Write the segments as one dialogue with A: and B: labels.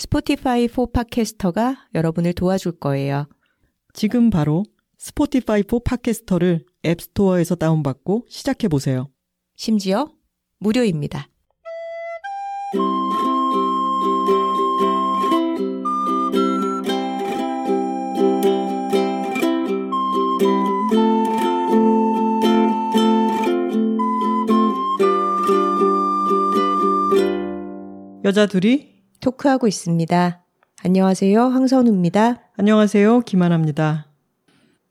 A: 스포티파이 4 팟캐스터가 여러분을 도와줄 거예요.
B: 지금 바로 스포티파이 4 팟캐스터를 앱스토어에서 다운받고 시작해 보세요.
A: 심지어 무료입니다.
B: 여자 둘이
A: 토크하고 있습니다. 안녕하세요. 황선우입니다.
B: 안녕하세요. 김하나입니다.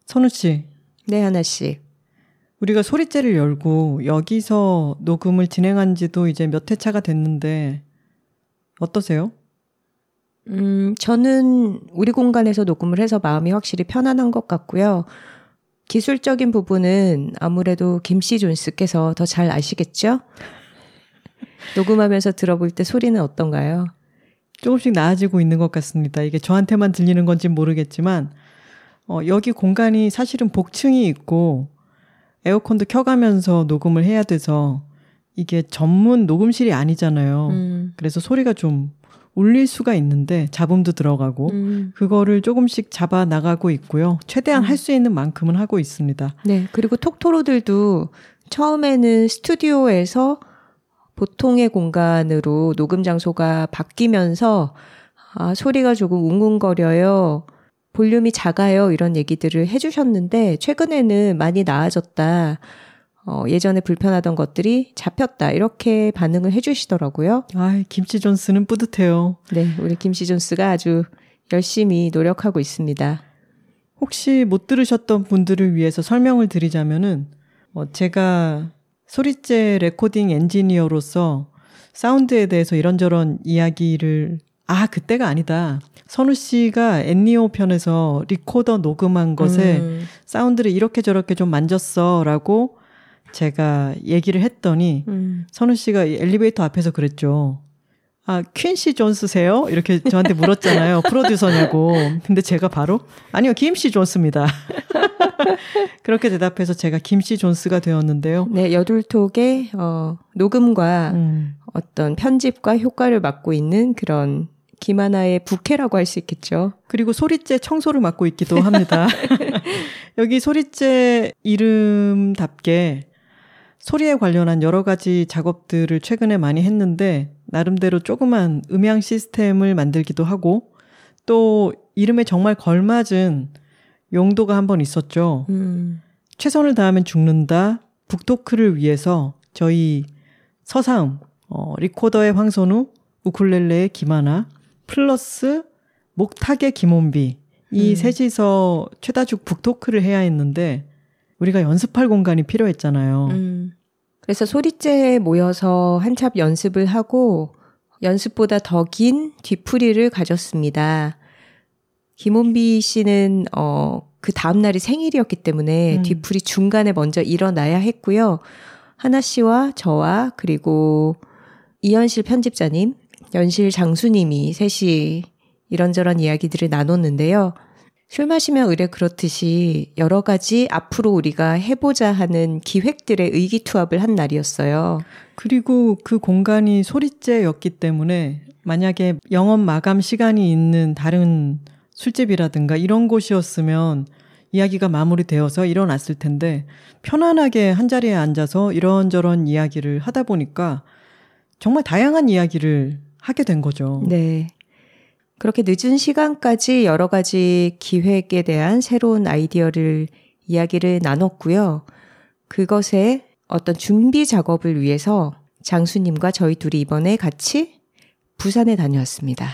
B: 선우 씨.
A: 네, 하나 씨.
B: 우리가 소리째를 열고 여기서 녹음을 진행한 지도 이제 몇 회차가 됐는데 어떠세요?
A: 음, 저는 우리 공간에서 녹음을 해서 마음이 확실히 편안한 것 같고요. 기술적인 부분은 아무래도 김씨 존스께서 더 잘 아시겠죠? 녹음하면서 들어볼 때 소리는 어떤가요?
B: 조금씩 나아지고 있는 것 같습니다. 이게 저한테만 들리는 건지 모르겠지만, 어, 여기 공간이 사실은 복층이 있고, 에어컨도 켜가면서 녹음을 해야 돼서, 이게 전문 녹음실이 아니잖아요. 음. 그래서 소리가 좀 울릴 수가 있는데, 잡음도 들어가고, 음. 그거를 조금씩 잡아 나가고 있고요. 최대한 음. 할수 있는 만큼은 하고 있습니다.
A: 네. 그리고 톡토로들도 처음에는 스튜디오에서 보통의 공간으로 녹음 장소가 바뀌면서 아, 소리가 조금 웅웅거려요. 볼륨이 작아요. 이런 얘기들을 해주셨는데, 최근에는 많이 나아졌다. 어, 예전에 불편하던 것들이 잡혔다. 이렇게 반응을 해주시더라고요.
B: 아, 김치 존스는 뿌듯해요.
A: 네, 우리 김치 존스가 아주 열심히 노력하고 있습니다.
B: 혹시 못 들으셨던 분들을 위해서 설명을 드리자면은, 어, 제가 소리째 레코딩 엔지니어로서 사운드에 대해서 이런저런 이야기를 아 그때가 아니다. 선우 씨가 엔니오 편에서 리코더 녹음한 것에 음. 사운드를 이렇게 저렇게 좀 만졌어라고 제가 얘기를 했더니 음. 선우 씨가 엘리베이터 앞에서 그랬죠. 아, 퀸시 존스세요? 이렇게 저한테 물었잖아요. 프로듀서냐고. 근데 제가 바로 아니요, 김씨 존스입니다. 그렇게 대답해서 제가 김씨 존스가 되었는데요.
A: 네, 여둘톡의 어, 녹음과 음. 어떤 편집과 효과를 맡고 있는 그런 김하나의 부캐라고 할 수 있겠죠.
B: 그리고 소리째 청소를 맡고 있기도 합니다. 여기 소리째 이름답게 소리에 관련한 여러 가지 작업들을 최근에 많이 했는데 나름대로 조그만 음향 시스템을 만들기도 하고 또 이름에 정말 걸맞은 용도가 한 번 있었죠. 음. 최선을 다하면 죽는다. 북토크를 위해서 저희 서사음, 어, 리코더의 황선우, 우쿨렐레의 김하나, 플러스 목탁의 김원비 이 음. 셋이서 최다죽 북토크를 해야 했는데 우리가 연습할 공간이 필요했잖아요. 음.
A: 그래서 소리째에 모여서 한참 연습을 하고 연습보다 더 긴 뒤풀이를 가졌습니다. 김원비 씨는 어, 그 다음 날이 생일이었기 때문에 음. 뒤풀이 중간에 먼저 일어나야 했고요. 하나 씨와 저와 그리고 이현실 편집자님, 연실 장수님이 셋이 이런저런 이야기들을 나눴는데요. 술 마시면 의뢰 그렇듯이 여러 가지 앞으로 우리가 해보자 하는 기획들의 의기투합을 한 날이었어요.
B: 그리고 그 공간이 소리째였기 때문에 만약에 영업 마감 시간이 있는 다른 술집이라든가 이런 곳이었으면 이야기가 마무리되어서 일어났을 텐데 편안하게 한 자리에 앉아서 이런저런 이야기를 하다 보니까 정말 다양한 이야기를 하게 된 거죠.
A: 네. 그렇게 늦은 시간까지 여러 가지 기획에 대한 새로운 아이디어를 이야기를 나눴고요. 그것에 어떤 준비 작업을 위해서 장수님과 저희 둘이 이번에 같이 부산에 다녀왔습니다.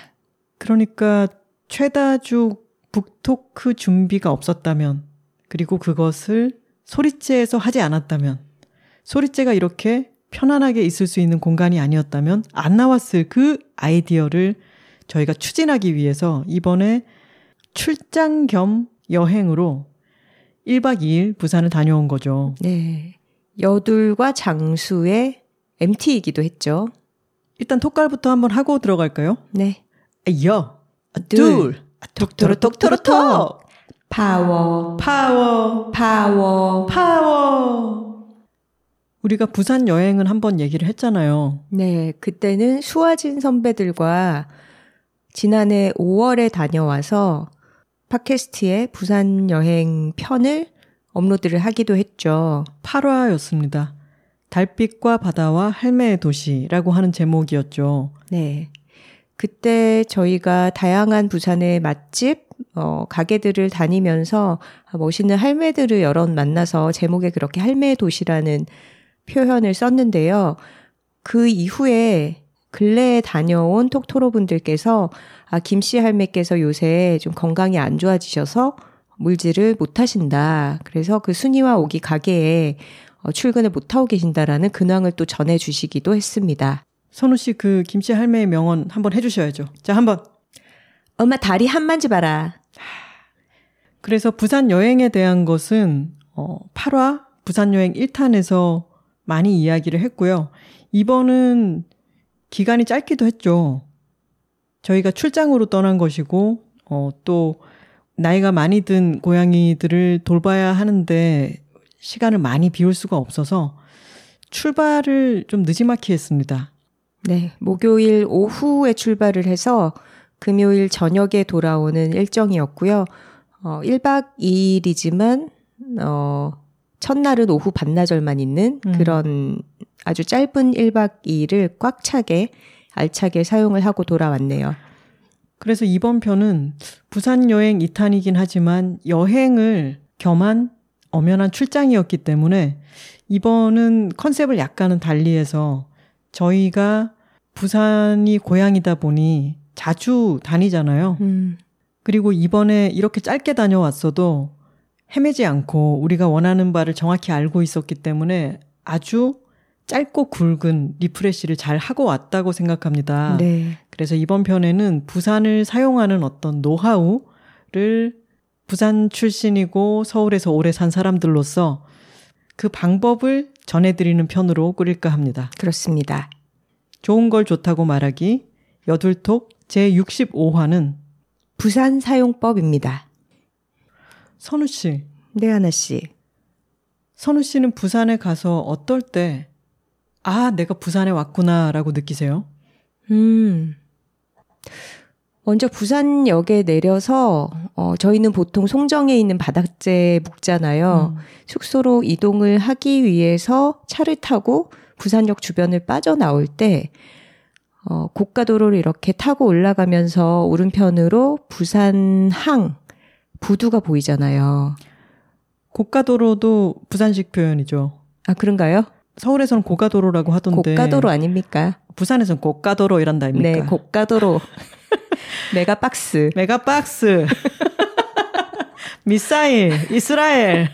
B: 그러니까 최다죽 북토크 준비가 없었다면, 그리고 그것을 소리째에서 하지 않았다면, 소리째가 이렇게 편안하게 있을 수 있는 공간이 아니었다면, 안 나왔을 그 아이디어를 저희가 추진하기 위해서 이번에 출장 겸 여행으로 1박 2일 부산을 다녀온 거죠.
A: 네. 여둘과 장수의 MT이기도 했죠.
B: 일단 톡갈부터 한번 하고 들어갈까요?
A: 네.
B: 여,
A: 둘,
B: 톡토로 톡토로 톡!
A: 파워,
B: 파워,
A: 파워.
B: 파워! 우리가 부산 여행은 한번 얘기를 했잖아요.
A: 네. 그때는 수아진 선배들과 지난해 5월에 다녀와서 팟캐스트에 부산 여행 편을 업로드를 하기도 했죠.
B: 8화였습니다. 달빛과 바다와 할매의 도시라고 하는 제목이었죠.
A: 네. 그때 저희가 다양한 부산의 맛집, 어, 가게들을 다니면서 멋있는 할매들을 여럿 만나서 제목에 그렇게 할매의 도시라는 표현을 썼는데요. 그 이후에 근래에 다녀온 톡토로 분들께서 아, 김씨 할매께서 요새 좀 건강이 안 좋아지셔서 물질을 못 하신다. 그래서 그 순이와 오기 가게에 어, 출근을 못 하고 계신다라는 근황을 또 전해 주시기도 했습니다.
B: 선우 씨 그 김씨 할매의 명언 한번 해 주셔야죠. 자, 한번.
A: 엄마 다리 한 만져봐라.
B: 그래서 부산 여행에 대한 것은 어, 8화 부산 여행 1탄에서 많이 이야기를 했고요. 이번은 기간이 짧기도 했죠. 저희가 출장으로 떠난 것이고 어, 또 나이가 많이 든 고양이들을 돌봐야 하는데 시간을 많이 비울 수가 없어서 출발을 좀 늦지막히 했습니다.
A: 네, 목요일 오후에 출발을 해서 금요일 저녁에 돌아오는 일정이었고요. 어, 1박 2일이지만, 어, 첫날은 오후 반나절만 있는
B: 음.
A: 그런 아주 짧은 1박 2일을 꽉 차게, 알차게 사용을 하고 돌아왔네요.
B: 그래서 이번 편은 부산 여행 2탄이긴 하지만 여행을 겸한 엄연한 출장이었기 때문에 이번은 컨셉을 약간은 달리 해서 저희가 부산이 고향이다 보니 자주 다니잖아요.
A: 음,
B: 그리고 이번에 이렇게 짧게 다녀왔어도 헤매지 않고 우리가 원하는 바를 정확히 알고 있었기 때문에 아주 짧고 굵은 리프레시를 잘 하고 왔다고 생각합니다.
A: 네.
B: 그래서 이번 편에는 부산을 사용하는 어떤 노하우를 부산 출신이고 서울에서 오래 산 사람들로서 그 방법을 전해드리는 편으로 꾸릴까 합니다.
A: 그렇습니다.
B: 좋은 걸 좋다고 말하기 여둘톡 제65화는
A: 부산 사용법입니다.
B: 선우 씨.
A: 네, 하나 씨.
B: 선우 씨는 부산에 가서 어떨 때, 아, 내가 부산에 왔구나라고 느끼세요?
A: 음. 먼저 부산역에 내려서 어 저희는 보통 송정에 있는 바닥재 묵잖아요.
B: 음.
A: 숙소로 이동을 하기 위해서 차를 타고 부산역 주변을 빠져나올 때 어, 고가도로를 이렇게 타고 올라가면서 오른편으로 부산항 부두가 보이잖아요.
B: 고가도로도 부산식 표현이죠.
A: 아 그런가요?
B: 서울에서는 고가도로라고 하던데.
A: 고가도로 아닙니까?
B: 부산에서는 고가도로 이란다 아닙니까?
A: 네, 고가도로. 메가박스.
B: 메가박스. 미사일, 이스라엘.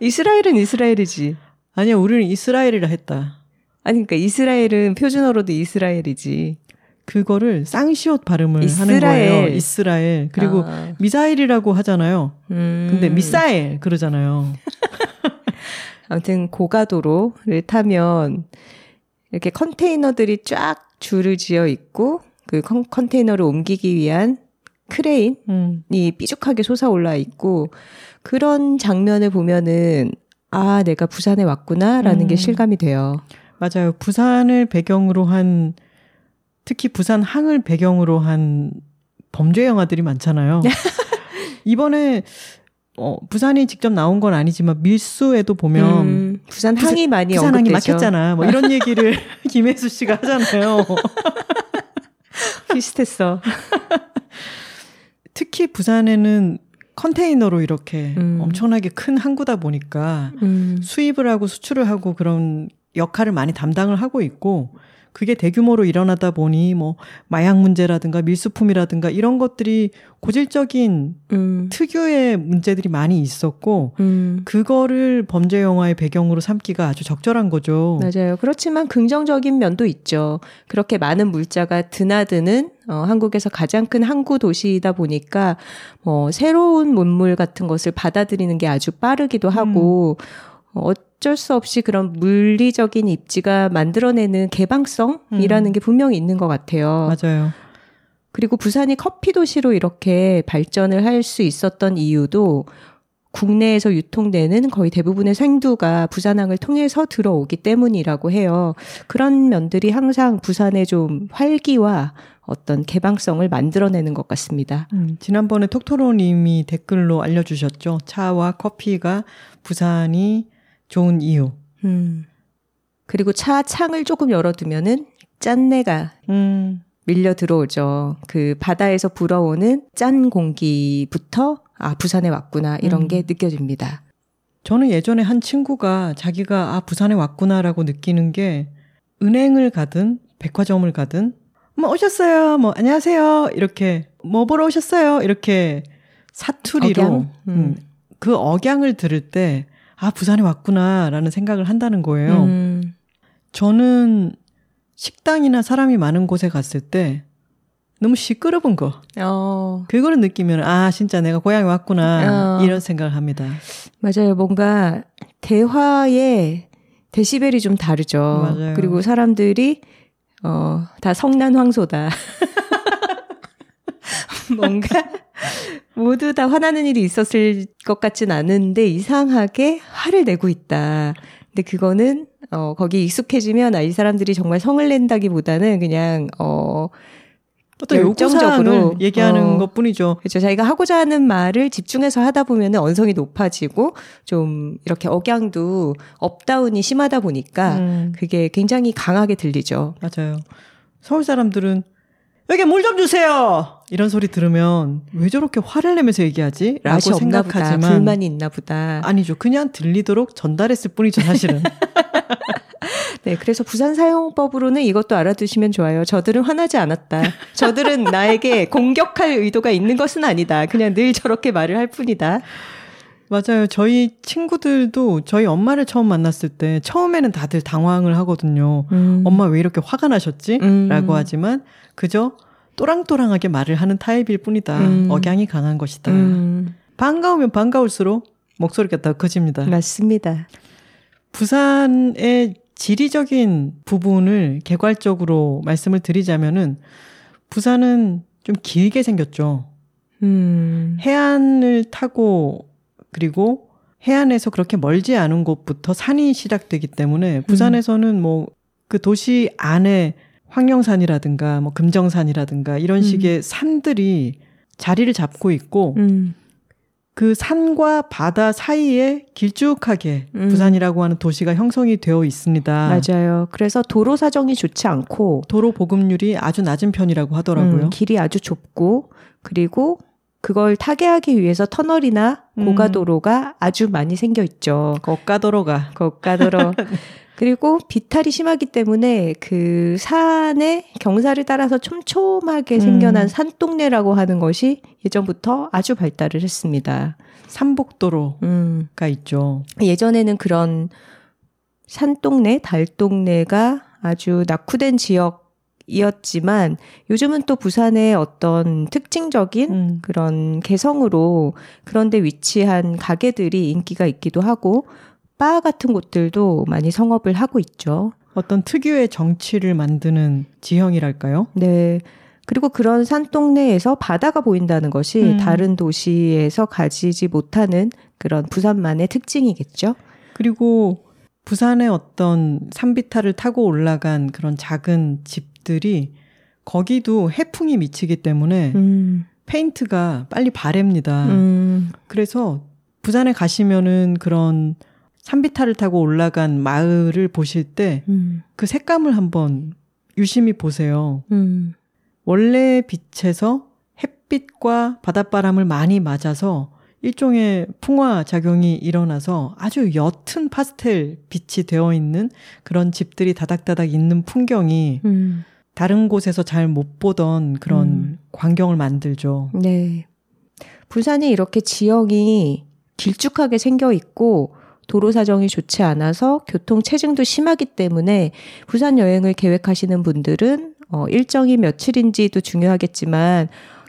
A: 이스라엘은 이스라엘이지.
B: 아니야, 우리는 이스라엘이라 했다.
A: 아니 그러니까 이스라엘은 표준어로도 이스라엘이지.
B: 그거를 쌍시옷 발음을 하는
A: 이스라엘.
B: 거예요. 이스라엘. 그리고
A: 아,
B: 미사일이라고 하잖아요.
A: 음.
B: 근데 미사일 그러잖아요.
A: 아무튼 고가도로를 타면 이렇게 컨테이너들이 쫙 줄을 지어 있고 그 컨, 컨테이너를 옮기기 위한 크레인이
B: 음.
A: 삐죽하게 솟아올라 있고 그런 장면을 보면은 아 내가 부산에 왔구나라는 게
B: 음.
A: 실감이 돼요.
B: 맞아요. 부산을 배경으로 한 특히 부산 항을 배경으로 한 범죄 영화들이 많잖아요. 이번에 어, 부산이 직접 나온 건 아니지만 밀수에도 보면
A: 음, 부산
B: 부산-
A: 항이 많이
B: 부산 항이
A: 언급되죠.
B: 막혔잖아. 뭐 이런 얘기를 김혜수 씨가 하잖아요.
A: 비슷했어.
B: 특히 부산에는 컨테이너로 이렇게
A: 음.
B: 엄청나게 큰 항구다 보니까
A: 음,
B: 수입을 하고 수출을 하고 그런 역할을 많이 담당을 하고 있고 그게 대규모로 일어나다 보니 뭐 마약 문제라든가 밀수품이라든가 이런 것들이 고질적인 음. 특유의 문제들이 많이 있었고 음. 그거를 범죄 영화의 배경으로 삼기가 아주 적절한 거죠.
A: 맞아요. 그렇지만 긍정적인 면도 있죠. 그렇게 많은 물자가 드나드는 어, 한국에서 가장 큰 항구 도시이다 보니까 뭐 새로운 문물 같은 것을 받아들이는 게 아주 빠르기도 하고 음. 어, 어쩔 수 없이 그런 물리적인 입지가 만들어내는 개방성이라는 음. 게 분명히 있는 것 같아요.
B: 맞아요.
A: 그리고 부산이 커피 도시로 이렇게 발전을 할 수 있었던 이유도 국내에서 유통되는 거의 대부분의 생두가 부산항을 통해서 들어오기 때문이라고 해요. 그런 면들이 항상 부산의 좀 활기와 어떤 개방성을 만들어내는 것 같습니다.
B: 음, 지난번에 톡토로님이 댓글로 알려주셨죠. 차와 커피가 부산이 좋은 이유. 음.
A: 그리고 차 창을 조금 열어두면은 짠내가 음. 밀려 들어오죠. 그 바다에서 불어오는 짠 공기부터 아 부산에 왔구나 이런 음. 게 느껴집니다.
B: 저는 예전에 한 친구가 자기가 아 부산에 왔구나라고 느끼는 게 은행을 가든 백화점을 가든 뭐 오셨어요 뭐 안녕하세요 이렇게 뭐 보러 오셨어요 이렇게 사투리로 억양? 음. 음. 그 억양을 들을 때 아, 부산에 왔구나라는 생각을 한다는 거예요. 음. 저는 식당이나 사람이 많은 곳에 갔을 때 너무 시끄러운 거. 어. 그거를 느끼면, 아, 진짜 내가 고향에 왔구나. 어. 이런 생각을 합니다.
A: 맞아요. 뭔가 대화의 데시벨이 좀 다르죠. 맞아요. 그리고 사람들이, 어, 다 성난 황소다. 뭔가 모두 다 화나는 일이 있었을 것 같진 않은데 이상하게 화를 내고 있다. 근데 그거는 어 거기 익숙해지면 아, 이 사람들이 정말 성을 낸다기보다는 그냥 어
B: 어떤 열정적으로 얘기하는 어, 것뿐이죠.
A: 그렇죠. 자기가 하고자 하는 말을 집중해서 하다 보면 언성이 높아지고 좀 이렇게 억양도 up down이 심하다 보니까 음. 그게 굉장히 강하게 들리죠.
B: 맞아요. 서울 사람들은 여기 물 좀 주세요. 이런 소리 들으면 왜 저렇게 화를 내면서 얘기하지? 라고 생각하지만
A: 보다. 불만이 있나 보다.
B: 아니죠. 그냥 들리도록 전달했을 뿐이죠, 사실은.
A: 네, 그래서 부산 사용법으로는 이것도 알아두시면 좋아요. 저들은 화나지 않았다. 저들은 나에게 공격할 의도가 있는 것은 아니다. 그냥 늘 저렇게 말을 할 뿐이다.
B: 맞아요. 저희 친구들도 저희 엄마를 처음 만났을 때 처음에는 다들 당황을 하거든요. 음. 엄마 왜 이렇게 화가 나셨지? 음. 라고 하지만 그저 또랑또랑하게 말을 하는 타입일 뿐이다. 음. 억양이 강한 것이다. 음. 반가우면 반가울수록 목소리가 더 커집니다.
A: 맞습니다.
B: 부산의 지리적인 부분을 개괄적으로 말씀을 드리자면은 부산은 좀 길게 생겼죠. 음. 해안을 타고 그리고 해안에서 그렇게 멀지 않은 곳부터 산이 시작되기 때문에 부산에서는 뭐 그 도시 안에 황령산이라든가 뭐 금정산이라든가 이런 음. 식의 산들이 자리를 잡고 있고 음. 그 산과 바다 사이에 길쭉하게 음. 부산이라고 하는 도시가 형성이 되어 있습니다.
A: 맞아요. 그래서 도로 사정이 좋지 않고
B: 도로 보급률이 아주 낮은 편이라고 하더라고요. 음,
A: 길이 아주 좁고 그리고 그걸 타개하기 위해서 터널이나 음. 고가도로가 아주 많이 생겨 있죠.
B: 고가도로가.
A: 고가도로. 그리고 비탈이 심하기 때문에 그 산의 경사를 따라서 촘촘하게 음. 생겨난 산동네라고 하는 것이 예전부터 아주 발달을 했습니다.
B: 삼복도로가 음. 있죠.
A: 예전에는 그런 산동네, 달동네가 아주 낙후된 지역 이었지만 요즘은 또 부산의 어떤 특징적인 음. 그런 개성으로 그런데 위치한 가게들이 인기가 있기도 하고 바 같은 곳들도 많이 성업을 하고 있죠.
B: 어떤 특유의 정치를 만드는 지형이랄까요?
A: 네. 그리고 그런 산동네에서 바다가 보인다는 것이 음. 다른 도시에서 가지지 못하는 그런 부산만의 특징이겠죠.
B: 그리고 부산의 어떤 산비탈을 타고 올라간 그런 작은 집 집들이 거기도 해풍이 미치기 때문에 음. 페인트가 빨리 바랩니다. 음. 그래서 부산에 가시면은 그런 산비탈을 타고 올라간 마을을 보실 때그 음. 그 색감을 한번 유심히 보세요. 음. 원래 빛에서 햇빛과 바닷바람을 많이 맞아서 일종의 풍화 작용이 일어나서 아주 옅은 파스텔 빛이 되어 있는 그런 집들이 다닥다닥 있는 풍경이 음. 다른 곳에서 잘 못 보던 그런 음. 광경을 만들죠.
A: 네. 부산이 이렇게 지형이 길쭉하게 생겨 있고 도로 사정이 좋지 않아서 교통 체증도 심하기 때문에 부산 여행을 계획하시는 분들은 어, 일정이 며칠인지도 중요하겠지만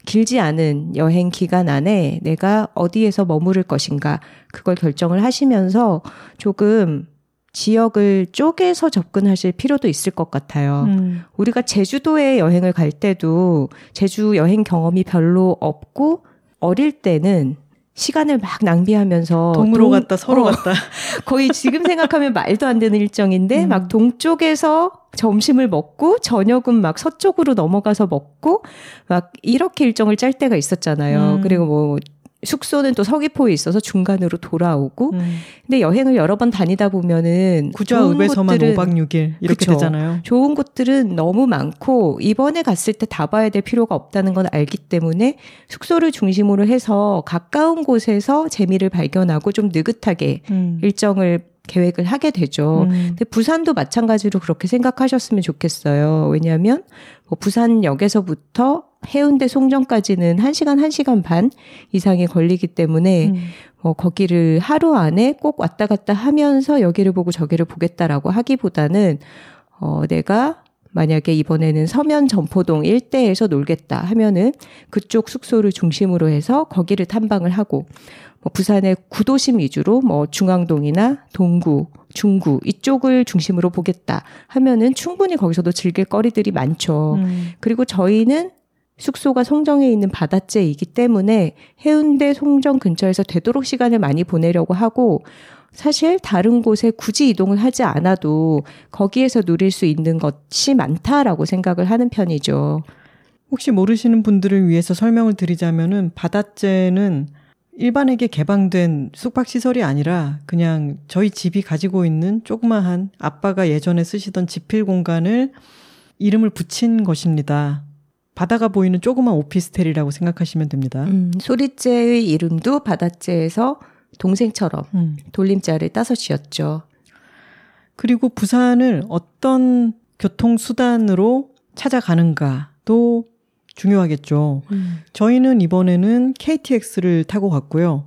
A: 길지 않은 여행 기간 안에 내가 어디에서 머무를 것인가 그걸 결정을 하시면서 조금 지역을 쪼개서 접근하실 필요도 있을 것 같아요. 음. 우리가 제주도에 여행을 갈 때도 제주 여행 경험이 별로 없고 어릴 때는 시간을 막 낭비하면서
B: 동으로 동, 갔다 서로 어, 갔다
A: 거의 지금 생각하면 말도 안 되는 일정인데 음. 막 동쪽에서 점심을 먹고 저녁은 막 서쪽으로 넘어가서 먹고 막 이렇게 일정을 짤 때가 있었잖아요. 음. 그리고 뭐 숙소는 또 서귀포에 있어서 중간으로 돌아오고. 음. 근데 여행을 여러 번 다니다 보면은
B: 구좌 읍에서만 5박 6일 이렇게 그쵸. 되잖아요.
A: 좋은 곳들은 너무 많고 이번에 갔을 때 다 봐야 될 필요가 없다는 건 알기 때문에 숙소를 중심으로 해서 가까운 곳에서 재미를 발견하고 좀 느긋하게 음. 일정을 계획을 하게 되죠. 음. 근데 부산도 마찬가지로 그렇게 생각하셨으면 좋겠어요. 왜냐하면 뭐 부산역에서부터 해운대 송정까지는 1시간, 1시간 반 이상이 걸리기 때문에 음. 뭐 거기를 하루 안에 꼭 왔다 갔다 하면서 여기를 보고 저기를 보겠다라고 하기보다는 어 내가 만약에 이번에는 서면 점포동 일대에서 놀겠다 하면은 그쪽 숙소를 중심으로 해서 거기를 탐방을 하고 뭐 부산의 구도심 위주로 뭐 중앙동이나 동구, 중구 이쪽을 중심으로 보겠다 하면은 충분히 거기서도 즐길 거리들이 많죠. 음. 그리고 저희는 숙소가 송정에 있는 바닷재이기 때문에 해운대 송정 근처에서 되도록 시간을 많이 보내려고 하고 사실 다른 곳에 굳이 이동을 하지 않아도 거기에서 누릴 수 있는 것이 많다라고 생각을 하는 편이죠.
B: 혹시 모르시는 분들을 위해서 설명을 드리자면은 바닷재는 일반에게 개방된 숙박시설이 아니라 그냥 저희 집이 가지고 있는 조그마한 아빠가 예전에 쓰시던 지필 공간을 이름을 붙인 것입니다. 바다가 보이는 조그만 오피스텔이라고 생각하시면 됩니다.
A: 음, 소리째의 이름도 바다째에서 동생처럼 음. 돌림자를 따서 지었죠.
B: 그리고 부산을 어떤 교통수단으로 찾아가는가도 중요하겠죠. 음. 저희는 이번에는 KTX를 타고 갔고요.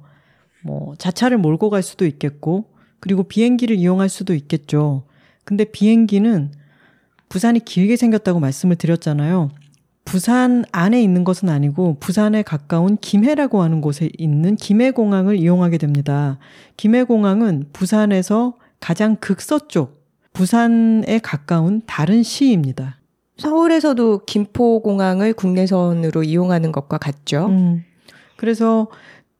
B: 뭐 자차를 몰고 갈 수도 있겠고 그리고 비행기를 이용할 수도 있겠죠. 근데 비행기는 부산이 길게 생겼다고 말씀을 드렸잖아요. 부산 안에 있는 것은 아니고 부산에 가까운 김해라고 하는 곳에 있는 김해공항을 이용하게 됩니다. 김해공항은 부산에서 가장 극서쪽, 부산에 가까운 다른 시입니다.
A: 서울에서도 김포공항을 국내선으로 이용하는 것과 같죠. 음.
B: 그래서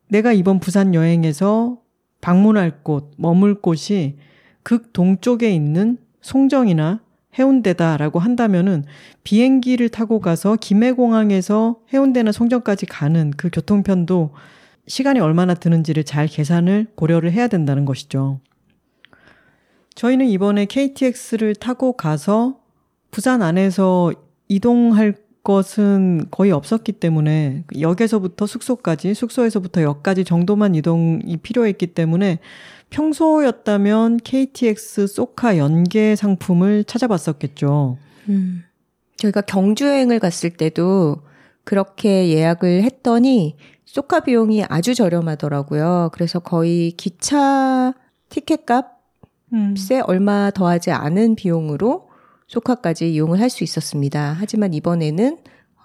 B: 내가 이번 부산 여행에서 방문할 곳, 머물 곳이 극 동쪽에 있는 송정이나 해운대다라고 한다면은 비행기를 타고 가서 김해공항에서 해운대나 송정까지 가는 그 교통편도 시간이 얼마나 드는지를 잘 계산을 고려를 해야 된다는 것이죠. 저희는 이번에 KTX를 타고 가서 부산 안에서 이동할 것은 거의 없었기 때문에 역에서부터 숙소까지, 숙소에서부터 역까지 정도만 이동이 필요했기 때문에 평소였다면 KTX 소카 연계 상품을 찾아봤었겠죠. 음.
A: 저희가 경주 여행을 갔을 때도 그렇게 예약을 했더니 소카 비용이 아주 저렴하더라고요. 그래서 거의 기차 티켓 값에 음. 얼마 더하지 않은 비용으로 소카까지 이용을 할 수 있었습니다. 하지만 이번에는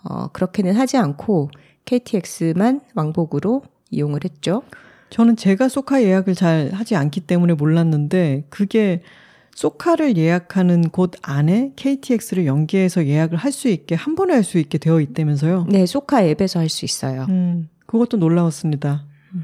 A: 어, 그렇게는 하지 않고 KTX만 왕복으로 이용을 했죠.
B: 저는 제가 소카 예약을 잘 하지 않기 때문에 몰랐는데 그게 소카를 예약하는 곳 안에 KTX를 연계해서 예약을 할 수 있게 한 번에 할 수 있게 되어 있다면서요?
A: 네, 소카 앱에서 할 수 있어요. 음,
B: 그것도 놀라웠습니다. 음.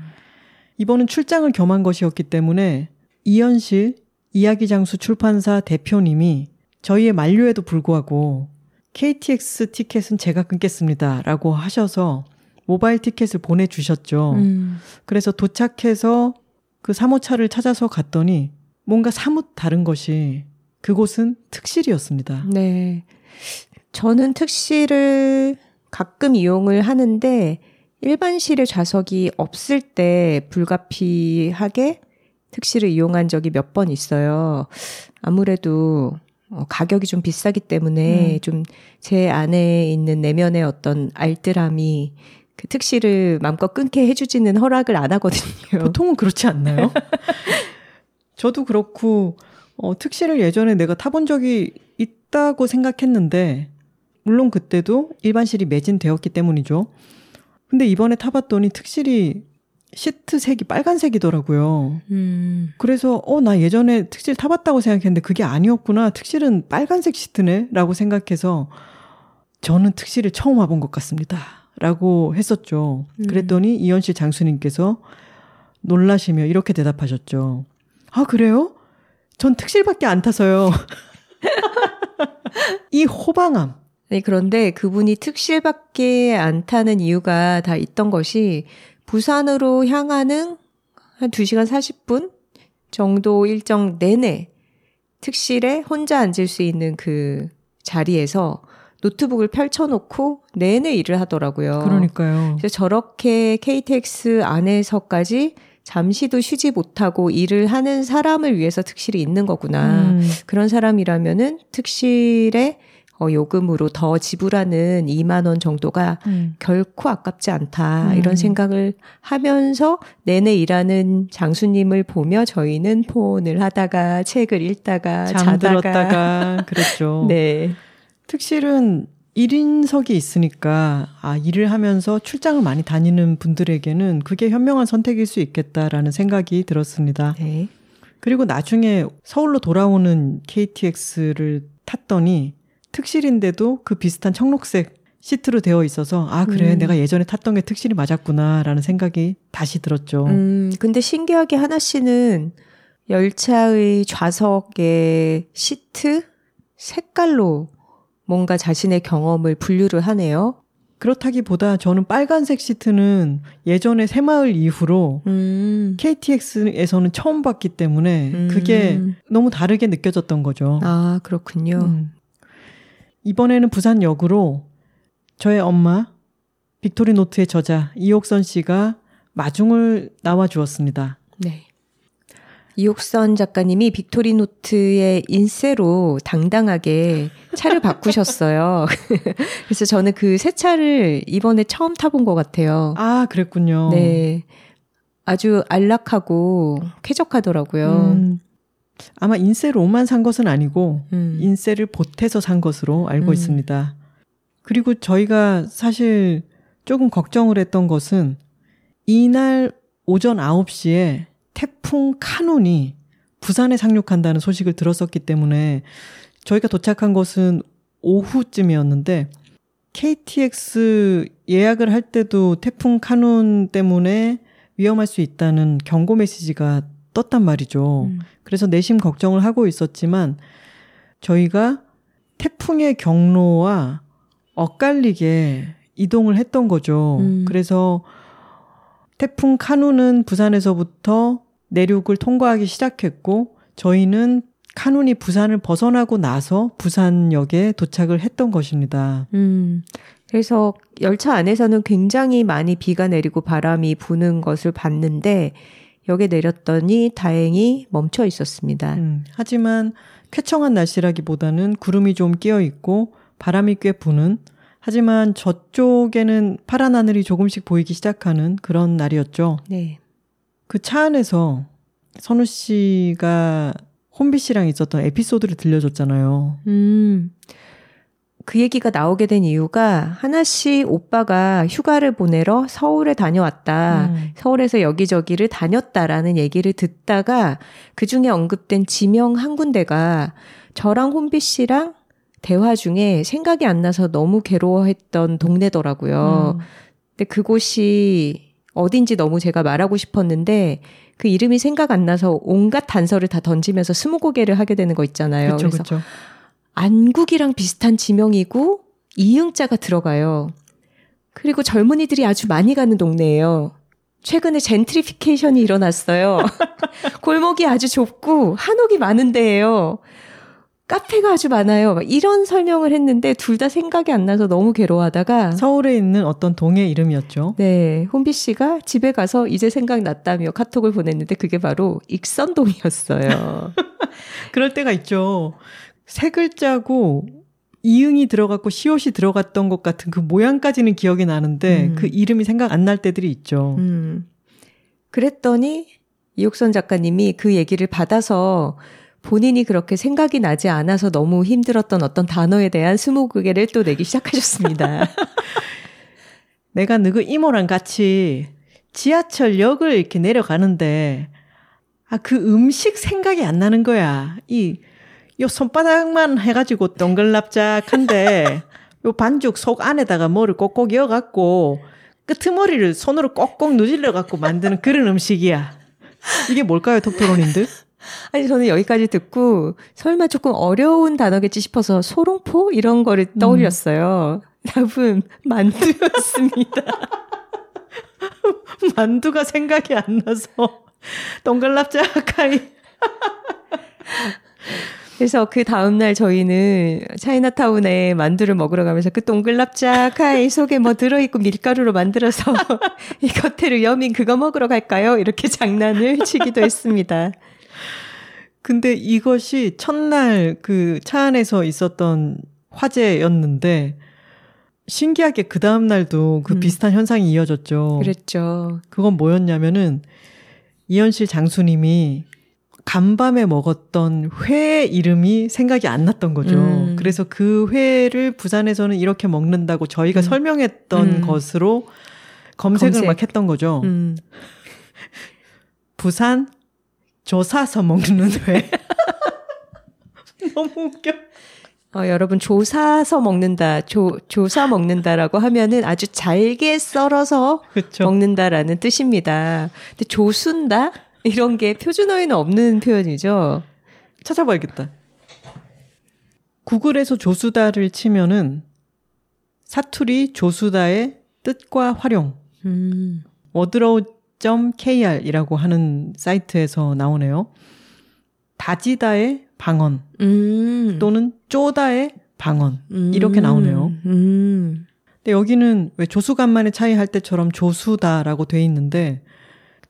B: 이번은 출장을 겸한 것이었기 때문에 이현실 이야기 장수 출판사 대표님이 저희의 만류에도 불구하고 KTX 티켓은 제가 끊겠습니다. 라고 하셔서 모바일 티켓을 보내주셨죠. 음. 그래서 도착해서 그 사모차를 찾아서 갔더니 뭔가 사뭇 다른 것이 그곳은 특실이었습니다.
A: 네. 저는 특실을 가끔 이용을 하는데 일반실에 좌석이 없을 때 불가피하게 특실을 이용한 적이 몇 번 있어요. 아무래도 어, 가격이 좀 비싸기 때문에 음. 좀제 안에 있는 내면의 어떤 알뜰함이 그 특실을 마음껏 끊게 해주지는 허락을 안 하거든요.
B: 보통은 그렇지 않나요? 저도 그렇고 어, 특실을 예전에 내가 타본 적이 있다고 생각했는데 물론 그때도 일반실이 매진되었기 때문이죠. 근데 이번에 타봤더니 특실이 시트 색이 빨간색이더라고요. 음. 그래서 어 나 예전에 특실 타봤다고 생각했는데 그게 아니었구나. 특실은 빨간색 시트네라고 생각해서 저는 특실을 처음 와본 것 같습니다. 라고 했었죠. 음. 그랬더니 이현실 장수님께서 놀라시며 이렇게 대답하셨죠. 아, 그래요? 전 특실밖에 안 타서요. 이 호방함.
A: 네, 그런데 그분이 특실밖에 안 타는 이유가 다 있던 것이 부산으로 향하는 한 2시간 40분 정도 일정 내내 특실에 혼자 앉을 수 있는 그 자리에서 노트북을 펼쳐놓고 내내 일을 하더라고요.
B: 그러니까요.
A: 그래서 저렇게 KTX 안에서까지 잠시도 쉬지 못하고 일을 하는 사람을 위해서 특실이 있는 거구나. 음. 그런 사람이라면은 특실에 어, 요금으로 더 지불하는 2만 원 정도가 음. 결코 아깝지 않다. 음. 이런 생각을 하면서 내내 일하는 장수님을 보며 저희는 폰을 하다가 책을 읽다가
B: 잠들었다가 그랬죠.
A: 네.
B: 특실은 1인석이 있으니까 아 일을 하면서 출장을 많이 다니는 분들에게는 그게 현명한 선택일 수 있겠다라는 생각이 들었습니다. 네. 그리고 나중에 서울로 돌아오는 KTX를 탔더니 특실인데도 그 비슷한 청록색 시트로 되어 있어서 아 그래 음. 내가 예전에 탔던 게 특실이 맞았구나라는 생각이 다시 들었죠.
A: 음 근데 신기하게 하나 씨는 열차의 좌석의 시트 색깔로 뭔가 자신의 경험을 분류를 하네요.
B: 그렇다기보다 저는 빨간색 시트는 예전에 새마을 이후로 음. KTX에서는 처음 봤기 때문에 음. 그게 너무 다르게 느껴졌던 거죠.
A: 아, 그렇군요. 음.
B: 이번에는 부산역으로 저의 엄마, 빅토리 노트의 저자 이옥선 씨가 마중을 나와 주었습니다.
A: 네. 이옥선 작가님이 빅토리 노트의 인세로 당당하게 차를 바꾸셨어요. 그래서 저는 그 새 차를 이번에 처음 타본 것 같아요.
B: 아, 그랬군요.
A: 네. 아주 안락하고 쾌적하더라고요. 음,
B: 아마 인세로만 산 것은 아니고, 음. 인세를 보태서 산 것으로 알고 음. 있습니다. 그리고 저희가 사실 조금 걱정을 했던 것은, 이날 오전 9시에 태풍 카눈이 부산에 상륙한다는 소식을 들었었기 때문에 저희가 도착한 것은 오후쯤이었는데 KTX 예약을 할 때도 태풍 카눈 때문에 위험할 수 있다는 경고 메시지가 떴단 말이죠. 음. 그래서 내심 걱정을 하고 있었지만 저희가 태풍의 경로와 엇갈리게 이동을 했던 거죠. 음. 그래서 태풍 카누는 부산에서부터 내륙을 통과하기 시작했고 저희는 카눈이 부산을 벗어나고 나서 부산역에 도착을 했던 것입니다.
A: 음. 그래서 열차 안에서는 굉장히 많이 비가 내리고 바람이 부는 것을 봤는데 역에 내렸더니 다행히 멈춰 있었습니다. 음,
B: 하지만 쾌청한 날씨라기보다는 구름이 좀 끼어 있고 바람이 꽤 부는 하지만 저쪽에는 파란 하늘이 조금씩 보이기 시작하는 그런 날이었죠.
A: 네.
B: 그 차 안에서 선우 씨가 혼비 씨랑 있었던 에피소드를 들려줬잖아요.
A: 음. 그 얘기가 나오게 된 이유가 하나씩 오빠가 휴가를 보내러 서울에 다녀왔다. 음. 서울에서 여기저기를 다녔다라는 얘기를 듣다가 그 중에 언급된 지명 한 군데가 저랑 혼비 씨랑 대화 중에 생각이 안 나서 너무 괴로워했던 동네더라고요. 음. 근데 그곳이 어딘지 너무 제가 말하고 싶었는데 그 이름이 생각 안 나서 온갖 단서를 다 던지면서 스무고개를 하게 되는 거 있잖아요.
B: 그쵸, 그래서 그쵸.
A: 안국이랑 비슷한 지명이고 이응자가 들어가요. 그리고 젊은이들이 아주 많이 가는 동네예요. 최근에 젠트리피케이션이 일어났어요. 골목이 아주 좁고 한옥이 많은 데예요. 카페가 아주 많아요. 이런 설명을 했는데 둘 다 생각이 안 나서 너무 괴로워하다가
B: 서울에 있는 어떤 동의 이름이었죠.
A: 네, 혼비 씨가 집에 가서 이제 생각났다며 카톡을 보냈는데 그게 바로 익선동이었어요.
B: 그럴 때가 있죠. 세 글자고 이응이 들어갔고 시옷이 들어갔던 것 같은 그 모양까지는 기억이 나는데 음. 그 이름이 생각 안 날 때들이 있죠. 음.
A: 그랬더니 이옥선 작가님이 그 얘기를 받아서 본인이 그렇게 생각이 나지 않아서 너무 힘들었던 어떤 단어에 대한 스무고개를 또 내기 시작하셨습니다.
B: 내가 누구 이모랑 같이 지하철역을 이렇게 내려가는데 아 그 음식 생각이 안 나는 거야. 이 요 손바닥만 해가지고 동글납작한데 요 반죽 속 안에다가 뭐를 꼭꼭 이어갖고 끄트머리를 손으로 꼭꼭 누질러갖고 만드는 그런 음식이야. 이게 뭘까요, 톡토론인들?
A: 아니 저는 여기까지 듣고 설마 조금 어려운 단어겠지 싶어서 소롱포 이런 거를 음. 떠올렸어요. 음. 답은 만두였습니다.
B: 만두가 생각이 안 나서 동글납작하이.
A: 그래서 그 다음날 저희는 차이나타운에 만두를 먹으러 가면서 그 동글납작하이 속에 뭐 들어있고 밀가루로 만들어서 이 겉에를 여민 그거 먹으러 갈까요? 이렇게 장난을 치기도 했습니다.
B: 근데 이것이 첫날 그 차 안에서 있었던 화제였는데 신기하게 그 다음 날도 그 음. 비슷한 현상이 이어졌죠.
A: 그랬죠.
B: 그건 뭐였냐면은 이현 실 장수님이 간밤에 먹었던 회 이름이 생각이 안 났던 거죠. 음. 그래서 그 회를 부산에서는 이렇게 먹는다고 저희가 음. 설명했던 음. 것으로 검색을 검색. 막 했던 거죠. 음. 부산 조사서 먹는 회. 너무 웃겨.
A: 어, 여러분 조사서 먹는다, 조 조사 먹는다라고 하면은 아주 잘게 썰어서 그쵸. 먹는다라는 뜻입니다. 근데 조순다 이런 게 표준어에는 없는 표현이죠.
B: 찾아봐야겠다. 구글에서 조수다를 치면은 사투리 조수다의 뜻과 활용. 음. wordrow.kr이라고 하는 사이트에서 나오네요. 다지다의 방언 음. 또는 쪼다의 방언 음. 이렇게 나오네요. 음. 근데 여기는 왜 조수간만의 차이 할 때처럼 조수다라고 돼 있는데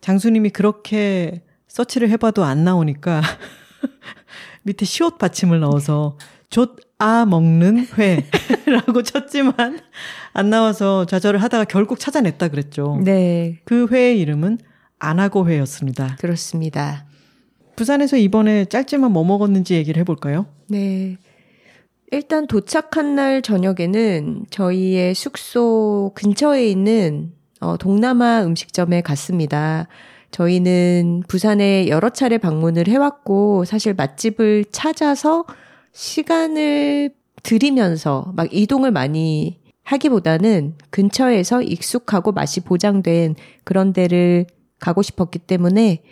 B: 장수님이 그렇게 서치를 해봐도 안 나오니까 밑에 시옷 받침을 넣어서 좆아 먹는 회라고 쳤지만 안 나와서 좌절을 하다가 결국 찾아냈다 그랬죠.
A: 네.
B: 그 회의 이름은 안하고 회였습니다.
A: 그렇습니다.
B: 부산에서 이번에 짧지만 뭐 먹었는지 얘기를 해볼까요?
A: 네. 일단 도착한 날 저녁에는 저희의 숙소 근처에 있는 어, 동남아 음식점에 갔습니다. 저희는 부산에 여러 차례 방문을 해왔고, 사실 맛집을 찾아서 시간을 들이면서 막 이동을 많이 하기보다는 근처에서 익숙하고 맛이 보장된 그런 데를 가고 싶었기 때문에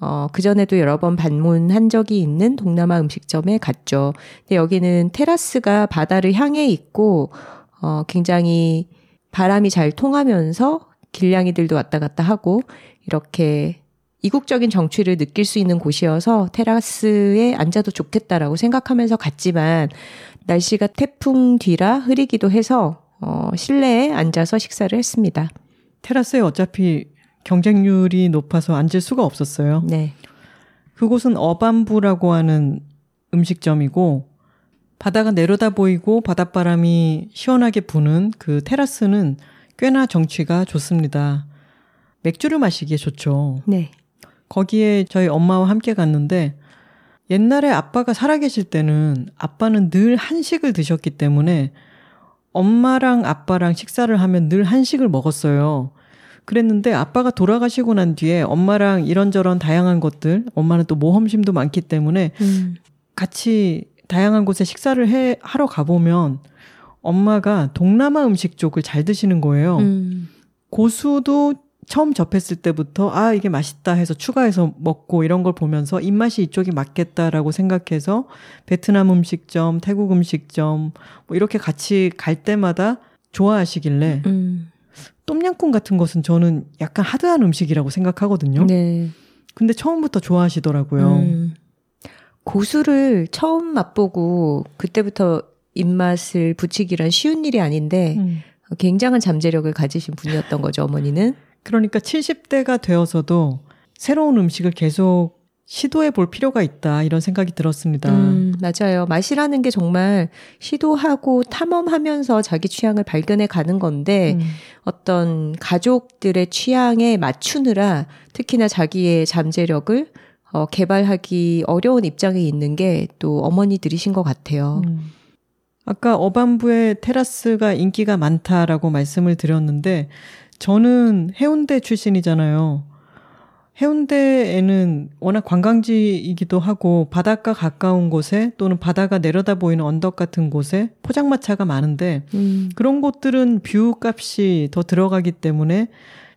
A: 어, 그전에도 여러 번 방문한 적이 있는 동남아 음식점에 갔죠. 근데 여기는 테라스가 바다를 향해 있고, 어, 굉장히 바람이 잘 통하면서 길냥이들도 왔다 갔다 하고, 이렇게 이국적인 정취를 느낄 수 있는 곳이어서 테라스에 앉아도 좋겠다라고 생각하면서 갔지만, 날씨가 태풍 뒤라 흐리기도 해서 어, 실내에 앉아서 식사를 했습니다.
B: 테라스에 어차피 경쟁률이 높아서 앉을 수가 없었어요.
A: 네.
B: 그곳은 어반부라고 하는 음식점이고 바다가 내려다 보이고 바닷바람이 시원하게 부는 그 테라스는 꽤나 정취가 좋습니다. 맥주를 마시기에 좋죠.
A: 네.
B: 거기에 저희 엄마와 함께 갔는데 옛날에 아빠가 살아계실 때는 아빠는 늘 한식을 드셨기 때문에 엄마랑 아빠랑 식사를 하면 늘 한식을 먹었어요. 그랬는데 아빠가 돌아가시고 난 뒤에 엄마랑 이런저런 다양한 것들, 엄마는 또 모험심도 많기 때문에 음. 같이 다양한 곳에 식사를 해, 하러 가보면 엄마가 동남아 음식 쪽을 잘 드시는 거예요. 음. 고수도 처음 접했을 때부터 아 이게 맛있다 해서 추가해서 먹고 이런 걸 보면서 입맛이 이쪽이 맞겠다라고 생각해서 베트남 음식점, 태국 음식점 뭐 이렇게 같이 갈 때마다 좋아하시길래 음. 똠양꿍 같은 것은 저는 약간 하드한 음식이라고 생각하거든요.
A: 네.
B: 근데 처음부터 좋아하시더라고요. 음.
A: 고수를 처음 맛보고 그때부터 입맛을 붙이기란 쉬운 일이 아닌데
B: 음.
A: 굉장한 잠재력을 가지신 분이었던 거죠, 어머니는.
B: 그러니까 70대가 되어서도 새로운 음식을 계속 시도해 볼 필요가 있다 이런 생각이 들었습니다.
A: 음, 맞아요. 맛이라는 게 정말 시도하고 탐험하면서 자기 취향을 발견해 가는 건데
B: 음.
A: 어떤 가족들의 취향에 맞추느라 특히나 자기의 잠재력을 어, 개발하기 어려운 입장에 있는 게 또 어머니들이신 것 같아요.
B: 음. 아까 어반부에 테라스가 인기가 많다라고 말씀을 드렸는데 저는 해운대 출신이잖아요. 해운대에는 워낙 관광지이기도 하고 바닷가 가까운 곳에 또는 바다가 내려다 보이는 언덕 같은 곳에 포장마차가 많은데
A: 음,
B: 그런 곳들은 view 값이 더 들어가기 때문에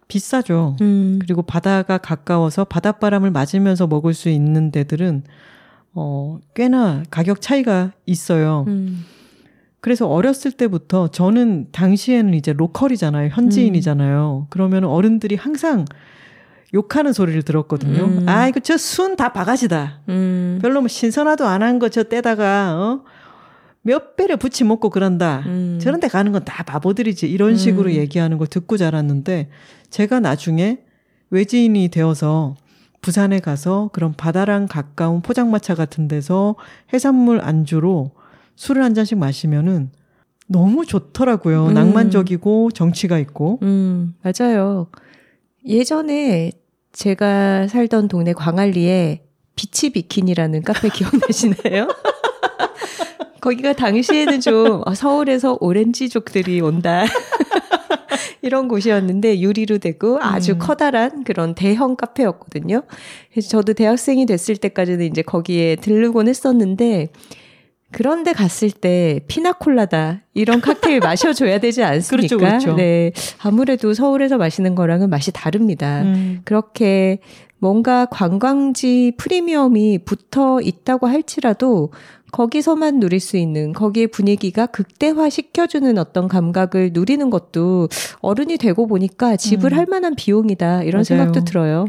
B: 비싸죠.
A: 음,
B: 그리고 바다가 가까워서 바닷바람을 맞으면서 먹을 수 있는 데들은 어, 꽤나 가격 차이가 있어요.
A: 음,
B: 그래서 어렸을 때부터 저는 당시에는 이제 로컬이잖아요. 현지인이잖아요. 그러면 어른들이 항상 욕하는 소리를 들었거든요.
A: 음.
B: 아, 이거 저 순 다 바가지다.
A: 음,
B: 별로 뭐 신선하도 안 한 거 저 떼다가, 어? 몇 배를 붙이 먹고 그런다.
A: 음.
B: 저런 데 가는 건 다 바보들이지. 이런 식으로
A: 음.
B: 얘기하는 걸 듣고 자랐는데, 제가 나중에 외지인이 되어서 부산에 가서 그런 바다랑 가까운 포장마차 같은 데서 해산물 안주로 술을 한 잔씩 마시면은 너무 좋더라고요.
A: 음.
B: 낭만적이고 정치가 있고.
A: 음, 맞아요. 예전에 제가 살던 동네 광안리에 비치 비킨이라는 카페 기억나시나요? 거기가 당시에는 좀 어, 서울에서 오렌지족들이 온다. 이런 곳이었는데 유리로 되고 아주
B: 음.
A: 커다란 그런 대형 카페였거든요. 그래서 저도 대학생이 됐을 때까지는 이제 거기에 들르곤 했었는데 그런데 갔을 때 피나콜라다 이런 칵테일 마셔줘야 되지 않습니까?
B: 그렇죠, 그렇죠.
A: 네, 아무래도 서울에서 마시는 거랑은 맛이 다릅니다.
B: 음.
A: 그렇게 뭔가 관광지 프리미엄이 붙어 있다고 할지라도 거기서만 누릴 수 있는 거기에 분위기가 극대화 시켜주는 어떤 감각을 누리는 것도 어른이 되고 보니까 지불할 만한 비용이다 이런
B: 음. 맞아요.
A: 생각도 들어요.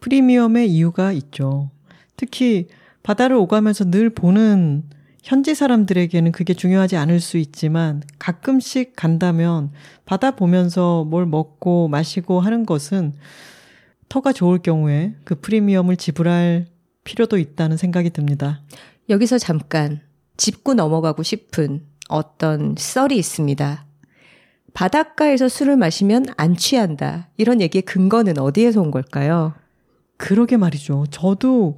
B: 프리미엄의 이유가 있죠. 특히 바다를 오가면서 늘 보는 현지 사람들에게는 그게 중요하지 않을 수 있지만 가끔씩 간다면 바다 보면서 뭘 먹고 마시고 하는 것은 터가 좋을 경우에 그 프리미엄을 지불할 필요도 있다는 생각이 듭니다.
A: 여기서 잠깐 짚고 넘어가고 싶은 어떤 썰이 있습니다. 바닷가에서 술을 마시면 안 취한다. 이런 얘기의 근거는 어디에서 온 걸까요?
B: 그러게 말이죠. 저도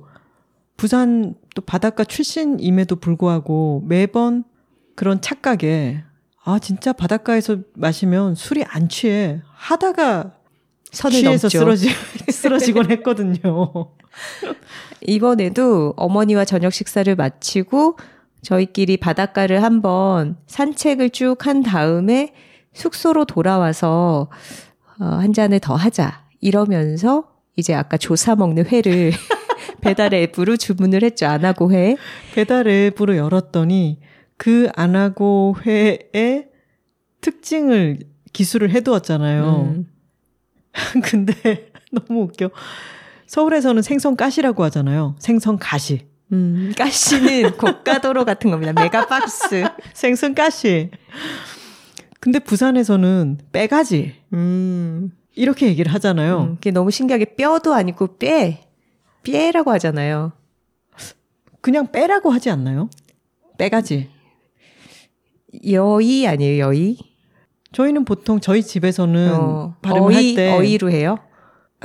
B: 부산 또 바닷가 출신임에도 불구하고 매번 그런 착각에 아 진짜 바닷가에서 마시면 술이 안 취해 하다가
A: 선을
B: 취해서. 쓰러지 쓰러지곤 했거든요.
A: 이번에도 어머니와 저녁 식사를 마치고 저희끼리 바닷가를 한번 산책을 쭉 한 다음에 숙소로 돌아와서 어, 한 잔을 더 하자 이러면서 이제 아까 조사 먹는 회를 배달 앱으로 주문을 했죠. 안 하고 회.
B: 배달 앱으로 열었더니 그 안하고 회의 특징을 기술을 해두었잖아요.
A: 음.
B: 근데 너무 웃겨. 서울에서는 생선 가시라고 하잖아요. 생선 가시.
A: 음, 가시는 고가도로 같은 겁니다. 메가박스.
B: 생선 가시. 근데 부산에서는 빼가지.
A: 음,
B: 이렇게 얘기를 하잖아요.
A: 음, 그게 너무 신기하게 뼈도 아니고 뼈. 뼈라고 하잖아요.
B: 그냥 빼라고 하지 않나요? 빼가지.
A: 여의 아니에요, 여의?
B: 저희는 보통 저희 집에서는
A: 어,
B: 발음을
A: 어이,
B: 할때
A: 어이로 해요?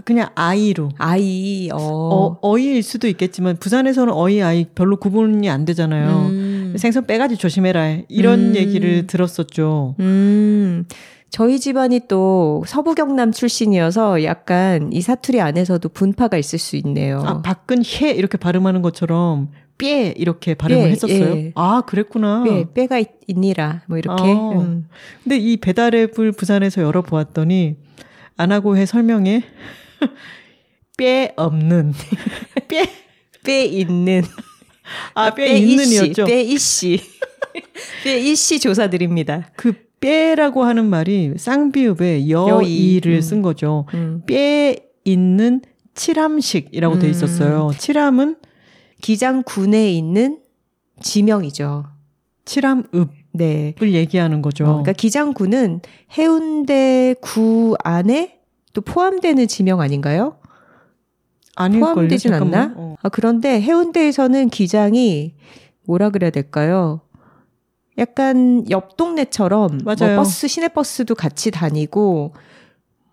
B: 그냥 아이로.
A: 아이, 어.
B: 어, 어이일 수도 있겠지만 부산에서는 어이 아이 별로 구분이 안 되잖아요.
A: 음,
B: 생선 빼가지 조심해라. 이런
A: 음.
B: 얘기를 들었었죠.
A: 음, 저희 집안이 또 서부 경남 출신이어서 약간 이 사투리 안에서도 분파가 있을 수 있네요.
B: 아, 해 이렇게 발음하는 것처럼 삐 이렇게 발음을
A: 예,
B: 했었어요.
A: 예.
B: 아, 그랬구나.
A: 뼈, 뼈가 있, 있니라, 뭐 이렇게.
B: 아.
A: 음.
B: 근데 이 배달 앱을 부산에서 열어보았더니 안 하고 해 설명에 뼈 없는
A: 뼈뼈 있는.
B: 아,
A: 뼈뼈 이씨,
B: 있는이었죠.
A: 뼈 이씨. 뼈 이씨 조사드립니다.
B: 그 뼈라고 하는 말이 쌍비읍에
A: 여의.
B: 여이를
A: 음.
B: 쓴 거죠.
A: 음.
B: 뼈 있는 칠함식이라고 돼
A: 음.
B: 있었어요. 칠함은
A: 기장군에 있는 지명이죠.
B: 칠암읍을
A: 네.
B: 얘기하는 거죠.
A: 어, 그러니까 기장군은 해운대 구 안에 또 포함되는 지명 아닌가요? 포함되진. 않나?
B: 어.
A: 아, 그런데 해운대에서는 기장이 뭐라 그래야 될까요? 약간 옆 동네처럼 뭐
B: 맞아요.
A: 버스 시내 버스도 같이 다니고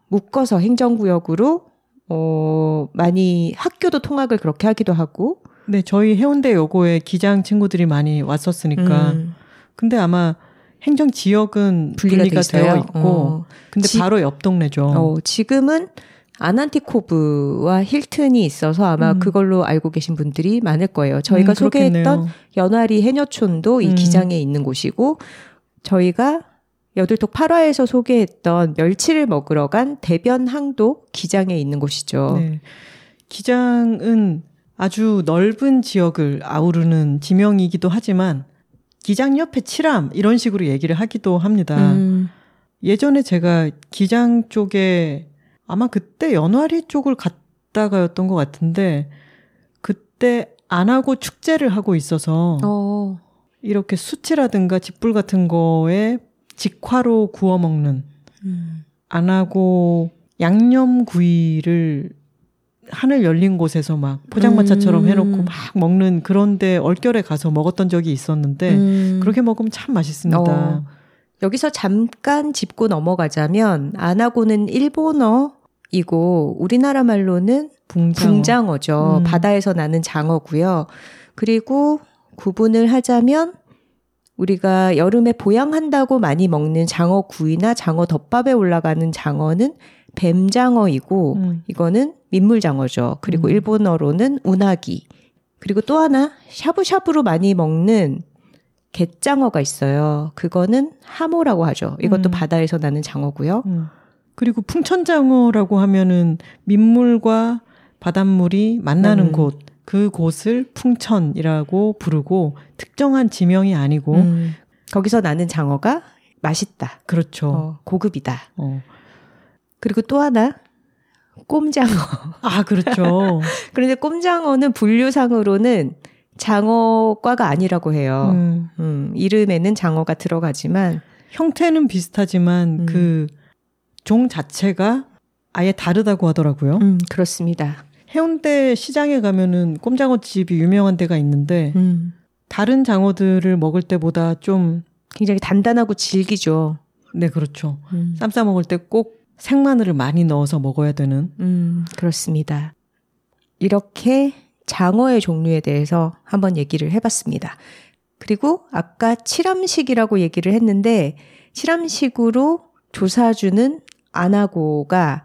A: 묶어서 행정구역으로 어 많이 학교도 통학을 그렇게 하기도 하고
B: 네, 저희 해운대 여고에 기장 친구들이 많이 왔었으니까.
A: 음,
B: 근데 아마 행정 지역은
A: 분리가,
B: 분리가. 되어 있고,
A: 어.
B: 근데
A: 지-
B: 바로 옆 동네죠.
A: 어, 지금은 아난티코브와 힐튼이 있어서 아마
B: 음.
A: 그걸로 알고 계신 분들이 많을 거예요. 저희가
B: 음,
A: 소개했던. 연화리 해녀촌도 이
B: 음.
A: 기장에 있는 곳이고 저희가 여들톡 8화에서 소개했던 멸치를 먹으러 간 대변 항도 기장에 있는 곳이죠.
B: 네. 기장은 아주 넓은 지역을 아우르는 지명이기도 하지만 기장 옆에 칠암 이런 식으로 얘기를 하기도 합니다.
A: 음,
B: 예전에 제가 기장 쪽에 아마 그때 연화리 쪽을 갔다가였던 것 같은데 그때 안 하고 축제를 하고 있어서
A: 어,
B: 이렇게 수치라든가 짓불 같은 거에 직화로 구워 먹는
A: 음,
B: 안 하고 양념구이를 하늘 열린 곳에서 막 포장마차처럼
A: 음.
B: 해놓고 막 먹는 그런데 얼결에 가서 먹었던 적이 있었는데
A: 음.
B: 그렇게 먹으면 참 맛있습니다.
A: 어. 여기서 잠깐 짚고 넘어가자면 아나고는 일본어 이고 우리나라 말로는
B: 붕장.
A: 붕장어죠.
B: 음.
A: 바다에서 나는 장어고요. 그리고 구분을 하자면 우리가 여름에 보양한다고 많이 먹는 장어 구이나 장어 덮밥에 올라가는 장어는 뱀장어이고
B: 음.
A: 이거는 민물장어죠. 그리고
B: 음.
A: 일본어로는 우나기. 그리고 또 하나 샤브샤브로 많이 먹는 갯장어가 있어요. 그거는 하모라고 하죠. 이것도
B: 음.
A: 바다에서 나는 장어고요.
B: 음. 그리고 풍천장어라고 하면은 민물과 바닷물이 만나는
A: 음.
B: 곳, 그 곳을 풍천이라고 부르고 특정한 지명이 아니고
A: 음. 거기서 나는 장어가 맛있다.
B: 그렇죠.
A: 어, 고급이다.
B: 어.
A: 그리고 또 하나 꼼장어.
B: 아 그렇죠.
A: 그런데 꼼장어는 분류상으로는 장어과가 아니라고 해요.
B: 음.
A: 음, 이름에는 장어가 들어가지만
B: 형태는 비슷하지만
A: 음.
B: 그 종 자체가 아예 다르다고 하더라고요.
A: 음, 그렇습니다.
B: 해운대 시장에 가면은 꼼장어 집이 유명한 데가 있는데
A: 음,
B: 다른 장어들을 먹을 때보다 좀
A: 굉장히 단단하고 질기죠.
B: 네, 그렇죠.
A: 음,
B: 쌈싸 먹을 때 꼭 생마늘을 많이 넣어서 먹어야 되는
A: 음, 그렇습니다. 이렇게 장어의 종류에 대해서 한번 얘기를 해봤습니다. 그리고 아까 칠암식이라고 얘기를 했는데 칠암식으로 조사주는 아나고가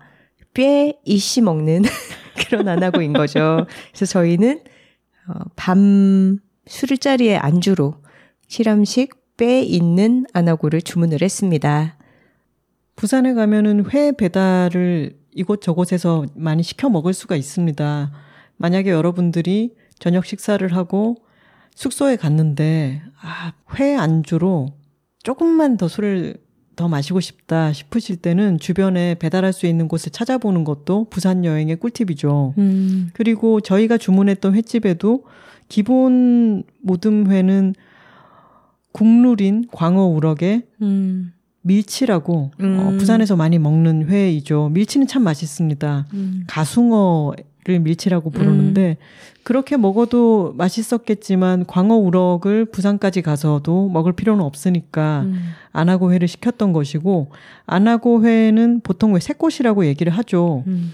A: 꽤 이씨 먹는 그런 아나고인 거죠. 그래서 저희는 어, 밤 술자리의 안주로 칠암식 뼈 있는 아나고를 주문을 했습니다.
B: 부산에 가면은 회 배달을 이곳저곳에서 많이 시켜 먹을 수가 있습니다. 만약에 여러분들이 저녁 식사를 하고 숙소에 갔는데 아, 회 안주로 조금만 더 술을 더 마시고 싶다 싶으실 때는 주변에 배달할 수 있는 곳을 찾아보는 것도 부산 여행의 꿀팁이죠.
A: 음,
B: 그리고 저희가 주문했던 횟집에도 기본 모듬회는 국룰인 광어 우럭에
A: 음,
B: 밀치라고
A: 음.
B: 어, 부산에서 많이 먹는 회이죠. 밀치는 참 맛있습니다.
A: 음.
B: 가숭어 를 밀치라고 부르는데 그렇게 먹어도 맛있었겠지만 광어 우럭을 부산까지 가서도 먹을 필요는 없으니까
A: 음.
B: 안하고 회를 시켰던 것이고 안하고 회는 보통 왜 새꽃이라고 얘기를 하죠.
A: 음.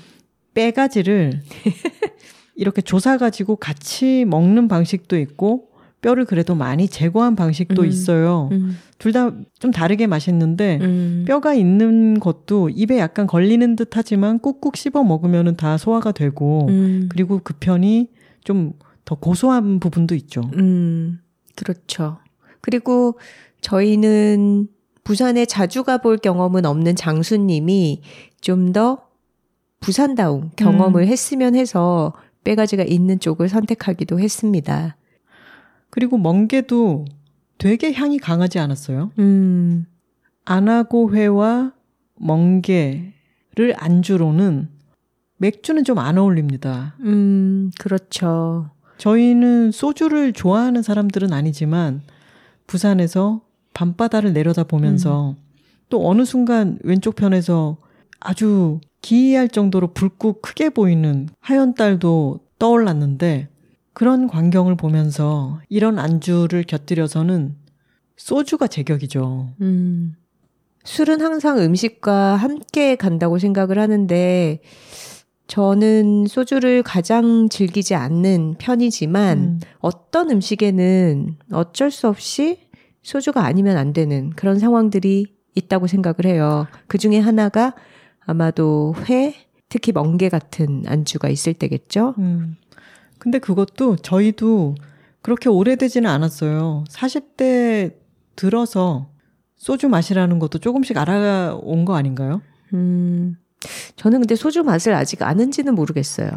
B: 빼가지를 이렇게 조사 가지고 같이 먹는 방식도 있고 뼈를 그래도 많이 제거한 방식도
A: 음.
B: 있어요.
A: 음.
B: 둘다 좀 다르게 맛있는데
A: 음.
B: 뼈가 있는 것도 입에 약간 걸리는 듯 하지만 꾹꾹 씹어 먹으면은 다 소화가 되고
A: 음.
B: 그리고 그 편이 좀 더 고소한 부분도 있죠.
A: 음, 그렇죠. 그리고 저희는 부산에 자주 가볼 경험은 없는 장수님이 좀 더 부산다운 경험을
B: 음.
A: 했으면 해서 빼가지가 있는 쪽을 선택하기도 했습니다.
B: 그리고 멍게도 되게 향이 강하지 않았어요.
A: 음,
B: 안하고 회와 멍게를 안주로는 맥주는 좀 안 어울립니다.
A: 음, 그렇죠.
B: 저희는 소주를 좋아하는 사람들은 아니지만 부산에서 밤바다를 내려다 보면서 음. 또 어느 순간 왼쪽 편에서 아주 기이할 정도로 붉고 크게 보이는 하얀 달도 떠올랐는데 그런 광경을 보면서 이런 안주를 곁들여서는 소주가 제격이죠. 음.
A: 술은 항상 음식과 함께 간다고 생각을 하는데 저는 소주를 가장 즐기지 않는 편이지만 음. 어떤 음식에는 어쩔 수 없이 소주가 아니면 안 되는 그런 상황들이 있다고 생각을 해요. 그 중에 하나가 아마도 회, 특히 멍게 같은 안주가 있을 때겠죠. 음.
B: 근데 그것도 저희도 그렇게 오래되지는 않았어요. 40대 들어서 소주 맛이라는 것도 조금씩 알아온 거 아닌가요? 음.
A: 저는 근데 소주 맛을 아직 아는지는 모르겠어요.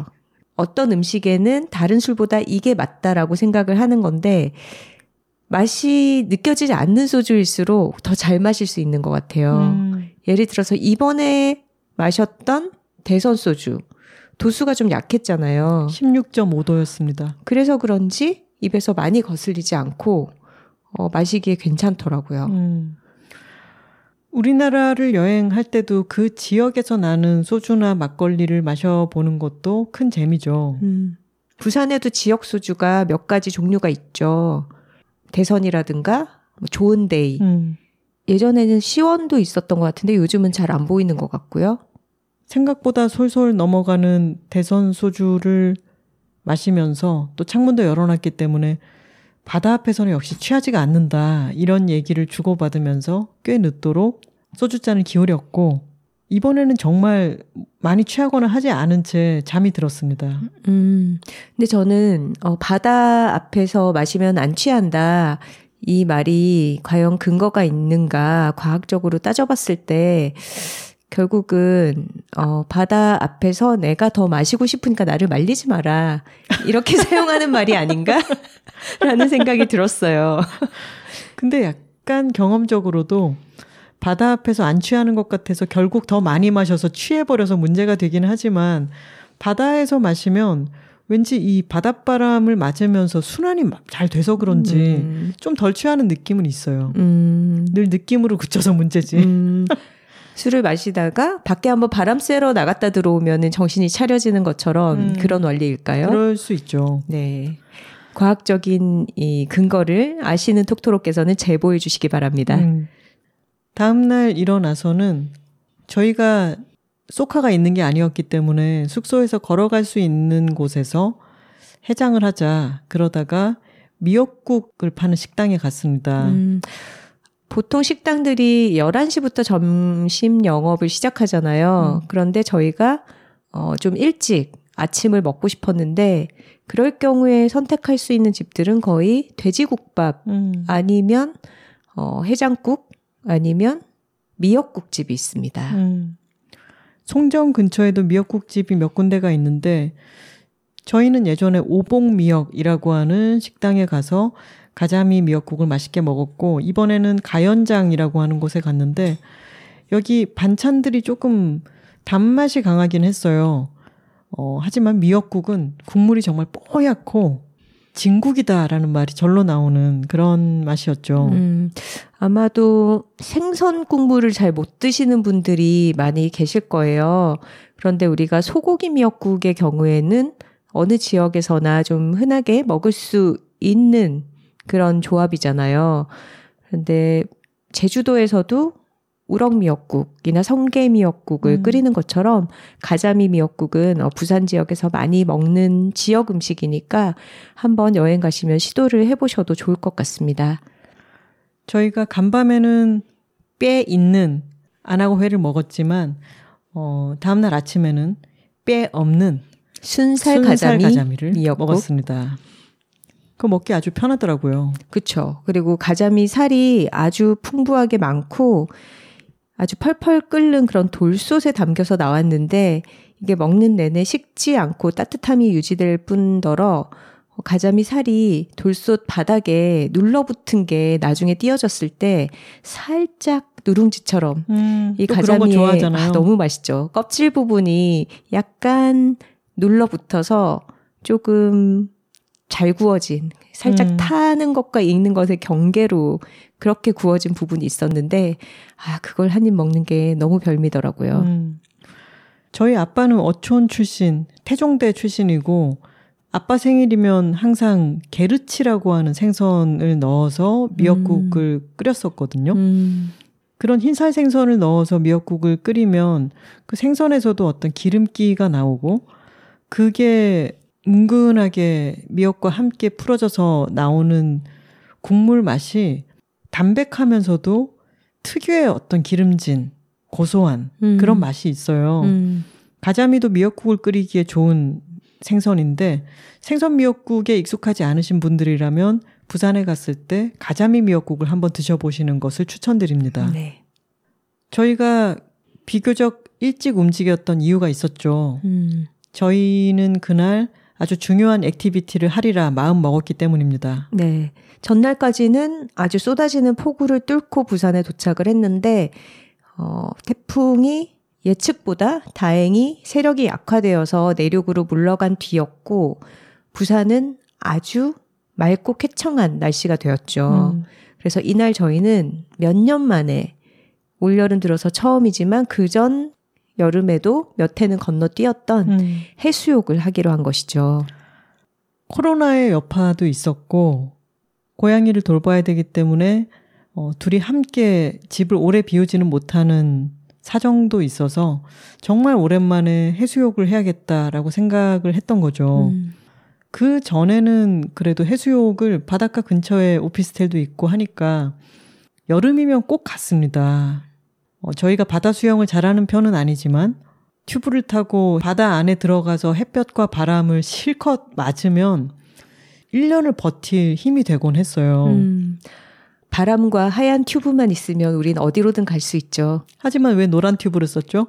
A: 어떤 음식에는 다른 술보다 이게 맞다라고 생각을 하는 건데 맛이 느껴지지 않는 소주일수록 더 잘 마실 수 있는 것 같아요. 음. 예를 들어서 이번에 마셨던 대선 소주 도수가 좀 약했잖아요.
B: 16.5도였습니다.
A: 그래서 그런지 입에서 많이 거슬리지 않고 어, 마시기에 괜찮더라고요. 음.
B: 우리나라를 여행할 때도 그 지역에서 나는 소주나 막걸리를 마셔보는 것도 큰 재미죠. 음.
A: 부산에도 지역 소주가 몇 가지 종류가 있죠. 대선이라든가 뭐 좋은데이. 음. 예전에는 시원도 있었던 것 같은데 요즘은 잘 안 보이는 것 같고요.
B: 생각보다 솔솔 넘어가는 대선 소주를 마시면서 또 창문도 열어놨기 때문에 바다 앞에서는 역시 취하지가 않는다. 이런 얘기를 주고받으면서 꽤 늦도록 소주잔을 기울였고, 이번에는 정말 많이 취하거나 하지 않은 채 잠이 들었습니다. 음.
A: 근데 저는, 어, 바다 앞에서 마시면 안 취한다. 이 말이 과연 근거가 있는가 과학적으로 따져봤을 때 결국은 어 바다 앞에서 내가 더 마시고 싶으니까 나를 말리지 마라. 이렇게 사용하는 말이 아닌가? 라는 생각이 들었어요.
B: 근데 약간 경험적으로도 바다 앞에서 안 취하는 것 같아서 결국 더 많이 마셔서 취해버려서 문제가 되긴 하지만 바다에서 마시면 왠지 이 바닷바람을 맞으면서 순환이 잘 돼서 그런지 음. 좀덜 취하는 느낌은 있어요. 음. 늘 느낌으로 그쳐서 문제지. 음.
A: 술을 마시다가 밖에 한번 바람 쐬러 나갔다 들어오면 정신이 차려지는 것처럼 음, 그런 원리일까요?
B: 그럴 수 있죠.
A: 네. 과학적인 이 근거를 아시는 톡토로께서는 제보해 주시기 바랍니다. 음.
B: 다음날 일어나서는 저희가 소카가 있는 게 아니었기 때문에 숙소에서 걸어갈 수 있는 곳에서 해장을 하자. 그러다가 미역국을 파는 식당에 갔습니다. 음.
A: 보통 식당들이 11시부터 점심 영업을 시작하잖아요. 음. 그런데 저희가 어, 좀 일찍 아침을 먹고 싶었는데 그럴 경우에 선택할 수 있는 집들은 거의 돼지국밥 음. 아니면 어, 해장국 아니면 미역국집이 있습니다. 음.
B: 송정 근처에도 미역국집이 몇 군데가 있는데 저희는 예전에 오봉미역이라고 하는 식당에 가서 가자미 미역국을 맛있게 먹었고 이번에는 가연장이라고 하는 곳에 갔는데 여기 반찬들이 조금 단맛이 강하긴 했어요. 어, 하지만 미역국은 국물이 정말 뽀얗고 진국이다라는 말이 절로 나오는 그런 맛이었죠. 음,
A: 아마도 생선 국물을 잘 못 드시는 분들이 많이 계실 거예요. 그런데 우리가 소고기 미역국의 경우에는 어느 지역에서나 좀 흔하게 먹을 수 있는 그런 조합이잖아요. 그런데 제주도에서도 우럭 미역국이나 성게 미역국을 음. 끓이는 것처럼 가자미 미역국은 어, 부산 지역에서 많이 먹는 지역 음식이니까 한번 여행 가시면 시도를 해보셔도 좋을 것 같습니다.
B: 저희가 간밤에는 뼈 있는 안하고 회를 먹었지만 어, 다음날 아침에는 뼈 없는
A: 순살, 순살 가자미 가자미를
B: 미역국. 먹었습니다. 그 먹기 아주 편하더라고요.
A: 그렇죠. 그리고 가자미 살이 아주 풍부하게 많고 아주 펄펄 끓는 그런 돌솥에 담겨서 나왔는데 이게 먹는 내내 식지 않고 따뜻함이 유지될 뿐더러 가자미 살이 돌솥 바닥에 눌러붙은 게 나중에 띄어졌을 때 살짝 누룽지처럼 음, 이 가자미의 아, 너무 맛있죠. 껍질 부분이 약간 눌러붙어서 조금 잘 구워진 살짝
B: 음.
A: 타는 것과 익는 것의 경계로 그렇게 구워진 부분이 있었는데 아 그걸 한 입 먹는 게 너무 별미더라고요.
B: 음. 저희 아빠는 어촌 출신, 태종대 출신이고 아빠 생일이면 항상 게르치라고 하는 생선을 넣어서 미역국을 끓였었거든요.
A: 음.
B: 그런 흰살 생선을 넣어서 미역국을 끓이면 그 생선에서도 어떤 기름기가 나오고 그게 은근하게 미역과 함께 풀어져서 나오는 국물 맛이 담백하면서도 특유의 어떤 기름진 고소한
A: 음.
B: 그런 맛이 있어요.
A: 음.
B: 가자미도 미역국을 끓이기에 좋은 생선인데 생선 미역국에 익숙하지 않으신 분들이라면 부산에 갔을 때 가자미 미역국을 한번 드셔보시는 것을 추천드립니다.
A: 네.
B: 저희가 비교적 일찍 움직였던 이유가 있었죠.
A: 음.
B: 저희는 그날 아주 중요한 activity를 하리라 마음 먹었기 때문입니다.
A: 네. 전날까지는 아주 쏟아지는 폭우를 뚫고 부산에 도착을 했는데, 어, 태풍이 예측보다 다행히 세력이 약화되어서 내륙으로 물러간 뒤였고, 부산은 아주 맑고 쾌청한 날씨가 되었죠.
B: 음,
A: 그래서 이날 저희는 몇 년 만에 올여름 들어서 처음이지만 그전 여름에도 몇 해는 건너뛰었던
B: 음.
A: 해수욕을 하기로 한 것이죠.
B: 코로나의 여파도 있었고 고양이를 돌봐야 되기 때문에 어, 둘이 함께 집을 오래 비우지는 못하는 사정도 있어서 정말 오랜만에 해수욕을 해야겠다라고 생각을 했던 거죠.
A: 음.
B: 그 전에는 그래도 해수욕을 바닷가 근처에 오피스텔도 있고 하니까 여름이면 꼭 갔습니다. 어, 저희가 바다 수영을 잘하는 편은 아니지만 튜브를 타고 바다 안에 들어가서 햇볕과 바람을 실컷 맞으면 1년을 버틸 힘이 되곤 했어요.
A: 음, 바람과 하얀 튜브만 있으면 우린 어디로든 갈 수 있죠.
B: 하지만 왜 노란 튜브를 썼죠?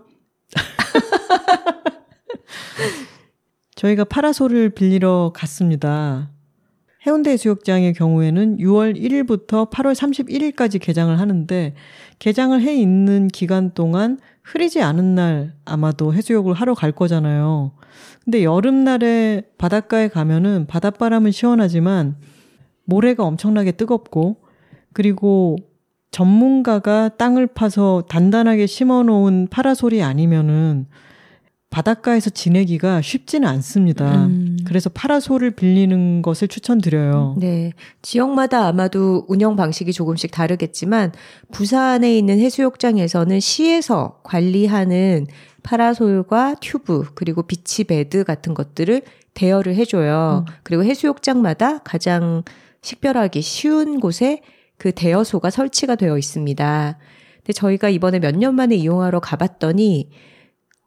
B: 저희가 파라솔을 빌리러 갔습니다. 해운대 해수욕장의 경우에는 6월 1일부터 8월 31일까지 개장을 하는데 개장을 해 있는 기간 동안 흐리지 않은 날 아마도 해수욕을 하러 갈 거잖아요. 근데 여름날에 바닷가에 가면은 바닷바람은 시원하지만 모래가 엄청나게 뜨겁고 그리고 전문가가 땅을 파서 단단하게 심어 놓은 파라솔이 아니면은 바닷가에서 지내기가 쉽지는 않습니다.
A: 음.
B: 그래서 파라솔을 빌리는 것을 추천드려요.
A: 네. 지역마다 아마도 운영 방식이 조금씩 다르겠지만 부산에 있는 해수욕장에서는 시에서 관리하는 파라솔과 튜브 그리고 beach bed 같은 것들을 대여를 해줘요.
B: 음.
A: 그리고 해수욕장마다 가장 식별하기 쉬운 곳에 그 대여소가 설치가 되어 있습니다. 근데 저희가 이번에 몇 년 만에 이용하러 가봤더니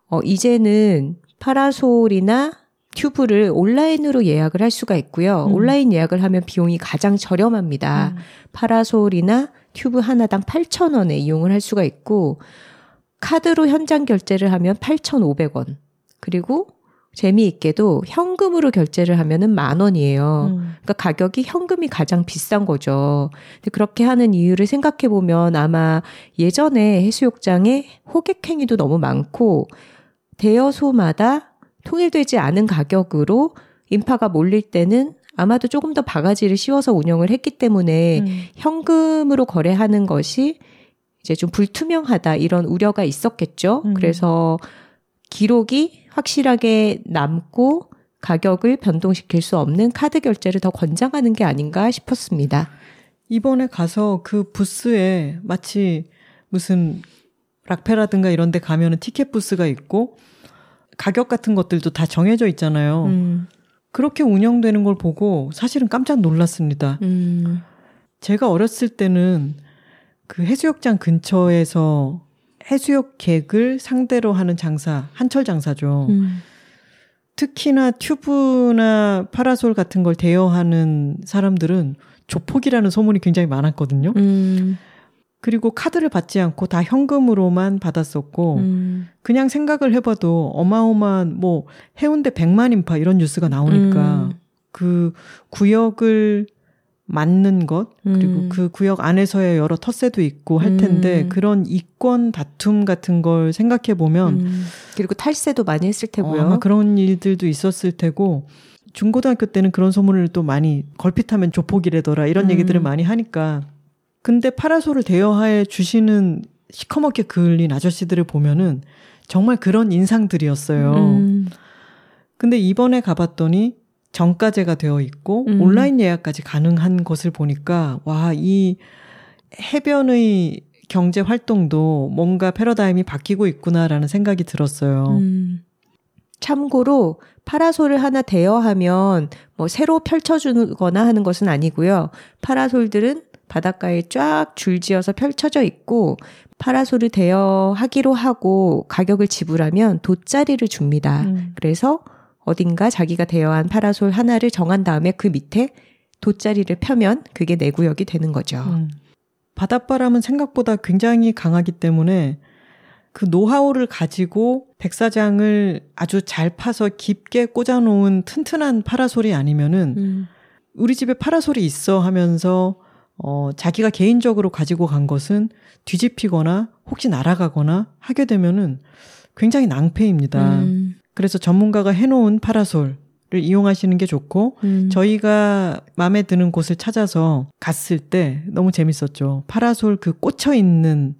A: 어, 이제는 파라솔이나 튜브를 온라인으로 예약을 할 수가 있고요.
B: 음.
A: 온라인 예약을 하면 비용이 가장 저렴합니다.
B: 음.
A: 파라솔이나 튜브 하나당 8,000원에 이용을 할 수가 있고, 카드로 현장 결제를 하면 8,500원. 그리고 재미있게도 현금으로 결제를 하면은 만 원이에요.
B: 음.
A: 그러니까 가격이 현금이 가장 비싼 거죠. 근데 그렇게 하는 이유를 생각해 보면 아마 예전에 해수욕장에 호객 행위도 너무 많고 대여소마다 통일되지 않은 가격으로 인파가 몰릴 때는 아마도 조금 더 바가지를 씌워서 운영을 했기 때문에
B: 음.
A: 현금으로 거래하는 것이 이제 좀 불투명하다 이런 우려가 있었겠죠.
B: 음.
A: 그래서 기록이 확실하게 남고 가격을 변동시킬 수 없는 카드 결제를 더 권장하는 게 아닌가 싶었습니다.
B: 이번에 가서 그 부스에 마치 무슨 락페라든가 이런 데 가면은 티켓 부스가 있고 가격 같은 것들도 다 정해져 있잖아요.
A: 음,
B: 그렇게 운영되는 걸 보고 사실은 깜짝 놀랐습니다.
A: 음,
B: 제가 어렸을 때는 그 해수욕장 근처에서 해수욕객을 상대로 하는 장사, 한철 장사죠.
A: 음,
B: 특히나 튜브나 파라솔 같은 걸 대여하는 사람들은 조폭이라는 소문이 굉장히 많았거든요.
A: 음,
B: 그리고 카드를 받지 않고 다 현금으로만 받았었고,
A: 음,
B: 그냥 생각을 해봐도 어마어마한 뭐 해운대 백만 인파 이런 뉴스가 나오니까
A: 음.
B: 그 구역을 맞는 것 그리고
A: 음.
B: 그 구역 안에서의 여러 텃세도 있고 할 텐데
A: 음.
B: 그런 이권 다툼 같은 걸 생각해 보면
A: 음. 그리고 탈세도 많이 했을
B: 어,
A: 테고요.
B: 아마 그런 일들도 있었을 테고 중고등학교 때는 그런 소문을 또 많이 걸핏하면 조폭이래더라 이런
A: 음.
B: 얘기들을 많이 하니까 근데 파라솔을 대여해 주시는 시커멓게 그을린 아저씨들을 보면은 정말 그런 인상들이었어요.
A: 음.
B: 근데 이번에 가봤더니 정가제가 되어 있고
A: 음.
B: 온라인 예약까지 가능한 것을 보니까 와, 이 해변의 경제 활동도 뭔가 패러다임이 바뀌고 있구나라는 생각이 들었어요.
A: 음. 참고로 파라솔을 하나 대여하면 뭐 새로 펼쳐주거나 하는 것은 아니고요. 파라솔들은 바닷가에 쫙 줄지어서 펼쳐져 있고 파라솔을 대여하기로 하고 가격을 지불하면 돗자리를 줍니다.
B: 음.
A: 그래서 어딘가 자기가 대여한 파라솔 하나를 정한 다음에 그 밑에 돗자리를 펴면 그게 내 구역이 되는 거죠.
B: 음. 바닷바람은 생각보다 굉장히 강하기 때문에 그 노하우를 가지고 백사장을 아주 잘 파서 깊게 꽂아놓은 튼튼한 파라솔이 아니면은
A: 음.
B: 우리 집에 파라솔이 있어 하면서 어, 자기가 개인적으로 가지고 간 것은 뒤집히거나 혹시 날아가거나 하게 되면은 굉장히 낭패입니다.
A: 음.
B: 그래서 전문가가 해놓은 파라솔을 이용하시는 게 좋고
A: 음.
B: 저희가 마음에 드는 곳을 찾아서 갔을 때 너무 재밌었죠. 파라솔 그 꽂혀 있는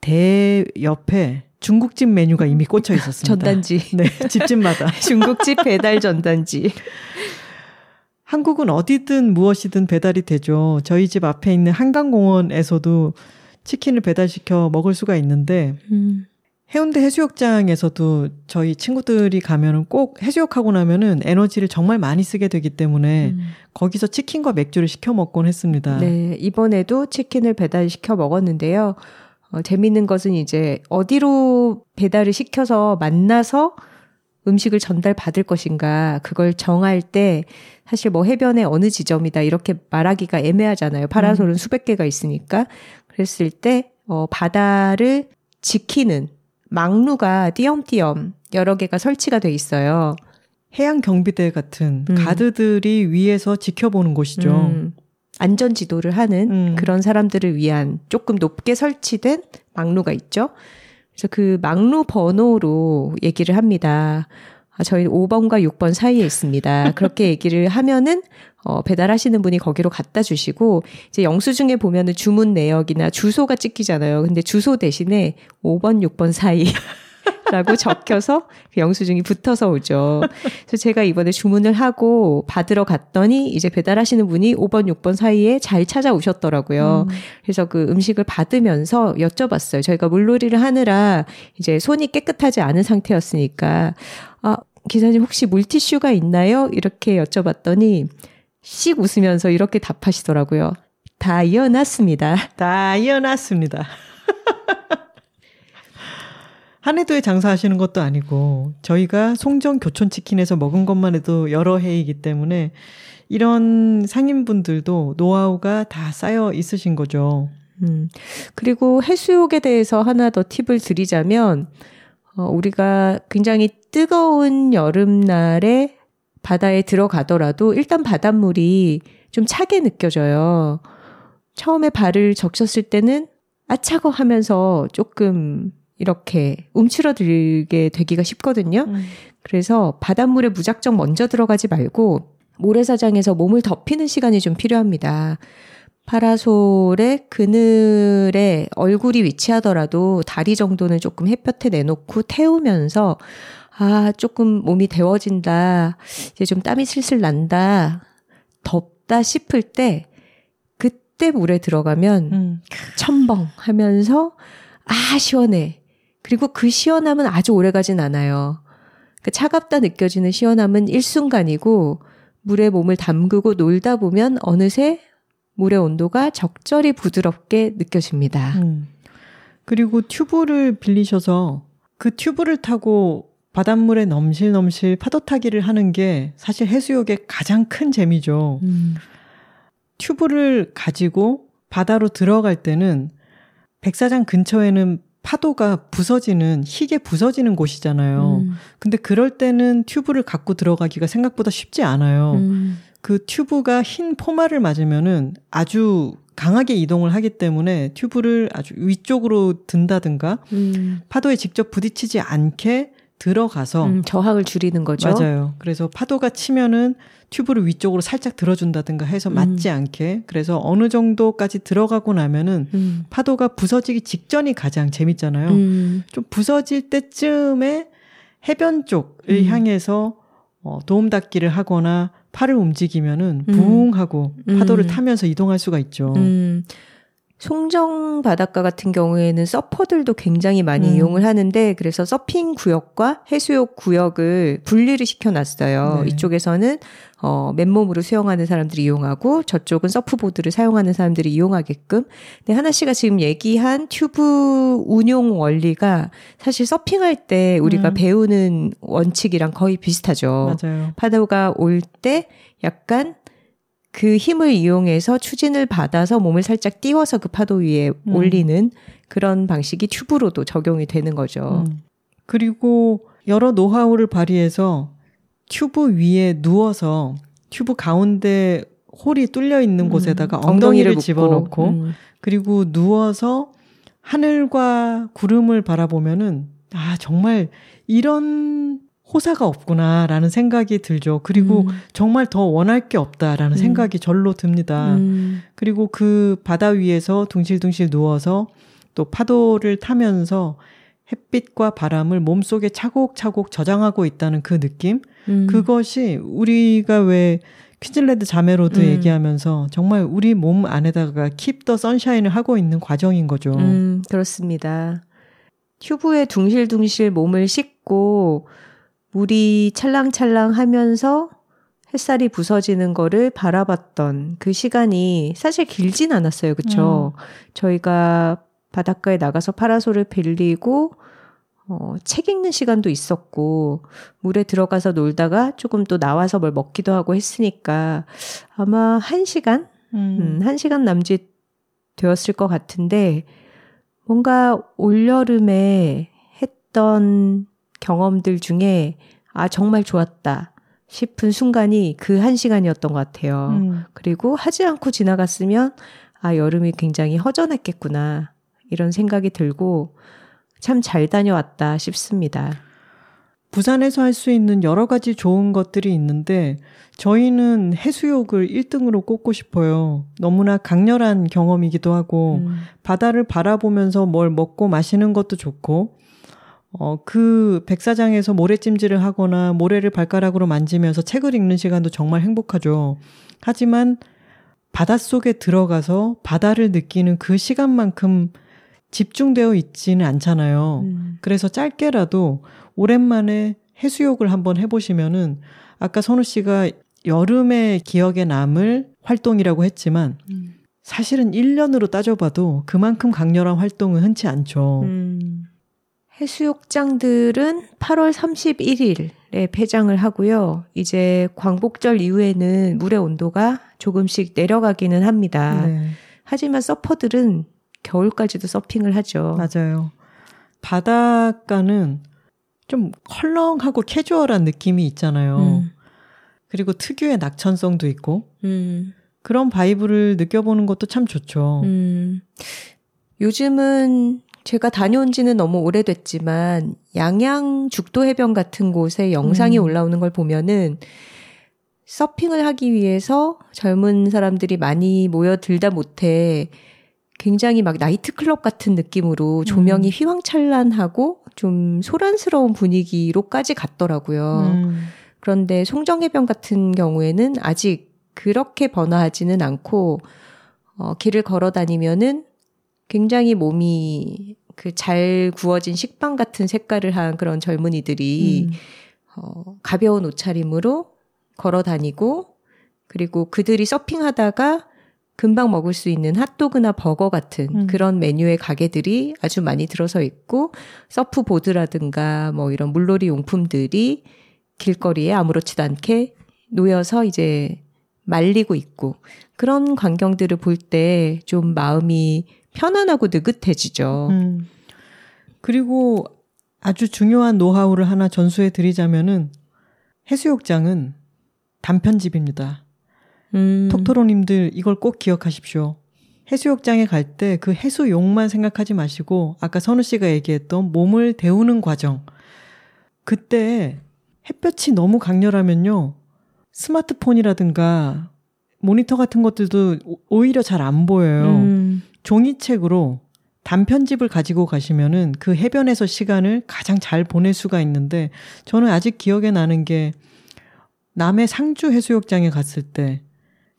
B: 대 옆에 중국집 메뉴가 이미 꽂혀 있었습니다.
A: 전단지.
B: 네, 집집마다.
A: 중국집 배달 전단지.
B: 한국은 어디든 무엇이든 배달이 되죠. 저희 집 앞에 있는 한강공원에서도 치킨을 배달시켜 먹을 수가 있는데
A: 음.
B: 해운대 해수욕장에서도 저희 친구들이 가면은 꼭 해수욕하고 나면은 에너지를 정말 많이 쓰게 되기 때문에
A: 음.
B: 거기서 치킨과 맥주를 시켜 먹곤 했습니다.
A: 네, 이번에도 치킨을 배달시켜 먹었는데요. 어, 재밌는 것은 이제 어디로 배달을 시켜서 만나서 음식을 전달 받을 것인가 그걸 정할 때 사실 뭐 해변의 어느 지점이다 이렇게 말하기가 애매하잖아요. 파라솔은 수백 개가 있으니까 그랬을 때 어, 바다를 지키는 망루가 띄엄띄엄 여러 개가 설치가 돼 있어요.
B: 해양 경비대 같은
A: 음.
B: 가드들이 위에서 지켜보는 곳이죠.
A: 음, 안전 지도를 하는
B: 음.
A: 그런 사람들을 위한 조금 높게 설치된 망루가 있죠. 그래서 그 망루 번호로 얘기를 합니다. 아, 저희 5번과 6번 사이에 있습니다. 그렇게 얘기를 하면은 어, 배달하시는 분이 거기로 갖다 주시고 이제 영수증에 보면은 주문 내역이나 주소가 찍히잖아요. 근데 주소 대신에 5번, 6번 사이 라고 적혀서 그 영수증이 붙어서 오죠. 그래서 제가 이번에 주문을 하고 받으러 갔더니 이제 배달하시는 분이 5번, 6번 사이에 잘 찾아오셨더라고요.
B: 음.
A: 그래서 그 음식을 받으면서 여쭤봤어요. 저희가 물놀이를 하느라 이제 손이 깨끗하지 않은 상태였으니까, 아, 기사님 혹시 물티슈가 있나요? 이렇게 여쭤봤더니 씩 웃으면서 이렇게 답하시더라고요. 다 이어놨습니다.
B: 다 이어놨습니다. 한해도에 장사하시는 것도 아니고 저희가 송정 교촌 치킨에서 먹은 것만 해도 여러 해이기 때문에 이런 상인분들도 노하우가 다 쌓여 있으신 거죠.
A: 음. 그리고 해수욕에 대해서 하나 더 팁을 드리자면, 어, 우리가 굉장히 뜨거운 여름날에 바다에 들어가더라도 일단 바닷물이 좀 차게 느껴져요. 처음에 발을 적셨을 때는 아, 차고 하면서 조금 이렇게 움츠러들게 되기가 쉽거든요. 그래서 바닷물에 무작정 먼저 들어가지 말고 모래사장에서 몸을 덮이는 시간이 좀 필요합니다. 파라솔의 그늘에 얼굴이 위치하더라도 다리 정도는 조금 햇볕에 내놓고 태우면서 아, 조금 몸이 데워진다. 이제 좀 땀이 슬슬 난다. 덥다 싶을 때 그때 물에 들어가면
B: 음.
A: 첨벙 하면서 아, 시원해. 그리고 그 시원함은 아주 오래 가진 않아요. 그 차갑다 느껴지는 시원함은 일순간이고 물에 몸을 담그고 놀다 보면 어느새 물의 온도가 적절히 부드럽게 느껴집니다.
B: 음. 그리고 튜브를 빌리셔서 그 튜브를 타고 바닷물에 넘실넘실 파도 타기를 하는 게 사실 해수욕의 가장 큰 재미죠.
A: 음.
B: 튜브를 가지고 바다로 들어갈 때는 백사장 근처에는 파도가 부서지는 희게 부서지는 곳이잖아요.
A: 음.
B: 근데 그럴 때는 튜브를 갖고 들어가기가 생각보다 쉽지 않아요.
A: 음.
B: 그 튜브가 흰 포마를 맞으면은 아주 강하게 이동을 하기 때문에 튜브를 아주 위쪽으로 든다든가
A: 음.
B: 파도에 직접 부딪히지 않게 들어가서
A: 음, 저항을 줄이는 거죠.
B: 맞아요. 그래서 파도가 치면은 튜브를 위쪽으로 살짝 들어준다든가 해서 맞지 음. 않게 그래서 어느 정도까지 들어가고 나면은 음. 파도가 부서지기 직전이 가장 재밌잖아요. 음. 좀 부서질 때쯤에 해변 쪽을 음. 향해서 어, 도움 닫기를 하거나 팔을 움직이면은 음. 부웅 하고 파도를 타면서 이동할 수가 있죠.
A: 송정 바닷가 같은 경우에는 서퍼들도 굉장히 많이 음. 이용을 하는데 그래서 서핑 구역과 해수욕 구역을 분리를 시켜놨어요. 네. 이쪽에서는 어, 맨몸으로 수영하는 사람들이 이용하고 저쪽은 서프보드를 사용하는 사람들이 이용하게끔. 근데 하나 씨가 지금 얘기한 튜브 운용 원리가 사실 서핑할 때 우리가 음. 배우는 원칙이랑 거의 비슷하죠.
B: 맞아요.
A: 파도가 올 때 약간 그 힘을 이용해서 추진을 받아서 몸을 살짝 띄워서 그 파도 위에 음. 올리는 그런 방식이 튜브로도 적용이 되는 거죠. 음.
B: 그리고 여러 노하우를 발휘해서 튜브 위에 누워서 튜브 가운데 홀이 뚫려 있는 음. 곳에다가 엉덩이를, 엉덩이를 집어넣고 음. 그리고 누워서 하늘과 구름을 바라보면은 아 정말 이런 호사가 없구나라는 생각이 들죠. 그리고 음. 정말 더 원할 게 없다라는 음. 생각이 절로 듭니다. 음. 그리고 그 바다 위에서 둥실둥실 누워서 또 파도를 타면서 햇빛과 바람을 몸속에 차곡차곡 저장하고 있다는 그 느낌? 음. 그것이 우리가 왜 퀴즐랜드 자메로드 음. 얘기하면서 정말 우리 몸 안에다가 킵 더 선샤인을 하고 있는 과정인 거죠.
A: 음, 그렇습니다. 튜브에 둥실둥실 몸을 싣고 물이 찰랑찰랑 하면서 햇살이 부서지는 거를 바라봤던 그 시간이 사실 길진 않았어요. 그쵸? 음. 저희가 바닷가에 나가서 파라솔을 빌리고 어, 책 읽는 시간도 있었고, 물에 들어가서 놀다가 조금 또 나와서 뭘 먹기도 하고 했으니까, 아마 한 시간? 음. 음, 한 시간 남짓 되었을 것 같은데, 뭔가 올여름에 했던 경험들 중에 아, 정말 좋았다 싶은 순간이 그 한 시간이었던 것 같아요. 음. 그리고 하지 않고 지나갔으면 아, 여름이 굉장히 허전했겠구나. 이런 생각이 들고 참 잘 다녀왔다 싶습니다.
B: 부산에서 할 수 있는 여러 가지 좋은 것들이 있는데 저희는 해수욕을 1등으로 꼽고 싶어요. 너무나 강렬한 경험이기도 하고 음. 바다를 바라보면서 뭘 먹고 마시는 것도 좋고 어, 그 백사장에서 모래찜질을 하거나 모래를 발가락으로 만지면서 책을 읽는 시간도 정말 행복하죠. 하지만 바닷속에 들어가서 바다를 느끼는 그 시간만큼 집중되어 있지는 않잖아요. 음. 그래서 짧게라도 오랜만에 해수욕을 한번 해보시면은 아까 선우 씨가 여름의 기억에 남을 활동이라고 했지만 음. 사실은 1년으로 따져봐도 그만큼 강렬한 활동은 흔치 않죠. 음.
A: 해수욕장들은 8월 31일에 폐장을 하고요. 이제 광복절 이후에는 물의 온도가 조금씩 내려가기는 합니다. 네. 하지만 서퍼들은 겨울까지도 서핑을 하죠.
B: 맞아요. 바닷가는 좀 헐렁하고 캐주얼한 느낌이 있잖아요. 음. 그리고 특유의 낙천성도 있고 음. 그런 vibe를 느껴보는 것도 참 좋죠. 음.
A: 요즘은 제가 다녀온 지는 너무 오래됐지만 양양 죽도 해변 같은 곳에 영상이 음. 올라오는 걸 보면은 서핑을 하기 위해서 젊은 사람들이 많이 모여들다 못해 굉장히 막 나이트클럽 같은 느낌으로 조명이 음. 휘황찬란하고 좀 소란스러운 분위기로까지 갔더라고요. 음. 그런데 송정해변 같은 경우에는 아직 그렇게 번화하지는 않고 어, 길을 걸어 다니면은 굉장히 몸이 그 잘 구워진 식빵 같은 색깔을 한 그런 젊은이들이 음. 어, 가벼운 옷차림으로 걸어 다니고 그리고 그들이 서핑하다가 금방 먹을 수 있는 핫도그나 버거 같은 음. 그런 메뉴의 가게들이 아주 많이 들어서 있고 서프보드라든가 뭐 이런 물놀이 용품들이 길거리에 아무렇지도 않게 놓여서 이제 말리고 있고 그런 광경들을 볼 때 좀 마음이 편안하고 느긋해지죠. 음.
B: 그리고 아주 중요한 노하우를 하나 전수해 드리자면은 해수욕장은 단편집입니다. 음. 톡토로님들 이걸 꼭 기억하십시오. 해수욕장에 갈 때 그 해수욕만 생각하지 마시고 아까 선우 씨가 얘기했던 몸을 데우는 과정 그때 햇볕이 너무 강렬하면요. 스마트폰이라든가 모니터 같은 것들도 오히려 잘 안 보여요. 음. 종이책으로 단편집을 가지고 가시면은 그 해변에서 시간을 가장 잘 보낼 수가 있는데 저는 아직 기억에 나는 게 남해 상주 해수욕장에 갔을 때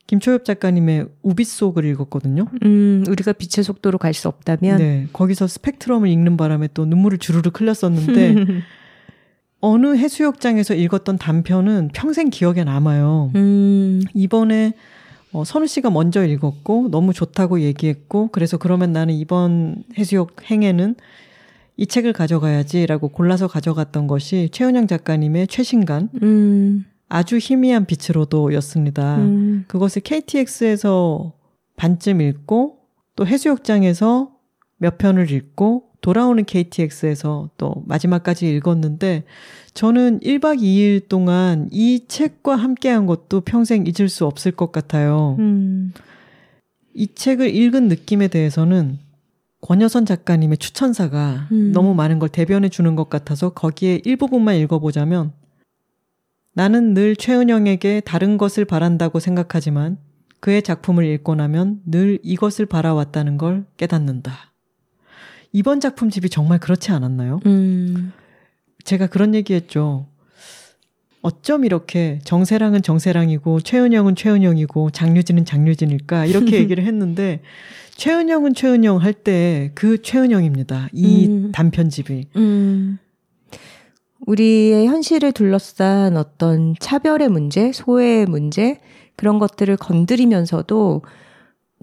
B: 김초엽 작가님의 우비 속을 읽었거든요.
A: 음, 우리가 빛의 속도로 갈 수 없다면
B: 네, 거기서 스펙트럼을 읽는 바람에 또 눈물을 주르르 흘렸었는데 어느 해수욕장에서 읽었던 단편은 평생 기억에 남아요. 음. 이번에 어, 선우 씨가 먼저 읽었고 너무 좋다고 얘기했고 그래서 그러면 나는 이번 해수욕 행에는 이 책을 가져가야지라고 골라서 가져갔던 것이 최은영 작가님의 최신간 음. 아주 희미한 빛으로도였습니다. 음. 그것을 KTX에서 반쯤 읽고 또 해수욕장에서 몇 편을 읽고 돌아오는 KTX에서 또 마지막까지 읽었는데 저는 1박 2일 동안 이 책과 함께한 것도 평생 잊을 수 없을 것 같아요. 음. 이 책을 읽은 느낌에 대해서는 권여선 작가님의 추천사가 음. 너무 많은 걸 대변해 주는 것 같아서 거기에 일부분만 읽어보자면 나는 늘 최은영에게 다른 것을 바란다고 생각하지만 그의 작품을 읽고 나면 늘 이것을 바라왔다는 걸 깨닫는다. 이번 작품집이 정말 그렇지 않았나요? 음. 제가 그런 얘기했죠. 어쩜 이렇게 정세랑은 정세랑이고 최은영은 최은영이고 장유진은 장유진일까 이렇게 얘기를 했는데 최은영은 최은영 할 때 그 최은영입니다. 이 음. 단편집이. 음.
A: 우리의 현실을 둘러싼 어떤 차별의 문제, 소외의 문제 그런 것들을 건드리면서도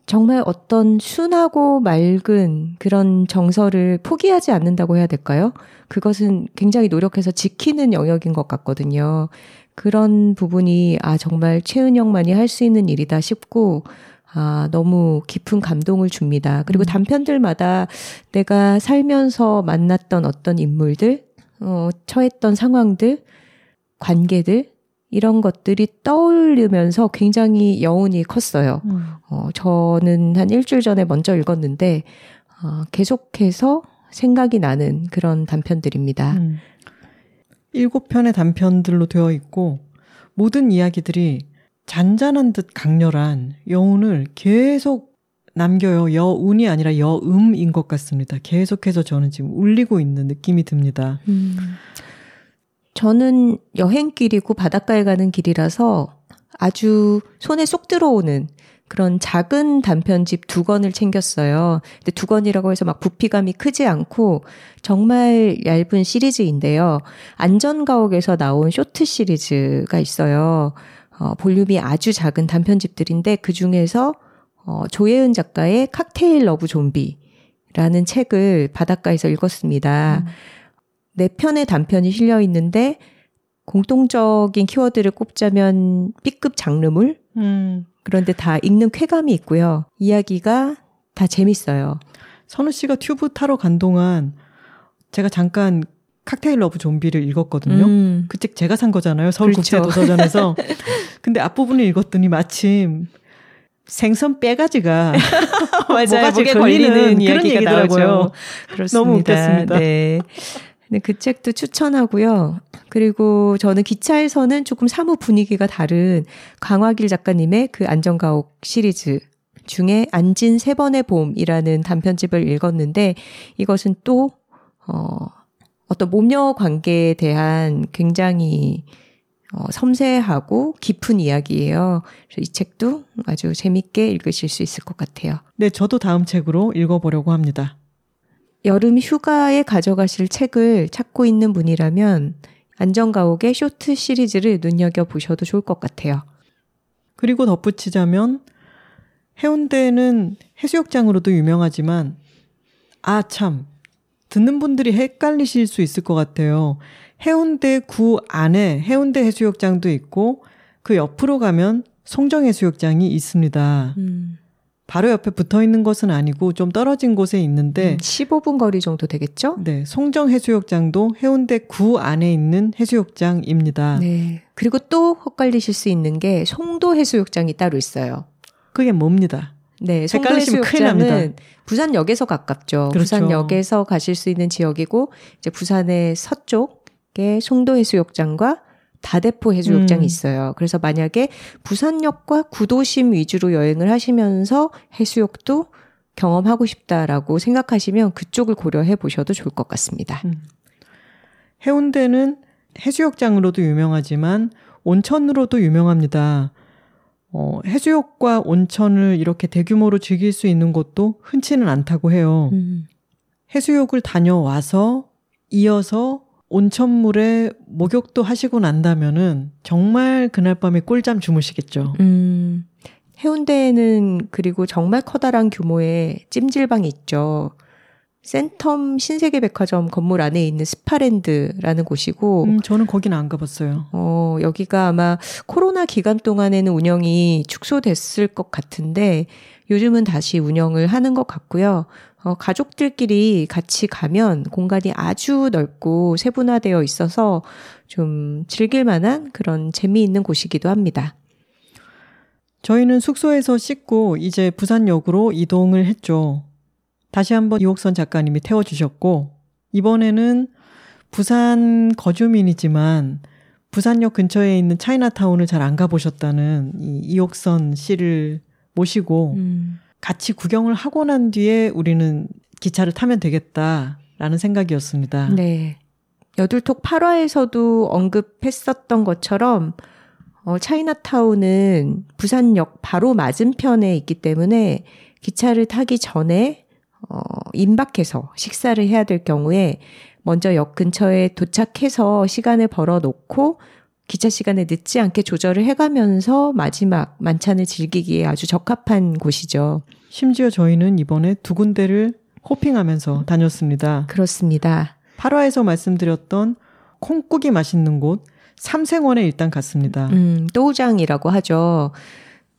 A: 정말 어떤 순하고 맑은 그런 정서를 포기하지 않는다고 해야 될까요? 그것은 굉장히 노력해서 지키는 영역인 것 같거든요. 그런 부분이 아 정말 최은영만이 할 수 있는 일이다 싶고 아 너무 깊은 감동을 줍니다. 그리고 음. 단편들마다 내가 살면서 만났던 어떤 인물들, 어 처했던 상황들, 관계들 이런 것들이 떠올리면서 굉장히 여운이 컸어요. 음. 어, 저는 한 일주일 전에 먼저 읽었는데, 어, 계속해서 생각이 나는 그런 단편들입니다. 음.
B: 일곱 편의 단편들로 되어 있고, 모든 이야기들이 잔잔한 듯 강렬한 여운을 계속 남겨요. 여운이 아니라 여음인 것 같습니다. 계속해서 저는 지금 울리고 있는 느낌이 듭니다. 음.
A: 저는 여행길이고 바닷가에 가는 길이라서 아주 손에 쏙 들어오는 그런 작은 단편집 두 권을 챙겼어요. 근데 두 권이라고 해서 막 부피감이 크지 않고 정말 얇은 시리즈인데요. 안전가옥에서 나온 쇼트 시리즈가 있어요. 어, 볼륨이 아주 작은 단편집들인데 그 중에서 어, 조예은 작가의 칵테일 러브 좀비라는 책을 바닷가에서 읽었습니다. 음. 네 편의 단편이 실려 있는데 공통적인 키워드를 꼽자면 B급 장르물. 음. 그런데 다 읽는 쾌감이 있고요. 이야기가 다 재밌어요.
B: 선우 씨가 튜브 타러 간 동안 제가 잠깐 칵테일 러브 좀비를 읽었거든요. 음. 그책 제가 산 거잖아요. 서울국제도서전에서. 그렇죠. 근데 앞부분을 읽었더니 마침 생선 뼈 가시가
A: 맞아요. 목에 걸리는, 이야기가 그런 얘기더라고요. 그렇습니다. 너무 웃겼습니다. 네. 네, 그 책도 추천하고요. 그리고 저는 기차에서는 조금 사뭇 분위기가 다른 강화길 작가님의 그 안전가옥 시리즈 중에 안진 세 번의 봄이라는 단편집을 읽었는데 이것은 또, 어, 어떤 몸녀 관계에 대한 굉장히 어, 섬세하고 깊은 이야기예요. 그래서 이 책도 아주 재밌게 읽으실 수 있을 것 같아요.
B: 네, 저도 다음 책으로 읽어보려고 합니다.
A: 여름 휴가에 가져가실 책을 찾고 있는 분이라면 안전가옥의 쇼트 시리즈를 눈여겨보셔도 좋을 것 같아요.
B: 그리고 덧붙이자면 해운대는 해수욕장으로도 유명하지만 아 참 듣는 분들이 헷갈리실 수 있을 것 같아요. 해운대 구 안에 해운대 해수욕장도 있고 그 옆으로 가면 송정 해수욕장이 있습니다. 음. 바로 옆에 붙어 있는 것은 아니고 좀 떨어진 곳에 있는데 음,
A: 15분 거리 정도 되겠죠?
B: 네. 송정 해수욕장도 해운대 구 안에 있는 해수욕장입니다. 네.
A: 그리고 또 헛갈리실 수 있는 게 송도 해수욕장이 따로 있어요.
B: 그게 뭡니다.
A: 네, 송도 해수욕장은 부산역에서 가깝죠. 그렇죠. 부산역에서 가실 수 있는 지역이고 이제 부산의 서쪽 게 송도 해수욕장과 다대포 해수욕장이
B: 음.
A: 있어요. 그래서 만약에 부산역과 구도심 위주로 여행을 하시면서 해수욕도 경험하고 싶다라고 생각하시면 그쪽을 고려해 보셔도 좋을 것 같습니다.
B: 음. 해운대는 해수욕장으로도 유명하지만 온천으로도 유명합니다. 어, 해수욕과 온천을 이렇게 대규모로 즐길 수 있는 곳도 흔치는 않다고 해요.
A: 음.
B: 해수욕을 다녀와서 이어서 온천물에 목욕도 하시고 난다면은 정말 그날 밤에 꿀잠 주무시겠죠.
A: 음, 해운대에는 그리고 정말 커다란 규모의 찜질방이 있죠. 센텀 신세계 백화점 건물 안에 있는 스파랜드라는 곳이고,
B: 음, 저는 거기는 안 가봤어요.
A: 어, 여기가 아마 코로나 기간 동안에는 운영이 축소됐을 것 같은데, 요즘은 다시 운영을 하는 것 같고요. 어, 가족들끼리 같이 가면 공간이 아주 넓고 세분화되어 있어서 좀 즐길 만한 그런 재미있는 곳이기도 합니다.
B: 저희는 숙소에서 씻고 이제 부산역으로 이동을 했죠. 다시 한번 이옥선 작가님이 태워주셨고, 이번에는 부산 거주민이지만 부산역 근처에 있는 차이나타운을 잘 안 가보셨다는 이 이옥선 씨를 모시고
A: 음.
B: 같이 구경을 하고 난 뒤에 우리는 기차를 타면 되겠다라는 생각이었습니다.
A: 네. 여둘톡 8화에서도 언급했었던 것처럼 어, 차이나타운은 부산역 바로 맞은편에 있기 때문에 기차를 타기 전에 어, 임박해서 식사를 해야 될 경우에 먼저 역 근처에 도착해서 시간을 벌어 놓고 기차 시간에 늦지 않게 조절을 해가면서 마지막 만찬을 즐기기에 아주 적합한 곳이죠.
B: 심지어 저희는 이번에 두 군데를 호핑하면서 다녔습니다.
A: 그렇습니다.
B: 8화에서 말씀드렸던 콩국이 맛있는 곳 삼생원에 일단 갔습니다.
A: 음, 또우장이라고 하죠.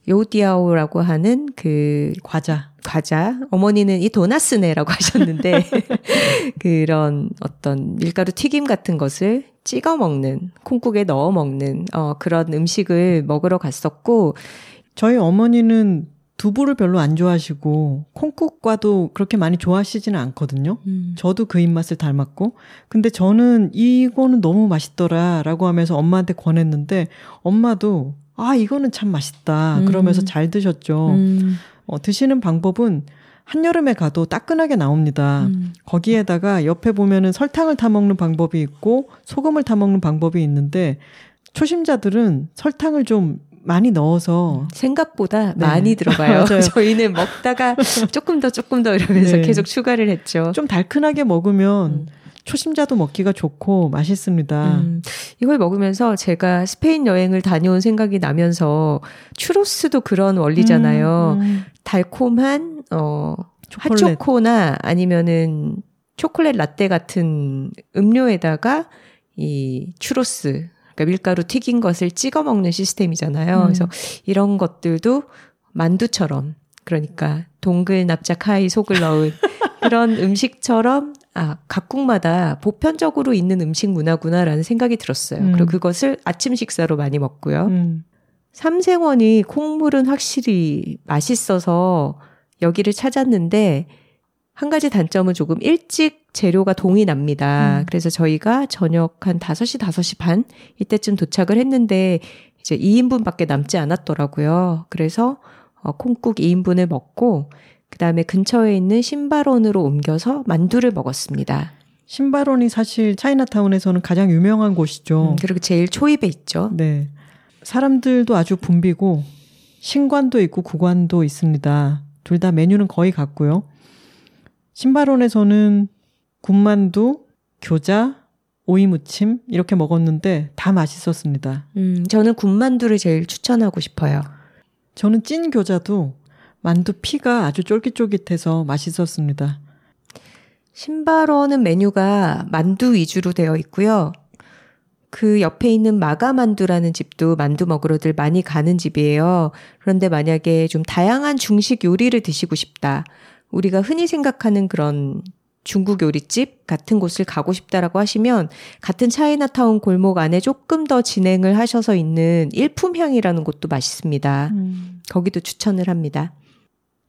A: 요디아오라고 하는 그
B: 과자.
A: 과자. 어머니는 이 도나스네라고 하셨는데 그런 어떤 밀가루 튀김 같은 것을 찍어 먹는 콩국에 넣어 먹는 어 그런 음식을 먹으러 갔었고
B: 저희 어머니는 두부를 별로 안 좋아하시고 콩국과도 그렇게 많이 좋아하시지는 않거든요.
A: 음.
B: 저도 그 입맛을 닮았고 근데 저는 이거는 너무 맛있더라라고 하면서 엄마한테 권했는데 엄마도 아 이거는 참 맛있다 그러면서
A: 음.
B: 잘 드셨죠.
A: 음.
B: 어, 드시는 방법은 한여름에 가도 따끈하게 나옵니다.
A: 음.
B: 거기에다가 옆에 보면은 설탕을 타 먹는 방법이 있고 소금을 타 먹는 방법이 있는데 초심자들은 설탕을 좀 많이 넣어서
A: 생각보다
B: 네.
A: 많이 들어가요. 저희는 먹다가 조금 더 조금 더 이러면서
B: 네.
A: 계속 추가를 했죠.
B: 좀 달큰하게 먹으면
A: 음.
B: 초심자도 먹기가 좋고 맛있습니다.
A: 음, 이걸 먹으면서 제가 스페인 여행을 다녀온 생각이 나면서 추로스도 그런 원리잖아요.
B: 음, 음.
A: 달콤한 어
B: 초콜릿.
A: 핫초코나 아니면은 초콜릿 라떼 같은 음료에다가 이 추로스 그러니까 밀가루 튀긴 것을 찍어 먹는 시스템이잖아요.
B: 음.
A: 그래서 이런 것들도 만두처럼 그러니까 동글 납작 하이 속을 넣은 그런 음식처럼 아 각국마다 보편적으로 있는 음식 문화구나라는 생각이 들었어요.
B: 음.
A: 그리고 그것을 아침 식사로 많이 먹고요.
B: 음.
A: 삼생원이 콩물은 확실히 맛있어서 여기를 찾았는데 한 가지 단점은 조금 일찍 재료가 동이 납니다.
B: 음.
A: 그래서 저희가 저녁 한 5시, 5시 반 이때쯤 도착을 했는데 이제 2인분밖에 남지 않았더라고요. 그래서 어, 콩국 2인분을 먹고 그다음에 근처에 있는 신발원으로 옮겨서 만두를 먹었습니다.
B: 신발원이 사실 차이나타운에서는 가장 유명한 곳이죠.
A: 음, 그리고 제일 초입에 있죠.
B: 네. 사람들도 아주 붐비고 신관도 있고 구관도 있습니다. 둘 다 메뉴는 거의 같고요. 신발원에서는 군만두, 교자, 오이무침 이렇게 먹었는데 다 맛있었습니다.
A: 음, 저는 군만두를 제일 추천하고 싶어요.
B: 저는 찐 교자도 만두 피가 아주 쫄깃쫄깃해서 맛있었습니다.
A: 신발원은 메뉴가 만두 위주로 되어 있고요. 그 옆에 있는 마가만두라는 집도 만두 먹으러들 많이 가는 집이에요. 그런데 만약에 좀 다양한 중식 요리를 드시고 싶다. 우리가 흔히 생각하는 그런 중국 요리집 같은 곳을 가고 싶다라고 하시면 같은 차이나타운 골목 안에 조금 더 진행을 하셔서 있는 일품향이라는 곳도 맛있습니다. 거기도 추천을 합니다.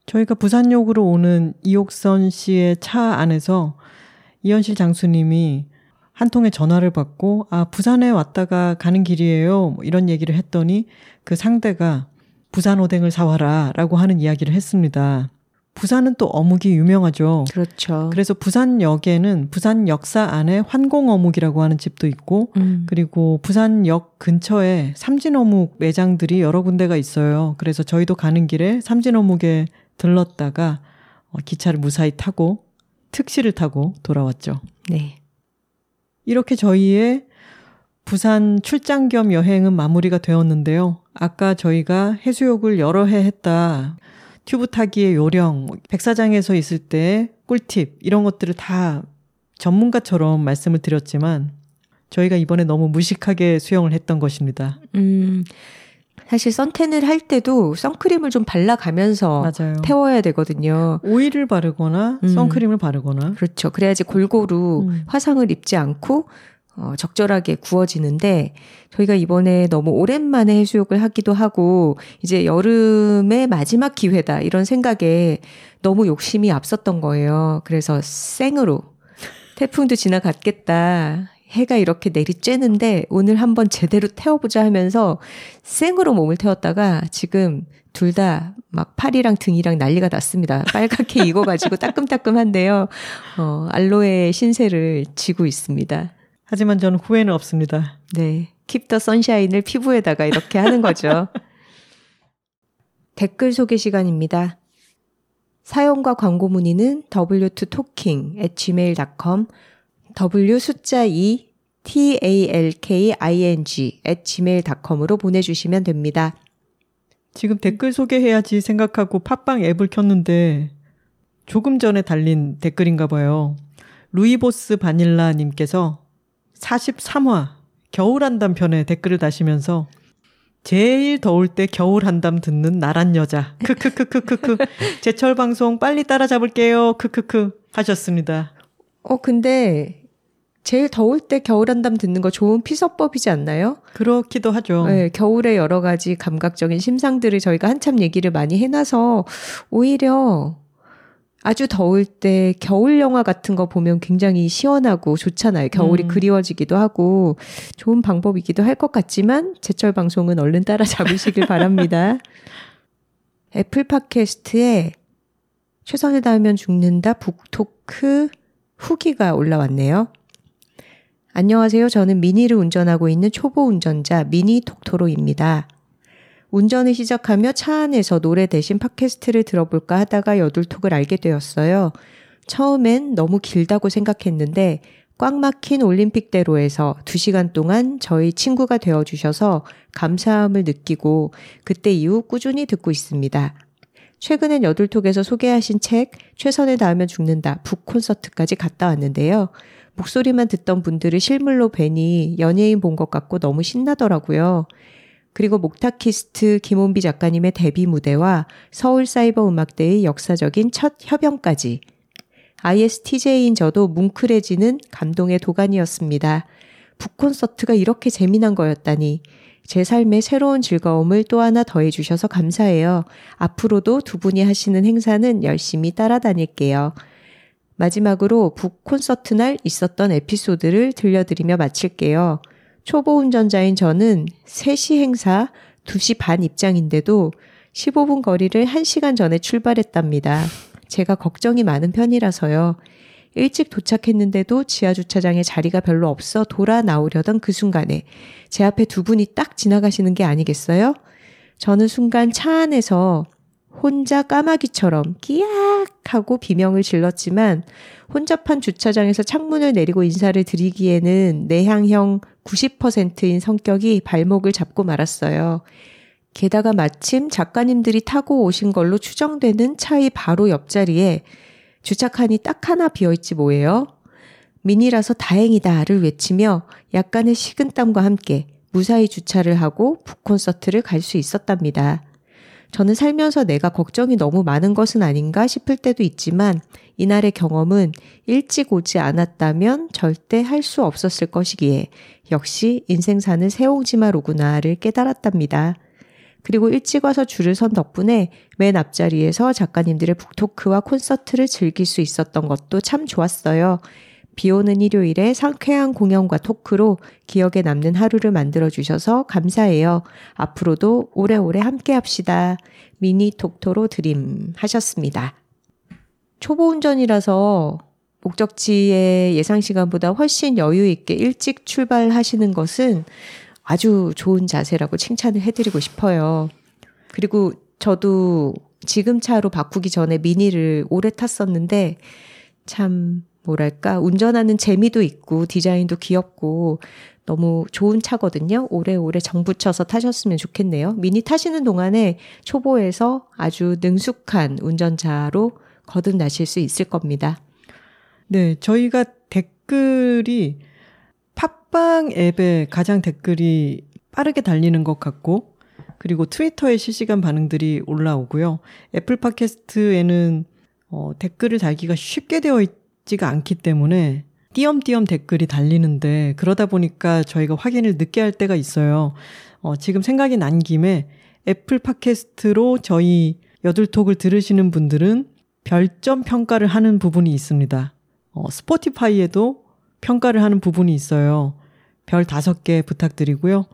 B: 저희가 부산역으로 오는 이옥선 씨의 차 안에서 이현실 장수님이 한 통의 전화를 받고 아 부산에 왔다가 가는 길이에요 뭐 이런 얘기를 했더니 그 상대가 부산 오뎅을 사와라라고 하는 이야기를 했습니다. 부산은 또 어묵이 유명하죠.
A: 그렇죠.
B: 그래서 부산역에는 부산 역사 안에 환공 어묵이라고 하는 집도 있고 음. 그리고 부산역 근처에 삼진 어묵 매장들이 여러 군데가 있어요. 그래서 저희도 가는 길에 삼진 어묵에 들렀다가 어, 기차를 무사히 타고 특시를 타고 돌아왔죠.
A: 네.
B: 이렇게 저희의 부산 출장 겸 여행은 마무리가 되었는데요. 아까 저희가 해수욕을 여러 해 했다. 튜브 타기의 요령, 뭐 백사장에서 있을 때 꿀팁, 이런 것들을 다 전문가처럼 말씀을 드렸지만, 저희가 이번에 너무 무식하게 수영을 했던 것입니다.
A: 음, 사실 선탠을 할 때도 선크림을 좀 발라가면서 맞아요. 태워야 되거든요.
B: 오일을 바르거나 음. 선크림을 바르거나.
A: 그렇죠. 그래야지 골고루 음. 화상을 입지 않고 어, 적절하게 구워지는데 저희가 이번에 너무 오랜만에 해수욕을 하기도 하고 이제 여름의 마지막 기회다 이런 생각에 너무 욕심이 앞섰던 거예요. 그래서 생으로 태풍도 지나갔겠다. 해가 이렇게 내리쬐는데 오늘 한번 제대로 태워보자 하면서 생으로 몸을 태웠다가 지금 둘 다 막 팔이랑 등이랑 난리가 났습니다. 빨갛게 익어가지고 따끔따끔한데요. 어, 알로에 신세를 지고 있습니다.
B: 하지만 저는 후회는 없습니다.
A: 네. 킵더 선샤인을 피부에다가 이렇게 하는 거죠. 댓글 소개 시간입니다. 사연과 광고 문의는 w2talking at gmail.com w 숫자 2 talking at gmail.com으로 보내주시면 됩니다.
B: 지금 댓글 소개해야지 생각하고 팟빵 앱을 켰는데 조금 전에 달린 댓글인가 봐요. 루이보스 바닐라님께서 43화 겨울 한담 편에 댓글을 다시면서 제일 더울 때 겨울 한담 듣는 나란 여자. 크크크크크크. 제철 방송 빨리 따라잡을게요. 크크크 하셨습니다.
A: 어 근데 제일 더울 때 겨울 한담 듣는 거 좋은 피서법이지 않나요?
B: 그렇기도 하죠.
A: 네, 겨울에 여러 가지 감각적인 심상들을 저희가 한참 얘기를 많이 해놔서 오히려 아주 더울 때 겨울 영화 같은 거 보면 굉장히 시원하고 좋잖아요. 겨울이 음. 그리워지기도 하고 좋은 방법이기도 할 것 같지만 제철 방송은 얼른 따라잡으시길 바랍니다. 애플 팟캐스트에 최선을 다하면 죽는다 북토크 후기가 올라왔네요. 안녕하세요. 저는 미니를 운전하고 있는 초보 운전자 미니 톡토로입니다. 운전을 시작하며 차 안에서 노래 대신 팟캐스트를 들어볼까 하다가 여둘톡을 알게 되었어요. 처음엔 너무 길다고 생각했는데 꽉 막힌 올림픽대로에서 2시간 동안 저희 친구가 되어주셔서 감사함을 느끼고 그때 이후 꾸준히 듣고 있습니다. 최근엔 여둘톡에서 소개하신 책 최선을 다하면 죽는다 북 콘서트까지 갔다 왔는데요. 목소리만 듣던 분들을 실물로 뵈니 연예인 본 것 같고 너무 신나더라고요. 그리고 목타키스트 김원비 작가님의 데뷔 무대와 서울사이버음악대의 역사적인 첫 협연까지 ISTJ인 저도 뭉클해지는 감동의 도가니였습니다. 북콘서트가 이렇게 재미난 거였다니 제 삶의 새로운 즐거움을 또 하나 더해주셔서 감사해요. 앞으로도 두 분이 하시는 행사는 열심히 따라다닐게요. 마지막으로 북 콘서트 날 있었던 에피소드를 들려드리며 마칠게요. 초보 운전자인 저는 3시 행사 2시 반 입장인데도 15분 거리를 1시간 전에 출발했답니다. 제가 걱정이 많은 편이라서요. 일찍 도착했는데도 지하 주차장에 자리가 별로 없어 돌아 나오려던 그 순간에 제 앞에 두 분이 딱 지나가시는 게 아니겠어요? 저는 순간 차 안에서 혼자 까마귀처럼 끼악 하고 비명을 질렀지만 혼잡한 주차장에서 창문을 내리고 인사를 드리기에는 내향형 90%인 성격이 발목을 잡고 말았어요. 게다가 마침 작가님들이 타고 오신 걸로 추정되는 차의 바로 옆자리에 주차칸이 딱 하나 비어있지 뭐예요? 미니라서 다행이다를 외치며 약간의 식은땀과 함께 무사히 주차를 하고 북콘서트를 갈 수 있었답니다. 저는 살면서 내가 걱정이 너무 많은 것은 아닌가 싶을 때도 있지만 이날의 경험은 일찍 오지 않았다면 절대 할 수 없었을 것이기에 역시 인생 사는 새옹지마로구나를 깨달았답니다. 그리고 일찍 와서 줄을 선 덕분에 맨 앞자리에서 작가님들의 북토크와 콘서트를 즐길 수 있었던 것도 참 좋았어요. 비 오는 일요일에 상쾌한 공연과 토크로 기억에 남는 하루를 만들어 주셔서 감사해요. 앞으로도 오래오래 함께 합시다. 미니 톡토로 드림 하셨습니다. 초보 운전이라서 목적지의 예상 시간보다 훨씬 여유 있게 일찍 출발하시는 것은 아주 좋은 자세라고 칭찬을 해드리고 싶어요. 그리고 저도 지금 차로 바꾸기 전에 미니를 오래 탔었는데 참 뭐랄까 운전하는 재미도 있고 디자인도 귀엽고 너무 좋은 차거든요. 오래오래 정붙여서 타셨으면 좋겠네요. 미니 타시는 동안에 초보에서 아주 능숙한 운전자로 거듭나실 수 있을 겁니다.
B: 네, 저희가 댓글이 팟빵 앱에 가장 댓글이 빠르게 달리는 것 같고 그리고 트위터에 실시간 반응들이 올라오고요. 애플 팟캐스트에는 어, 댓글을 달기가 쉽게 되어 있지가 않기 때문에 띄엄띄엄 댓글이 달리는데 그러다 보니까 저희가 확인을 늦게 할 때가 있어요. 어, 지금 생각이 난 김에 애플 팟캐스트로 저희 여둘톡을 들으시는 분들은 별점 평가를 하는 부분이 있습니다. 어, 스포티파이에도 평가를 하는 부분이 있어요. 별 다섯 개 부탁드리고요.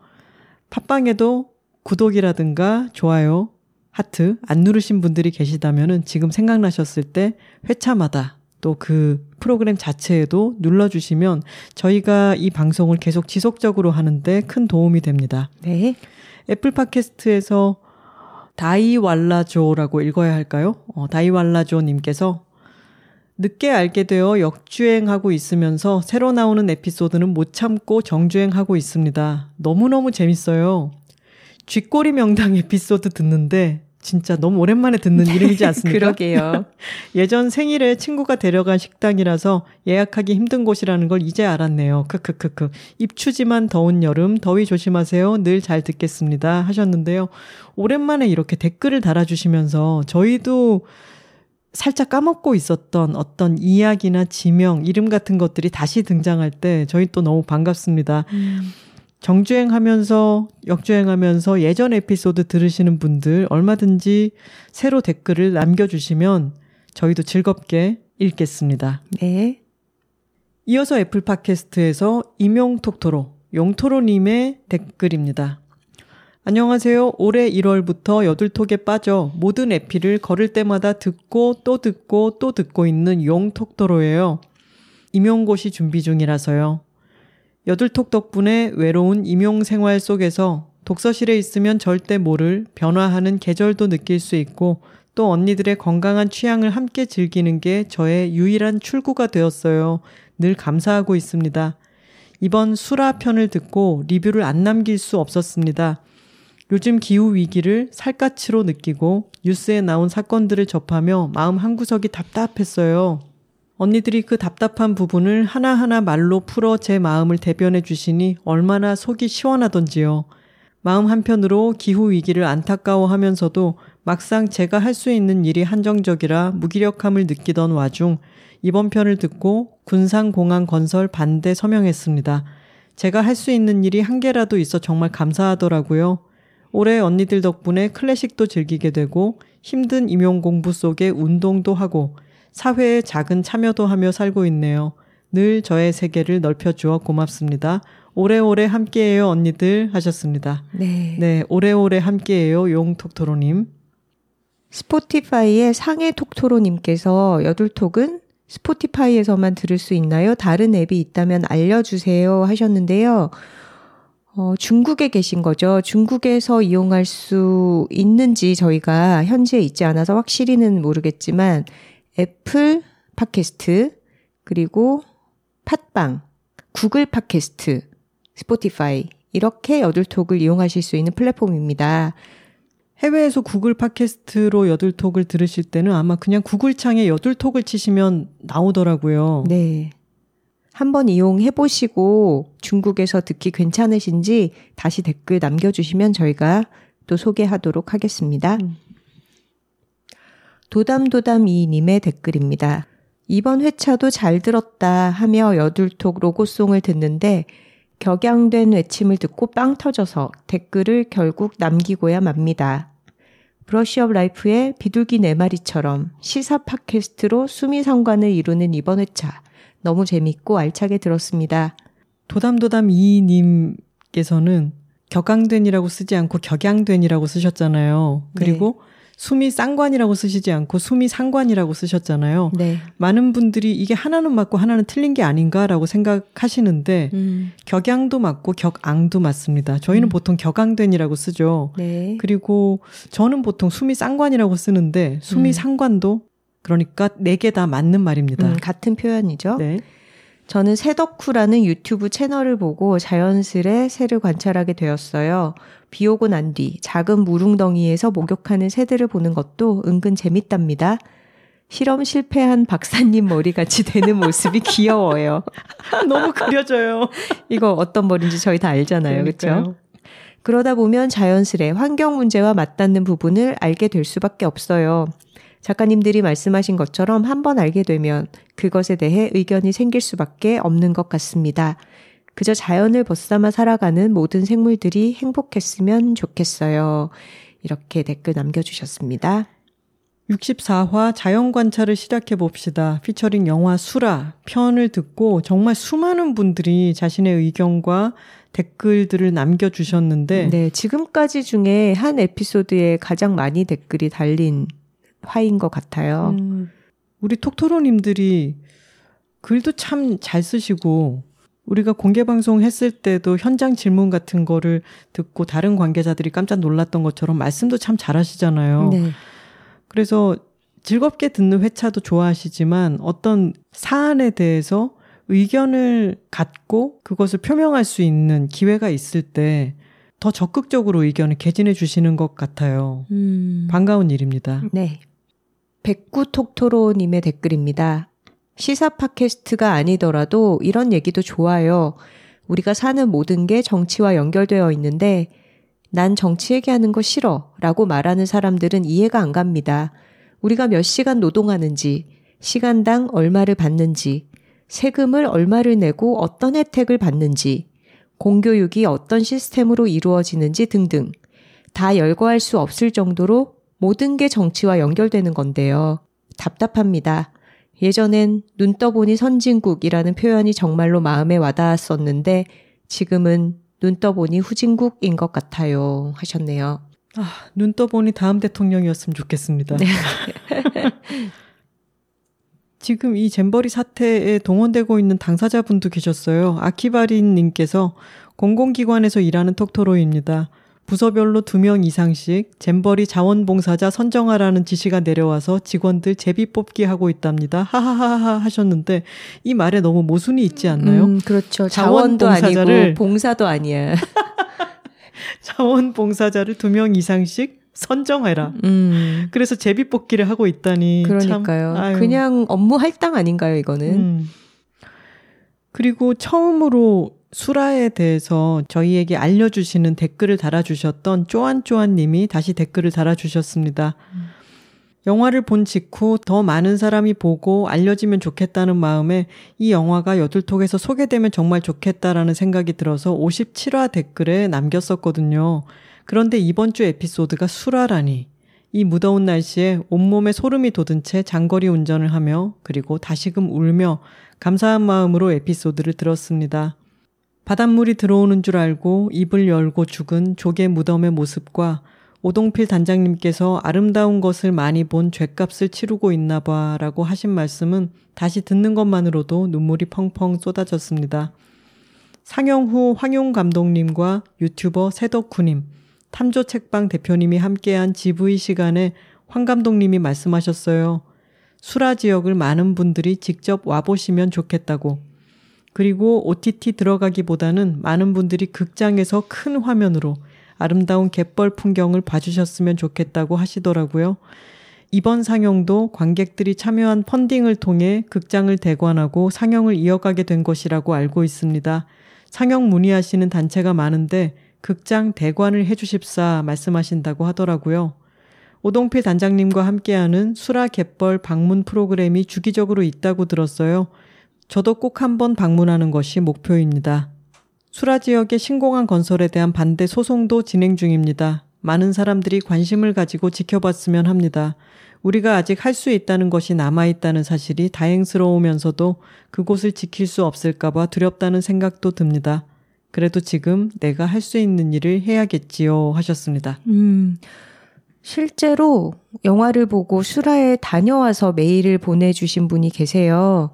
B: 팟빵에도 구독이라든가 좋아요, 하트 안 누르신 분들이 계시다면은 지금 생각나셨을 때 회차마다 또 그 프로그램 자체에도 눌러주시면 저희가 이 방송을 계속 지속적으로 하는데 큰 도움이 됩니다.
A: 네.
B: 애플 팟캐스트에서 다이왈라조라고 읽어야 할까요? 어, 다이왈라조님께서 늦게 알게 되어 역주행하고 있으면서 새로 나오는 에피소드는 못 참고 정주행하고 있습니다. 너무너무 재밌어요. 쥐꼬리 명당 에피소드 듣는데 진짜 너무 오랜만에 듣는 이름이지 않습니까?
A: 그러게요.
B: 예전 생일에 친구가 데려간 식당이라서 예약하기 힘든 곳이라는 걸 이제 알았네요. 크크크크. 입추지만 더운 여름 더위 조심하세요. 늘 잘 듣겠습니다. 하셨는데요. 오랜만에 이렇게 댓글을 달아주시면서 저희도 살짝 까먹고 있었던 어떤 이야기나 지명, 이름 같은 것들이 다시 등장할 때 저희 또 너무 반갑습니다. 음. 정주행하면서 역주행하면서 예전 에피소드 들으시는 분들 얼마든지 새로 댓글을 남겨주시면 저희도 즐겁게 읽겠습니다.
A: 네.
B: 이어서 애플 팟캐스트에서 임용톡토로 용토로님의 댓글입니다. 안녕하세요. 올해 1월부터 여둘톡에 빠져 모든 에피를 걸을 때마다 듣고 또 듣고 또 듣고 있는 용톡토로예요. 임용고시 준비 중이라서요. 여둘톡 덕분에 외로운 임용 생활 속에서 독서실에 있으면 절대 모를 변화하는 계절도 느낄 수 있고 또 언니들의 건강한 취향을 함께 즐기는 게 저의 유일한 출구가 되었어요. 늘 감사하고 있습니다. 이번 수라 편을 듣고 리뷰를 안 남길 수 없었습니다. 요즘 기후 위기를 살갗으로 느끼고 뉴스에 나온 사건들을 접하며 마음 한구석이 답답했어요. 언니들이 그 답답한 부분을 하나하나 말로 풀어 제 마음을 대변해 주시니 얼마나 속이 시원하던지요. 마음 한편으로 기후 위기를 안타까워 하면서도 막상 제가 할 수 있는 일이 한정적이라 무기력함을 느끼던 와중 이번 편을 듣고 군산공항 건설 반대 서명했습니다. 제가 할 수 있는 일이 한 개라도 있어 정말 감사하더라고요. 올해 언니들 덕분에 클래식도 즐기게 되고 힘든 임용 공부 속에 운동도 하고 사회에 작은 참여도 하며 살고 있네요. 늘 저의 세계를 넓혀주어 고맙습니다. 오래오래 함께해요, 언니들 하셨습니다.
A: 네.
B: 네, 오래오래 함께해요, 용톡토로님.
A: 스포티파이의 상해 톡토로님께서 여둘톡은 스포티파이에서만 들을 수 있나요? 다른 앱이 있다면 알려주세요 하셨는데요. 어, 중국에 계신 거죠. 중국에서 이용할 수 있는지 저희가 현지에 있지 않아서 확실히는 모르겠지만 애플 팟캐스트, 그리고 팟빵, 구글 팟캐스트, 스포티파이, 이렇게 여둘톡을 이용하실 수 있는 플랫폼입니다.
B: 해외에서 구글 팟캐스트로 여둘톡을 들으실 때는 아마 그냥 구글 창에 여둘톡을 치시면 나오더라고요.
A: 네. 한번 이용해 보시고 중국에서 듣기 괜찮으신지 다시 댓글 남겨주시면 저희가 또 소개하도록 하겠습니다. 음. 도담도담이님의 댓글입니다. 이번 회차도 잘 들었다 하며 여둘톡 로고송을 듣는데 격양된 외침을 듣고 빵 터져서 댓글을 결국 남기고야 맙니다. 브러쉬업 라이프의 비둘기 네 마리처럼 시사 팟캐스트로 수미상관을 이루는 이번 회차. 너무 재밌고 알차게 들었습니다.
B: 도담도담이님께서는 격앙된이라고 쓰지 않고 격양된이라고 쓰셨잖아요. 그리고 네. 수미쌍관이라고 쓰시지 않고 수미상관이라고 쓰셨잖아요. 네. 많은 분들이 이게 하나는 맞고 하나는 틀린 게 아닌가라고 생각하시는데 음. 격양도 맞고 격앙도 맞습니다. 저희는 음. 보통 격앙된이라고 쓰죠. 네. 그리고 저는 보통 숨이 쌍관이라고 쓰는데 숨이 음. 상관도 그러니까 네 개 다 맞는 말입니다. 음,
A: 같은 표현이죠. 네. 저는 새덕후라는 유튜브 채널을 보고 자연스레 새를 관찰하게 되었어요. 비 오고 난 뒤 작은 무릉덩이에서 목욕하는 새들을 보는 것도 은근 재밌답니다. 실험 실패한 박사님 머리같이 되는 모습이 귀여워요.
B: 너무 그려져요.
A: 이거 어떤 머리인지 저희 다 알잖아요. 그렇죠? 그러다 보면 자연스레 환경 문제와 맞닿는 부분을 알게 될 수밖에 없어요. 작가님들이 말씀하신 것처럼 한번 알게 되면 그것에 대해 의견이 생길 수밖에 없는 것 같습니다. 그저 자연을 벗삼아 살아가는 모든 생물들이 행복했으면 좋겠어요. 이렇게 댓글 남겨주셨습니다.
B: 64화 자연 관찰을 시작해 봅시다. 피처링 영화 수라 편을 듣고 정말 수많은 분들이 자신의 의견과 댓글들을 남겨주셨는데.
A: 네, 지금까지 중에 한 에피소드에 가장 많이 댓글이 달린 화인 것 같아요. 음,
B: 우리 톡토로님들이 글도 참 잘 쓰시고 우리가 공개 방송 했을 때도 현장 질문 같은 거를 듣고 다른 관계자들이 깜짝 놀랐던 것처럼 말씀도 참 잘하시잖아요. 네. 그래서 즐겁게 듣는 회차도 좋아하시지만 어떤 사안에 대해서 의견을 갖고 그것을 표명할 수 있는 기회가 있을 때 더 적극적으로 의견을 개진해 주시는 것 같아요. 음. 반가운 일입니다.
A: 네. 백구톡토로님의 댓글입니다. 시사 팟캐스트가 아니더라도 이런 얘기도 좋아요. 우리가 사는 모든 게 정치와 연결되어 있는데 난 정치 얘기하는 거 싫어 라고 말하는 사람들은 이해가 안 갑니다. 우리가 몇 시간 노동하는지, 시간당 얼마를 받는지, 세금을 얼마를 내고 어떤 혜택을 받는지, 공교육이 어떤 시스템으로 이루어지는지 등등 다 열거할 수 없을 정도로 모든 게 정치와 연결되는 건데요. 답답합니다. 예전엔 눈 떠보니 선진국이라는 표현이 정말로 마음에 와닿았었는데 지금은 눈 떠보니 후진국인 것 같아요. 하셨네요.
B: 아, 눈 떠보니 다음 대통령이었으면 좋겠습니다. 네. 지금 이 잼버리 사태에 동원되고 있는 당사자분도 계셨어요. 아키바린 님께서 공공기관에서 일하는 톡토로입니다. 부서별로 두 명 이상씩 잼버리 자원봉사자 선정하라는 지시가 내려와서 직원들 제비 뽑기 하고 있답니다. 하하하하 하셨는데 이 말에 너무 모순이 있지 않나요? 음,
A: 그렇죠. 자원도 아니고 봉사도 아니야.
B: 자원봉사자를 두 명 이상씩 선정해라. 음. 그래서 제비 뽑기를 하고 있다니.
A: 그러니까요. 참, 그냥 업무 할당 아닌가요, 이거는? 음.
B: 그리고 처음으로 수라에 대해서 저희에게 알려주시는 댓글을 달아주셨던 쪼안쪼안님이 다시 댓글을 달아주셨습니다. 음. 영화를 본 직후 더 많은 사람이 보고 알려지면 좋겠다는 마음에 이 영화가 여둘톡에서 소개되면 정말 좋겠다라는 생각이 들어서 57화 댓글에 남겼었거든요. 그런데 이번 주 에피소드가 수라라니. 이 무더운 날씨에 온몸에 소름이 돋은 채 장거리 운전을 하며 그리고 다시금 울며 감사한 마음으로 에피소드를 들었습니다. 바닷물이 들어오는 줄 알고 입을 열고 죽은 조개 무덤의 모습과 오동필 단장님께서 아름다운 것을 많이 본 죗값을 치르고 있나 봐 라고 하신 말씀은 다시 듣는 것만으로도 눈물이 펑펑 쏟아졌습니다. 상영 후 황용 감독님과 유튜버 세덕후님, 탐조 책방 대표님이 함께한 GV 시간에 황 감독님이 말씀하셨어요. 수라 지역을 많은 분들이 직접 와보시면 좋겠다고. 그리고 OTT 들어가기보다는 많은 분들이 극장에서 큰 화면으로 아름다운 갯벌 풍경을 봐주셨으면 좋겠다고 하시더라고요. 이번 상영도 관객들이 참여한 펀딩을 통해 극장을 대관하고 상영을 이어가게 된 것이라고 알고 있습니다. 상영 문의하시는 단체가 많은데 극장 대관을 해주십사 말씀하신다고 하더라고요. 오동필 단장님과 함께하는 수라 갯벌 방문 프로그램이 주기적으로 있다고 들었어요. 저도 꼭 한번 방문하는 것이 목표입니다. 수라 지역의 신공항 건설에 대한 반대 소송도 진행 중입니다. 많은 사람들이 관심을 가지고 지켜봤으면 합니다. 우리가 아직 할 수 있다는 것이 남아있다는 사실이 다행스러우면서도 그곳을 지킬 수 없을까봐 두렵다는 생각도 듭니다. 그래도 지금 내가 할 수 있는 일을 해야겠지요 하셨습니다.
A: 음, 실제로 영화를 보고 수라에 다녀와서 메일을 보내주신 분이 계세요.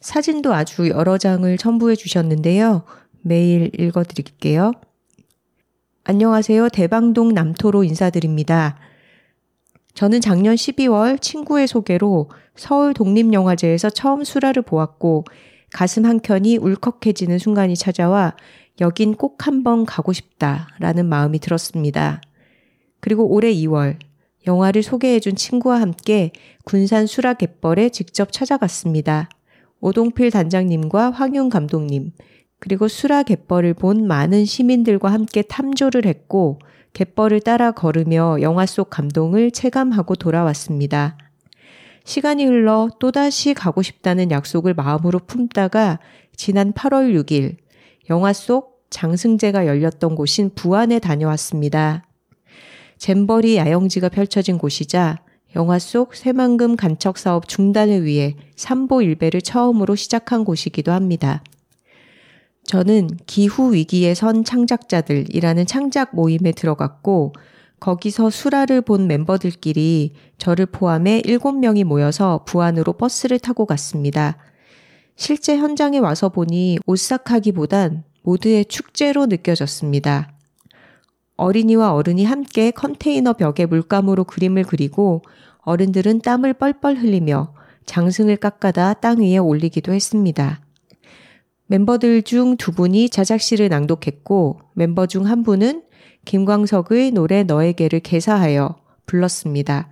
A: 사진도 아주 여러 장을 첨부해 주셨는데요. 메일 읽어 드릴게요. 안녕하세요. 대방동 남토로 인사드립니다. 저는 작년 12월 친구의 소개로 서울 독립영화제에서 처음 수라를 보았고 가슴 한켠이 울컥해지는 순간이 찾아와 여긴 꼭 한번 가고 싶다라는 마음이 들었습니다. 그리고 올해 2월 영화를 소개해준 친구와 함께 군산 수라 갯벌에 직접 찾아갔습니다. 오동필 단장님과 황윤 감독님, 그리고 수라 갯벌을 본 많은 시민들과 함께 탐조를 했고, 갯벌을 따라 걸으며 영화 속 감동을 체감하고 돌아왔습니다. 시간이 흘러 또다시 가고 싶다는 약속을 마음으로 품다가 지난 8월 6일 영화 속 장승제가 열렸던 곳인 부안에 다녀왔습니다. 잼버리 야영지가 펼쳐진 곳이자 영화 속 새만금 간척 사업 중단을 위해 삼보 일배를 처음으로 시작한 곳이기도 합니다. 저는 기후 위기에 선 창작자들이라는 창작 모임에 들어갔고 거기서 수라를 본 멤버들끼리 저를 포함해 7명이 모여서 부안으로 버스를 타고 갔습니다. 실제 현장에 와서 보니 오싹하기보단 모두의 축제로 느껴졌습니다. 어린이와 어른이 함께 컨테이너 벽에 물감으로 그림을 그리고 어른들은 땀을 뻘뻘 흘리며 장승을 깎아다 땅 위에 올리기도 했습니다. 멤버들 중 두 분이 자작시를 낭독했고 멤버 중 한 분은 김광석의 노래 너에게를 개사하여 불렀습니다.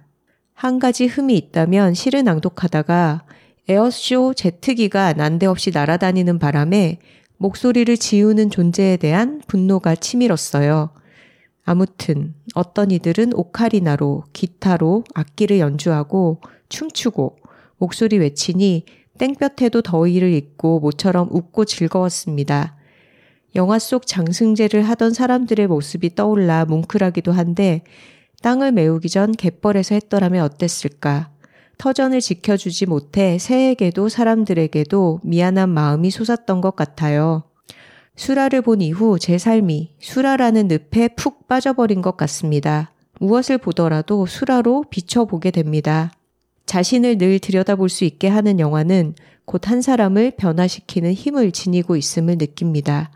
A: 한 가지 흠이 있다면 시를 낭독하다가 에어쇼 제트기가 난데없이 날아다니는 바람에 목소리를 지우는 존재에 대한 분노가 치밀었어요. 아무튼 어떤 이들은 오카리나로 기타로 악기를 연주하고 춤추고 목소리 외치니 땡볕에도 더위를 잊고 모처럼 웃고 즐거웠습니다. 영화 속 장승제를 하던 사람들의 모습이 떠올라 뭉클하기도 한데 땅을 메우기 전 갯벌에서 했더라면 어땠을까? 터전을 지켜주지 못해 새에게도 사람들에게도 미안한 마음이 솟았던 것 같아요. 수라를 본 이후 제 삶이 수라라는 늪에 푹 빠져버린 것 같습니다. 무엇을 보더라도 수라로 비춰보게 됩니다. 자신을 늘 들여다볼 수 있게 하는 영화는 곧 한 사람을 변화시키는 힘을 지니고 있음을 느낍니다.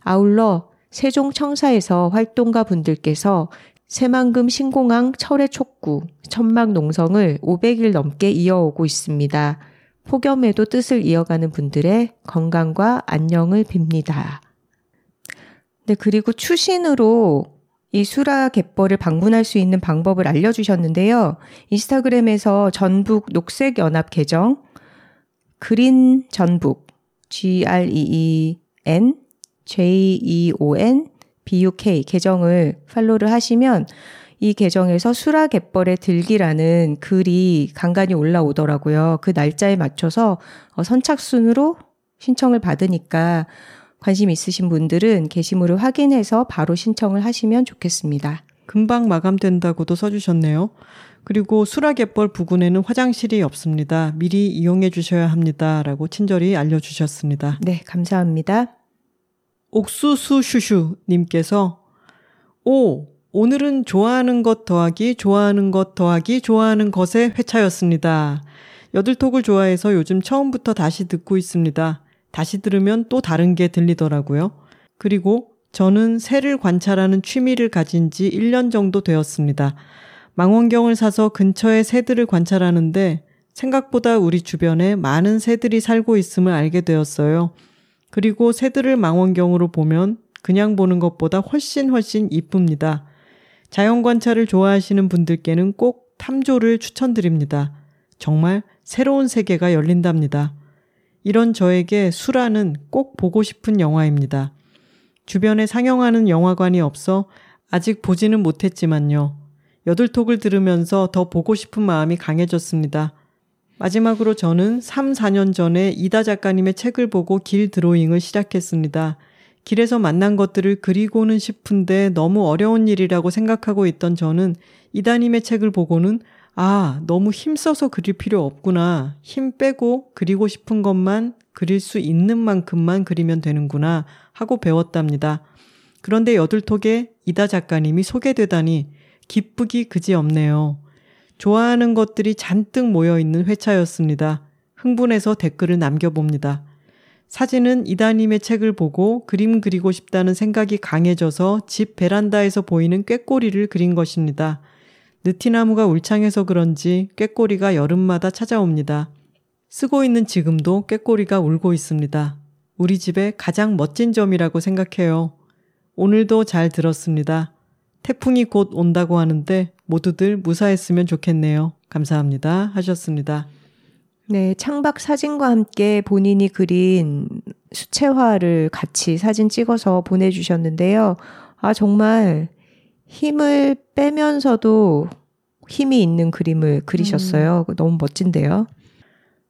A: 아울러 세종 청사에서 활동가 분들께서 새만금 신공항 철의 촉구, 천막 농성을 500일 넘게 이어오고 있습니다. 폭염에도 뜻을 이어가는 분들의 건강과 안녕을 빕니다. 네, 그리고 추신으로 이 수라 갯벌을 방문할 수 있는 방법을 알려주셨는데요. 인스타그램에서 전북 녹색연합 계정, 그린 전북, G-R-E-E-N, J-E-O-N, B-U-K 계정을 팔로우를 하시면 이 계정에서 수라 갯벌에 들기라는 글이 간간히 올라오더라고요. 그 날짜에 맞춰서 어, 선착순으로 신청을 받으니까 관심 있으신 분들은 게시물을 확인해서 바로 신청을 하시면 좋겠습니다.
B: 금방 마감된다고도 써주셨네요. 그리고 수라갯벌 부근에는 화장실이 없습니다. 미리 이용해 주셔야 합니다. 라고 친절히 알려주셨습니다.
A: 네, 감사합니다.
B: 옥수수슈슈님께서 오, 오늘은 좋아하는 것 더하기, 좋아하는 것 더하기, 좋아하는 것의 회차였습니다. 여들톡을 좋아해서 요즘 처음부터 다시 듣고 있습니다. 다시 들으면 또 다른 게 들리더라고요. 그리고 저는 새를 관찰하는 취미를 가진 지 1년 정도 되었습니다. 망원경을 사서 근처의 새들을 관찰하는데 생각보다 우리 주변에 많은 새들이 살고 있음을 알게 되었어요. 그리고 새들을 망원경으로 보면 그냥 보는 것보다 훨씬 훨씬 이쁩니다. 자연 관찰을 좋아하시는 분들께는 꼭 탐조를 추천드립니다. 정말 새로운 세계가 열린답니다. 이런 저에게 수라는 꼭 보고 싶은 영화입니다. 주변에 상영하는 영화관이 없어 아직 보지는 못했지만요. 여들톡을 들으면서 더 보고 싶은 마음이 강해졌습니다. 마지막으로 저는 3, 4년 전에 이다 작가님의 책을 보고 길 드로잉을 시작했습니다. 길에서 만난 것들을 그리고는 싶은데 너무 어려운 일이라고 생각하고 있던 저는 이다님의 책을 보고는 아, 너무 힘써서 그릴 필요 없구나. 힘 빼고 그리고 싶은 것만 그릴 수 있는 만큼만 그리면 되는구나 하고 배웠답니다. 그런데 여들톡에 이다 작가님이 소개되다니 기쁘기 그지없네요. 좋아하는 것들이 잔뜩 모여 있는 회차였습니다. 흥분해서 댓글을 남겨봅니다. 사진은 이다님의 책을 보고 그림 그리고 싶다는 생각이 강해져서 집 베란다에서 보이는 꾀꼬리를 그린 것입니다. 느티나무가 울창해서 그런지 꾀꼬리가 여름마다 찾아옵니다. 쓰고 있는 지금도 꾀꼬리가 울고 있습니다. 우리 집의 가장 멋진 점이라고 생각해요. 오늘도 잘 들었습니다. 태풍이 곧 온다고 하는데 모두들 무사했으면 좋겠네요. 감사합니다. 하셨습니다.
A: 네, 창밖 사진과 함께 본인이 그린 수채화를 같이 사진 찍어서 보내주셨는데요. 아, 정말 힘을 빼면서도 힘이 있는 그림을 그리셨어요. 음. 너무 멋진데요.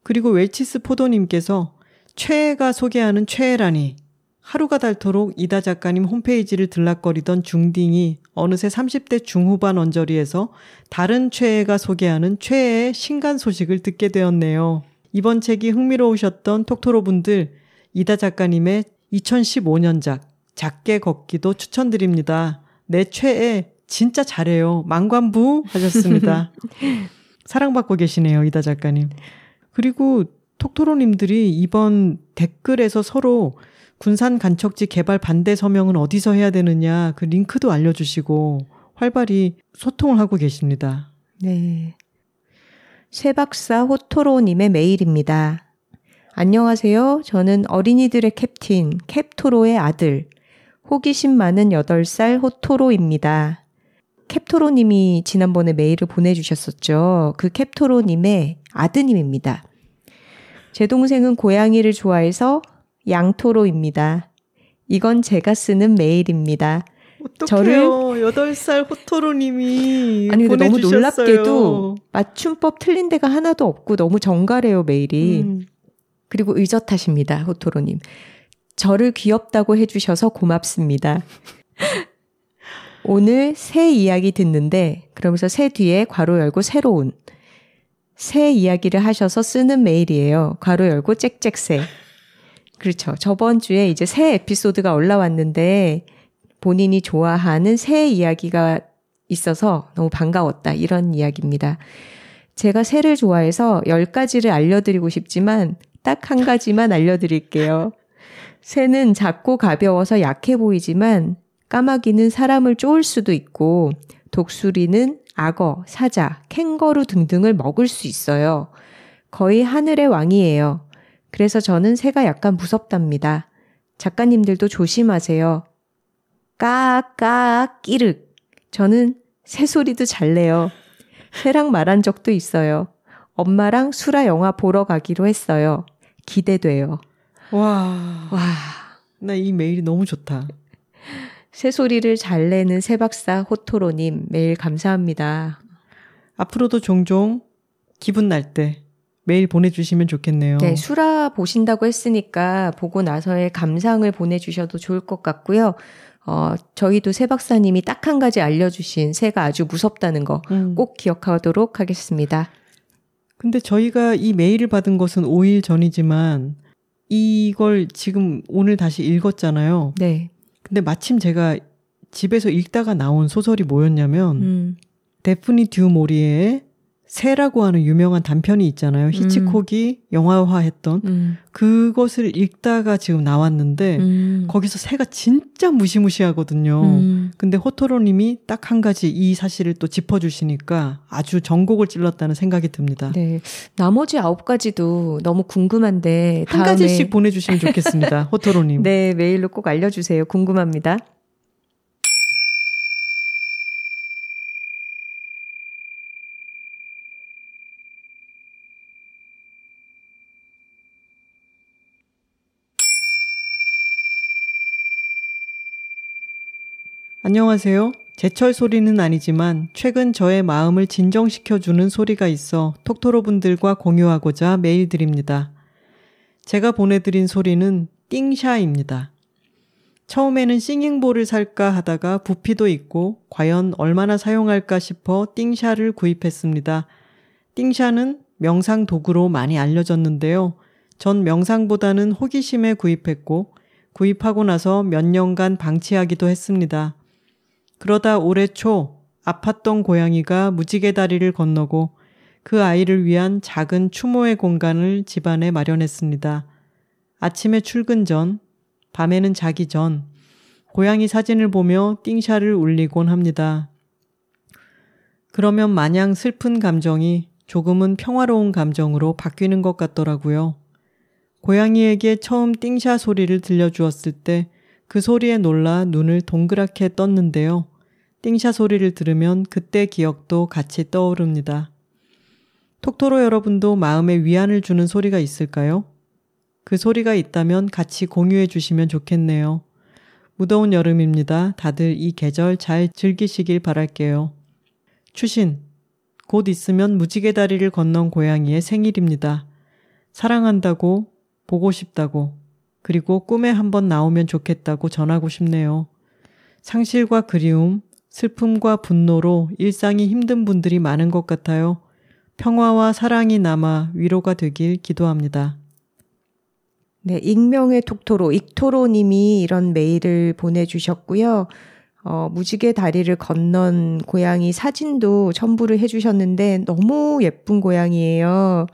B: 그리고 웰치스 포도님께서 최애가 소개하는 최애라니 하루가 닳도록 이다 작가님 홈페이지를 들락거리던 중딩이 어느새 30대 중후반 언저리에서 다른 최애가 소개하는 최애의 신간 소식을 듣게 되었네요. 이번 책이 흥미로우셨던 톡토로 분들, 이다 작가님의 2015년작 작게 걷기도 추천드립니다. 내 최애 진짜 잘해요. 망관부 하셨습니다. 사랑받고 계시네요, 이다 작가님. 그리고 톡토로님들이 이번 댓글에서 서로 군산 간척지 개발 반대 서명은 어디서 해야 되느냐 그 링크도 알려주시고 활발히 소통을 하고 계십니다.
A: 네. 쇠박사 호토로님의 메일입니다. 안녕하세요. 저는 어린이들의 캡틴, 캡토로의 아들, 호기심 많은 8살 호토로입니다. 캡토로님이 지난번에 메일을 보내주셨었죠. 그 캡토로님의 아드님입니다. 제 동생은 고양이를 좋아해서 양토로입니다. 이건 제가 쓰는 메일입니다.
B: 어떡해요. 저를 8살 호토로님이
A: 아니 근데 너무 놀랍게도 맞춤법 틀린 데가 하나도 없고 너무 정갈해요 메일이. 음. 그리고 의젓하십니다 호토로님. 저를 귀엽다고 해주셔서 고맙습니다. 오늘 새 이야기 듣는데 그러면서 새 뒤에 괄호 열고 새로운 새 이야기를 하셔서 쓰는 메일이에요. 괄호 열고 짹짹새. 그렇죠. 저번 주에 이제 새 에피소드가 올라왔는데 본인이 좋아하는 새 이야기가 있어서 너무 반가웠다. 이런 이야기입니다. 제가 새를 좋아해서 10가지를 알려드리고 싶지만 딱 한 가지만 알려드릴게요. 새는 작고 가벼워서 약해 보이지만 까마귀는 사람을 쪼을 수도 있고 독수리는 악어, 사자, 캥거루 등등을 먹을 수 있어요. 거의 하늘의 왕이에요. 그래서 저는 새가 약간 무섭답니다. 작가님들도 조심하세요. 까까 끼륵. 저는 새 소리도 잘 내요. 새랑 말한 적도 있어요. 엄마랑 수라 영화 보러 가기로 했어요. 기대돼요.
B: 와. 와. 나 이 메일이 너무 좋다.
A: 새 소리를 잘 내는 새박사 호토로님 메일 감사합니다.
B: 앞으로도 종종 기분 날 때 메일 보내주시면 좋겠네요.
A: 네, 수라 보신다고 했으니까 보고 나서의 감상을 보내주셔도 좋을 것 같고요. 어, 저희도 새 박사님이 딱 한 가지 알려주신 새가 아주 무섭다는 거꼭 음. 기억하도록 하겠습니다.
B: 근데 저희가 이 메일을 받은 것은 5일 전이지만 이걸 지금 오늘 다시 읽었잖아요.
A: 네.
B: 근데 마침 제가 집에서 읽다가 나온 소설이 뭐였냐면 음. 데프니 듀 모리의 새라고 하는 유명한 단편이 있잖아요. 히치콕이 음. 영화화했던 음. 그것을 읽다가 지금 나왔는데 음. 거기서 새가 진짜 무시무시하거든요. 음. 근데 호토로님이 딱 한 가지 이 사실을 또 짚어주시니까 아주 전곡을 찔렀다는 생각이 듭니다.
A: 네, 나머지 아홉 가지도 너무 궁금한데
B: 한 가지씩 보내주시면 좋겠습니다. 호토로님.
A: 네, 메일로 꼭 알려주세요. 궁금합니다.
B: 안녕하세요. 제철 소리는 아니지만 최근 저의 마음을 진정시켜주는 소리가 있어 톡토로 분들과 공유하고자 메일 드립니다. 제가 보내드린 소리는 띵샤입니다. 처음에는 싱잉볼을 살까 하다가 부피도 있고 과연 얼마나 사용할까 싶어 띵샤를 구입했습니다. 띵샤는 명상 도구로 많이 알려졌는데요. 전 명상보다는 호기심에 구입했고 구입하고 나서 몇 년간 방치하기도 했습니다. 그러다 올해 초 아팠던 고양이가 무지개 다리를 건너고 그 아이를 위한 작은 추모의 공간을 집안에 마련했습니다. 아침에 출근 전, 밤에는 자기 전, 고양이 사진을 보며 띵샤를 울리곤 합니다. 그러면 마냥 슬픈 감정이 조금은 평화로운 감정으로 바뀌는 것 같더라고요. 고양이에게 처음 띵샤 소리를 들려주었을 때 그 소리에 놀라 눈을 동그랗게 떴는데요. 띵샤 소리를 들으면 그때 기억도 같이 떠오릅니다. 톡토로 여러분도 마음에 위안을 주는 소리가 있을까요? 그 소리가 있다면 같이 공유해 주시면 좋겠네요. 무더운 여름입니다. 다들 이 계절 잘 즐기시길 바랄게요. 추신. 곧 있으면 무지개 다리를 건넌 고양이의 생일입니다. 사랑한다고, 보고 싶다고, 그리고 꿈에 한번 나오면 좋겠다고 전하고 싶네요. 상실과 그리움, 슬픔과 분노로 일상이 힘든 분들이 많은 것 같아요. 평화와 사랑이 남아 위로가 되길 기도합니다.
A: 네, 익명의 톡토로, 익토로님이 이런 메일을 보내주셨고요. 어, 무지개 다리를 건넌 고양이 사진도 첨부를 해주셨는데 너무 예쁜 고양이에요.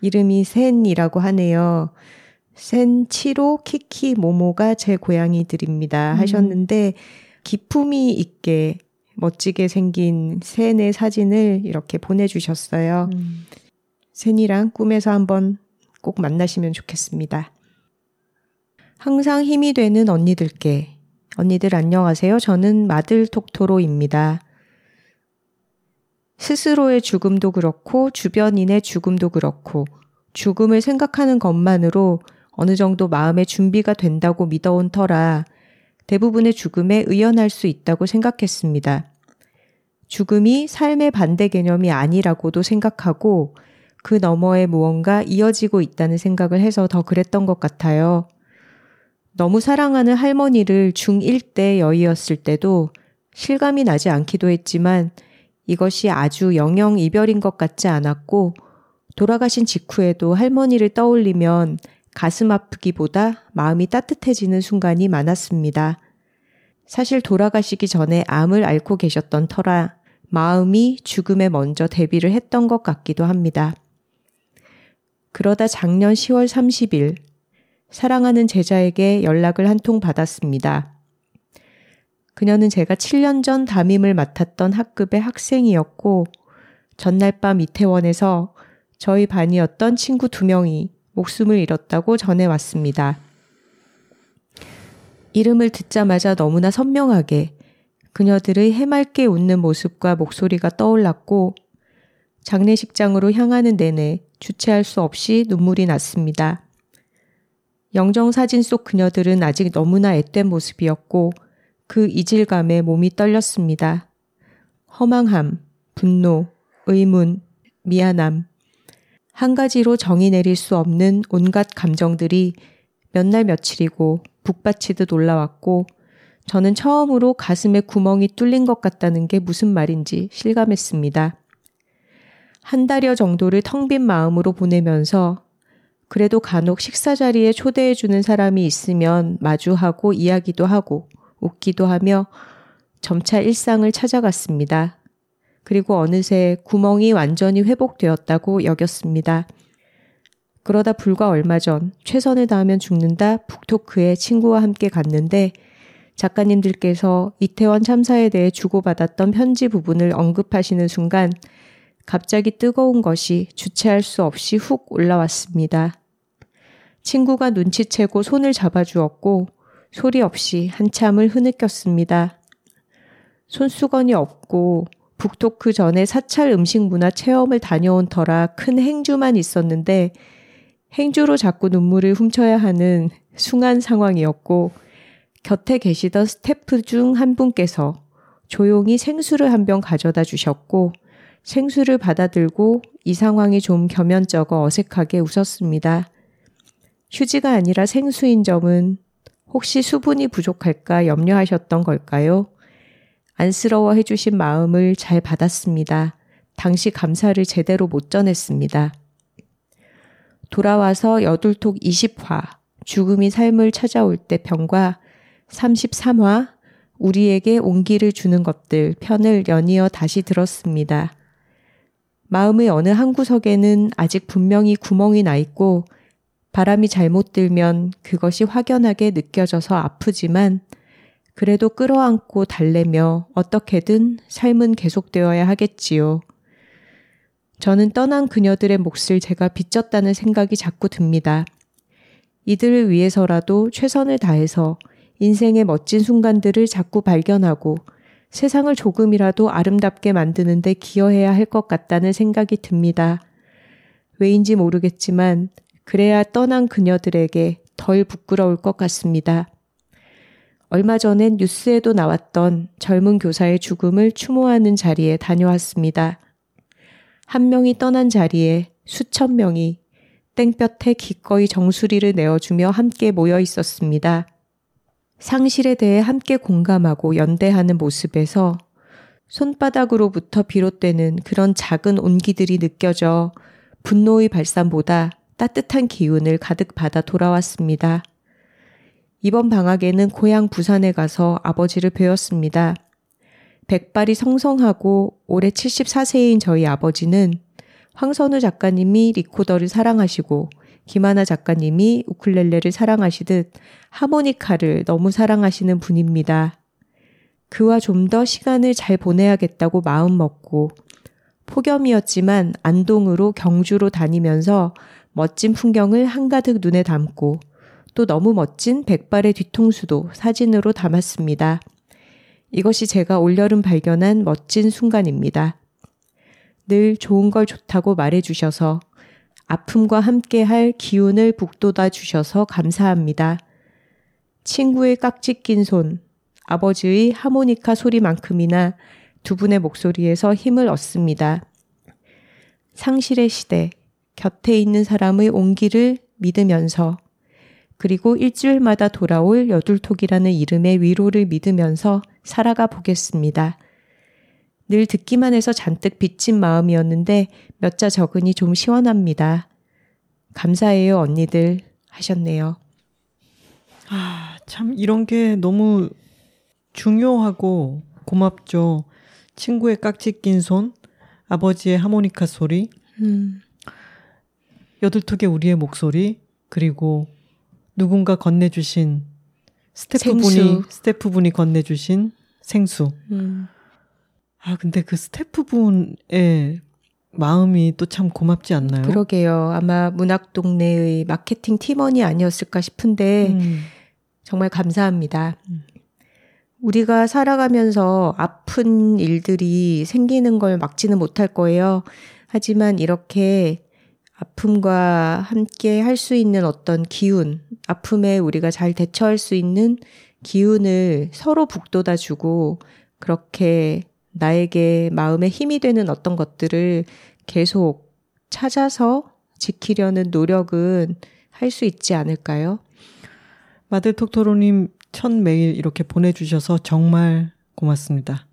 A: 이름이 센이라고 하네요. 센, 치로, 키키, 모모가 제 고양이들입니다. 음. 하셨는데 기품이 있게 멋지게 생긴 샌의 사진을 이렇게 보내주셨어요. 음. 샌이랑 꿈에서 한번 꼭 만나시면 좋겠습니다. 항상 힘이 되는 언니들께. 언니들 안녕하세요. 저는 마들 톡토로입니다. 스스로의 죽음도 그렇고 주변인의 죽음도 그렇고 죽음을 생각하는 것만으로 어느 정도 마음의 준비가 된다고 믿어온 터라 대부분의 죽음에 의연할 수 있다고 생각했습니다. 죽음이 삶의 반대 개념이 아니라고도 생각하고 그 너머에 무언가 이어지고 있다는 생각을 해서 더 그랬던 것 같아요. 너무 사랑하는 할머니를 중1 때 여의었을 때도 실감이 나지 않기도 했지만 이것이 아주 영영 이별인 것 같지 않았고 돌아가신 직후에도 할머니를 떠올리면 가슴 아프기보다 마음이 따뜻해지는 순간이 많았습니다. 사실 돌아가시기 전에 암을 앓고 계셨던 터라 마음이 죽음에 먼저 대비를 했던 것 같기도 합니다. 그러다 작년 10월 30일 사랑하는 제자에게 연락을 한 통 받았습니다. 그녀는 제가 7년 전 담임을 맡았던 학급의 학생이었고 전날 밤 이태원에서 저희 반이었던 친구 두 명이 목숨을 잃었다고 전해왔습니다. 이름을 듣자마자 너무나 선명하게 그녀들의 해맑게 웃는 모습과 목소리가 떠올랐고 장례식장으로 향하는 내내 주체할 수 없이 눈물이 났습니다. 영정 사진 속 그녀들은 아직 너무나 앳된 모습이었고 그 이질감에 몸이 떨렸습니다. 허망함, 분노, 의문, 미안함, 한 가지로 정의 내릴 수 없는 온갖 감정들이 몇 날 며칠이고 북받치듯 올라왔고 저는 처음으로 가슴에 구멍이 뚫린 것 같다는 게 무슨 말인지 실감했습니다. 한 달여 정도를 텅 빈 마음으로 보내면서 그래도 간혹 식사 자리에 초대해주는 사람이 있으면 마주하고 이야기도 하고 웃기도 하며 점차 일상을 찾아갔습니다. 그리고 어느새 구멍이 완전히 회복되었다고 여겼습니다. 그러다 불과 얼마 전 최선을 다하면 죽는다 북토크에 친구와 함께 갔는데 작가님들께서 이태원 참사에 대해 주고받았던 편지 부분을 언급하시는 순간 갑자기 뜨거운 것이 주체할 수 없이 훅 올라왔습니다. 친구가 눈치채고 손을 잡아주었고 소리 없이 한참을 흐느꼈습니다. 손수건이 없고 북토크 전에 사찰 음식 문화 체험을 다녀온 터라 큰 행주만 있었는데 행주로 자꾸 눈물을 훔쳐야 하는 숭한 상황이었고 곁에 계시던 스태프 중 한 분께서 조용히 생수를 한 병 가져다 주셨고 생수를 받아들고 이 상황이 좀 겸연쩍어 어색하게 웃었습니다. 휴지가 아니라 생수인 점은 혹시 수분이 부족할까 염려하셨던 걸까요? 안쓰러워 해주신 마음을 잘 받았습니다. 당시 감사를 제대로 못 전했습니다. 돌아와서 여둘톡 20화, 죽음이 삶을 찾아올 때 편과 33화, 우리에게 온기를 주는 것들 편을 연이어 다시 들었습니다. 마음의 어느 한 구석에는 아직 분명히 구멍이 나 있고 바람이 잘못 들면 그것이 확연하게 느껴져서 아프지만 그래도 끌어안고 달래며 어떻게든 삶은 계속되어야 하겠지요. 저는 떠난 그녀들의 몫을 제가 빚졌다는 생각이 자꾸 듭니다. 이들을 위해서라도 최선을 다해서 인생의 멋진 순간들을 자꾸 발견하고 세상을 조금이라도 아름답게 만드는데 기여해야 할 것 같다는 생각이 듭니다. 왜인지 모르겠지만 그래야 떠난 그녀들에게 덜 부끄러울 것 같습니다. 얼마 전엔 뉴스에도 나왔던 젊은 교사의 죽음을 추모하는 자리에 다녀왔습니다. 한 명이 떠난 자리에 수천 명이 땡볕에 기꺼이 정수리를 내어주며 함께 모여 있었습니다. 상실에 대해 함께 공감하고 연대하는 모습에서 손바닥으로부터 비롯되는 그런 작은 온기들이 느껴져 분노의 발산보다 따뜻한 기운을 가득 받아 돌아왔습니다. 이번 방학에는 고향 부산에 가서 아버지를 뵈었습니다. 백발이 성성하고 올해 74세인 저희 아버지는 황선우 작가님이 리코더를 사랑하시고 김하나 작가님이 우쿨렐레를 사랑하시듯 하모니카를 너무 사랑하시는 분입니다. 그와 좀 더 시간을 잘 보내야겠다고 마음 먹고 폭염이었지만 안동으로 경주로 다니면서 멋진 풍경을 한가득 눈에 담고 또 너무 멋진 백발의 뒤통수도 사진으로 담았습니다. 이것이 제가 올여름 발견한 멋진 순간입니다. 늘 좋은 걸 좋다고 말해주셔서 아픔과 함께 할 기운을 북돋아 주셔서 감사합니다. 친구의 깍지 낀 손, 아버지의 하모니카 소리만큼이나 두 분의 목소리에서 힘을 얻습니다. 상실의 시대, 곁에 있는 사람의 온기를 믿으면서 그리고 일주일마다 돌아올 여둘톡이라는 이름의 위로를 믿으면서 살아가 보겠습니다. 늘 듣기만 해서 잔뜩 빚진 마음이었는데 몇 자 적으니 좀 시원합니다. 감사해요, 언니들. 하셨네요.
B: 아, 참, 이런 게 너무 중요하고 고맙죠. 친구의 깍지 낀 손, 아버지의 하모니카 소리, 음. 여둘톡의 우리의 목소리, 그리고 누군가 건네주신 스태프분이 생수. 스태프분이 건네주신 생수. 음. 아 근데 그 스태프분의 마음이 또 참 고맙지 않나요?
A: 그러게요. 아마 문학 동네의 마케팅 팀원이 아니었을까 싶은데 음. 정말 감사합니다. 음. 우리가 살아가면서 아픈 일들이 생기는 걸 막지는 못할 거예요. 하지만 이렇게 아픔과 함께 할 수 있는 어떤 기운, 아픔에 우리가 잘 대처할 수 있는 기운을 서로 북돋아 주고 그렇게 나에게 마음에 힘이 되는 어떤 것들을 계속 찾아서 지키려는 노력은 할 수 있지 않을까요?
B: 마들톡토로님 첫 메일 이렇게 보내주셔서 정말 고맙습니다.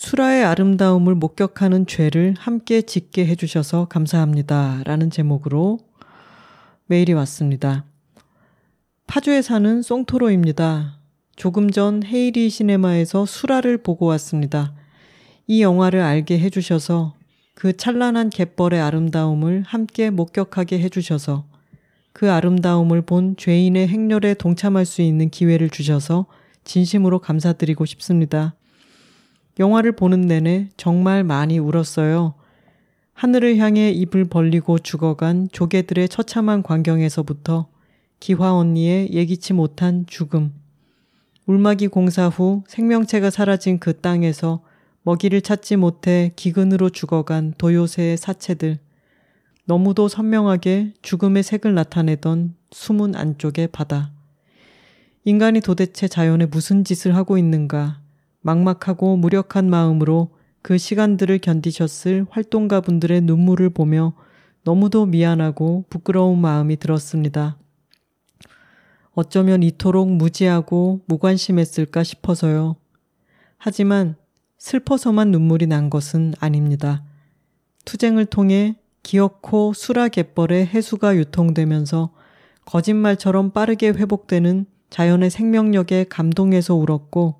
B: 수라의 아름다움을 목격하는 죄를 함께 짓게 해주셔서 감사합니다. 라는 제목으로 메일이 왔습니다. 파주에 사는 송토로입니다. 조금 전 헤이리 시네마에서 수라를 보고 왔습니다. 이 영화를 알게 해주셔서 그 찬란한 갯벌의 아름다움을 함께 목격하게 해주셔서 그 아름다움을 본 죄인의 행렬에 동참할 수 있는 기회를 주셔서 진심으로 감사드리고 싶습니다. 영화를 보는 내내 정말 많이 울었어요. 하늘을 향해 입을 벌리고 죽어간 조개들의 처참한 광경에서부터 기화 언니의 예기치 못한 죽음. 울마기 공사 후 생명체가 사라진 그 땅에서 먹이를 찾지 못해 기근으로 죽어간 도요새의 사체들. 너무도 선명하게 죽음의 색을 나타내던 숨은 안쪽의 바다. 인간이 도대체 자연에 무슨 짓을 하고 있는가 막막하고 무력한 마음으로 그 시간들을 견디셨을 활동가 분들의 눈물을 보며 너무도 미안하고 부끄러운 마음이 들었습니다. 어쩌면 이토록 무지하고 무관심했을까 싶어서요. 하지만 슬퍼서만 눈물이 난 것은 아닙니다. 투쟁을 통해 기어코 수라 갯벌의 해수가 유통되면서 거짓말처럼 빠르게 회복되는 자연의 생명력에 감동해서 울었고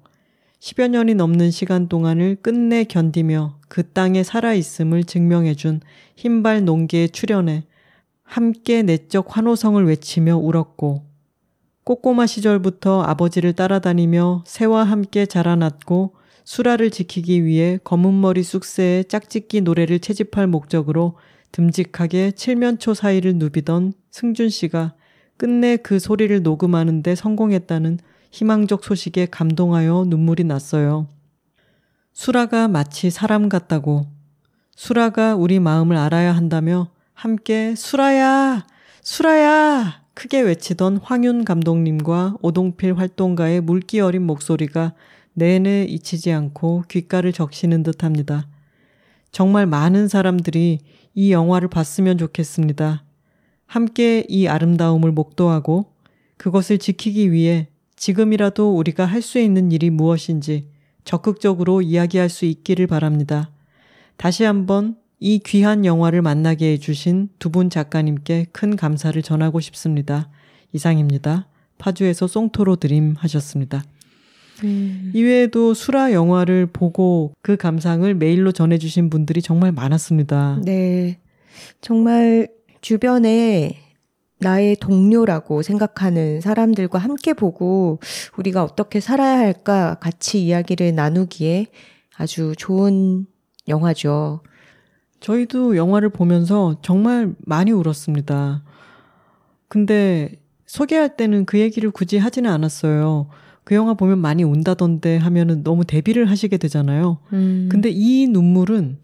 B: 10여 년이 넘는 시간 동안을 끝내 견디며 그 땅에 살아있음을 증명해준 흰발 농계의 출현에 함께 내적 환호성을 외치며 울었고 꼬꼬마 시절부터 아버지를 따라다니며 새와 함께 자라났고 수라를 지키기 위해 검은머리 쑥새의 짝짓기 노래를 채집할 목적으로 듬직하게 칠면초 사이를 누비던 승준 씨가 끝내 그 소리를 녹음하는데 성공했다는 희망적 소식에 감동하여 눈물이 났어요. 수라가 마치 사람 같다고 수라가 우리 마음을 알아야 한다며 함께 수라야! 수라야! 크게 외치던 황윤 감독님과 오동필 활동가의 물기 어린 목소리가 내내 잊히지 않고 귓가를 적시는 듯 합니다. 정말 많은 사람들이 이 영화를 봤으면 좋겠습니다. 함께 이 아름다움을 목도하고 그것을 지키기 위해 지금이라도 우리가 할 수 있는 일이 무엇인지 적극적으로 이야기할 수 있기를 바랍니다. 다시 한번 이 귀한 영화를 만나게 해주신 두 분 작가님께 큰 감사를 전하고 싶습니다. 이상입니다. 파주에서 송토로 드림 하셨습니다. 음. 이외에도 수라 영화를 보고 그 감상을 메일로 전해주신 분들이 정말 많았습니다.
A: 네. 정말 주변에 나의 동료라고 생각하는 사람들과 함께 보고 우리가 어떻게 살아야 할까 같이 이야기를 나누기에 아주 좋은 영화죠.
B: 저희도 영화를 보면서 정말 많이 울었습니다. 근데 소개할 때는 그 얘기를 굳이 하지는 않았어요. 그 영화 보면 많이 운다던데 하면은 너무 대비를 하시게 되잖아요. 음. 근데 이 눈물은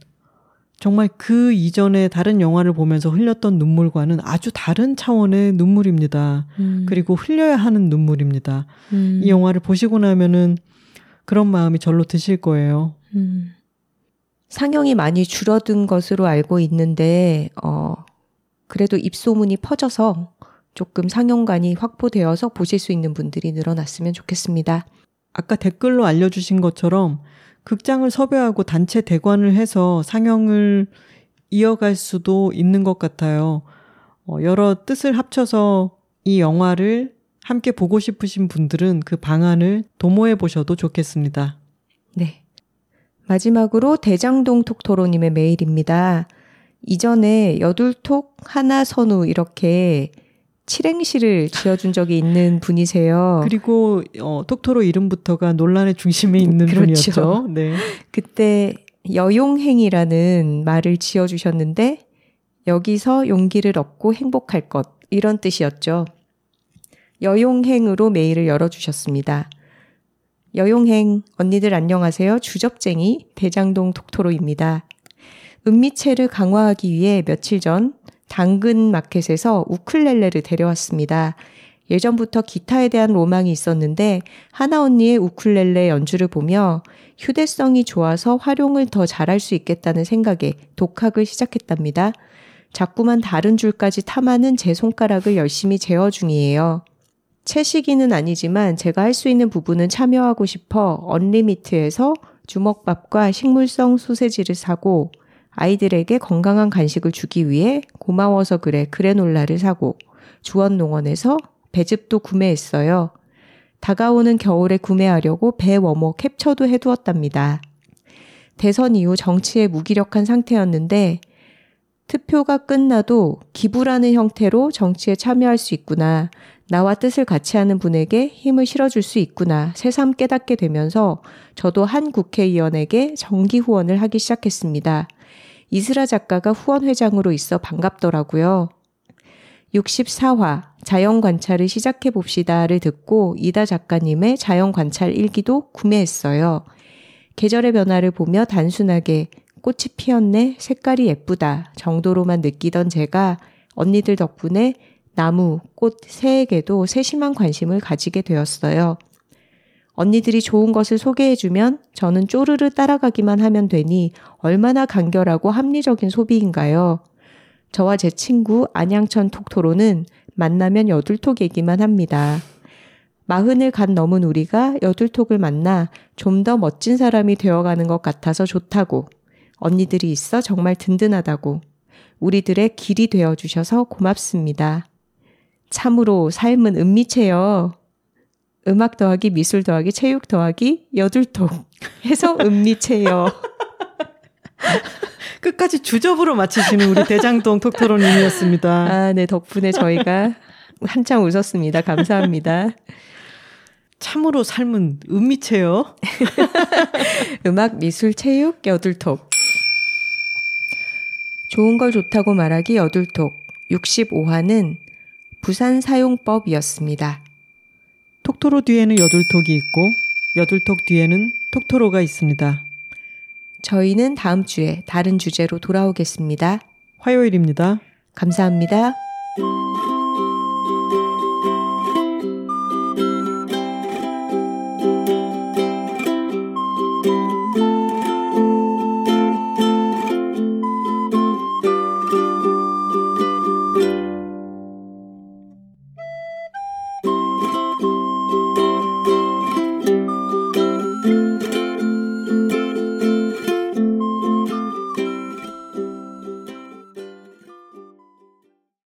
B: 정말 그 이전에 다른 영화를 보면서 흘렸던 눈물과는 아주 다른 차원의 눈물입니다. 음. 그리고 흘려야 하는 눈물입니다. 음. 이 영화를 보시고 나면은 그런 마음이 절로 드실 거예요. 음.
A: 상영이 많이 줄어든 것으로 알고 있는데, 어, 그래도 입소문이 퍼져서 조금 상영관이 확보되어서 보실 수 있는 분들이 늘어났으면 좋겠습니다.
B: 아까 댓글로 알려주신 것처럼 극장을 섭외하고 단체 대관을 해서 상영을 이어갈 수도 있는 것 같아요. 어, 여러 뜻을 합쳐서 이 영화를 함께 보고 싶으신 분들은 그 방안을 도모해 보셔도 좋겠습니다.
A: 네. 마지막으로 대장동 톡토로님의 메일입니다. 이전에 여둘톡 하나 선우 이렇게 칠행시를 지어준 적이 있는 분이세요.
B: 그리고 어, 톡토로 이름부터가 논란의 중심에 있는 그렇죠. 분이었죠. 네.
A: 그때 여용행이라는 말을 지어주셨는데 여기서 용기를 얻고 행복할 것 이런 뜻이었죠. 여용행으로 메일을 열어주셨습니다. 여용행 언니들 안녕하세요. 주접쟁이 대장동 톡토로입니다. 은미체를 강화하기 위해 며칠 전 당근 마켓에서 우쿨렐레를 데려왔습니다. 예전부터 기타에 대한 로망이 있었는데 하나 언니의 우쿨렐레 연주를 보며 휴대성이 좋아서 활용을 더 잘할 수 있겠다는 생각에 독학을 시작했답니다. 자꾸만 다른 줄까지 탐하는 제 손가락을 열심히 제어 중이에요. 채시기는 아니지만 제가 할 수 있는 부분은 참여하고 싶어 언리미트에서 주먹밥과 식물성 소세지를 사고 아이들에게 건강한 간식을 주기 위해 고마워서 그래 그래놀라를 사고 주원농원에서 배즙도 구매했어요. 다가오는 겨울에 구매하려고 배 워머 캡처도 해두었답니다. 대선 이후 정치에 무기력한 상태였는데 투표가 끝나도 기부라는 형태로 정치에 참여할 수 있구나. 나와 뜻을 같이 하는 분에게 힘을 실어줄 수 있구나. 새삼 깨닫게 되면서 저도 한 국회의원에게 정기 후원을 하기 시작했습니다. 이스라 작가가 후원회장으로 있어 반갑더라고요. 64화 자연 관찰을 시작해 봅시다를 듣고 이다 작가님의 자연 관찰 일기도 구매했어요. 계절의 변화를 보며 단순하게 꽃이 피었네, 색깔이 예쁘다 정도로만 느끼던 제가 언니들 덕분에 나무, 꽃, 새에게도 세심한 관심을 가지게 되었어요. 언니들이 좋은 것을 소개해주면 저는 쪼르르 따라가기만 하면 되니 얼마나 간결하고 합리적인 소비인가요? 저와 제 친구 안양천 톡토로는 만나면 여둘톡 얘기만 합니다. 마흔을 간 넘은 우리가 여둘톡을 만나 좀 더 멋진 사람이 되어가는 것 같아서 좋다고. 언니들이 있어 정말 든든하다고. 우리들의 길이 되어주셔서 고맙습니다. 참으로 삶은 은미체요. 음악 더하기 미술 더하기 체육 더하기 여둘톡 해서 은미체요.
B: 끝까지 주접으로 마치시는 우리 대장동 톡토로님이었습니다.
A: 아, 네, 덕분에 저희가 한참 웃었습니다. 감사합니다.
B: 참으로 삶은 은미체요.
A: 음악, 미술, 체육, 여둘톡. 좋은 걸 좋다고 말하기 여둘톡 65화는 부산 사용법이었습니다.
B: 톡토로 뒤에는 여둘톡이 있고 여둘톡 뒤에는 톡토로가 있습니다.
A: 저희는 다음 주에 다른 주제로 돌아오겠습니다.
B: 화요일입니다.
A: 감사합니다.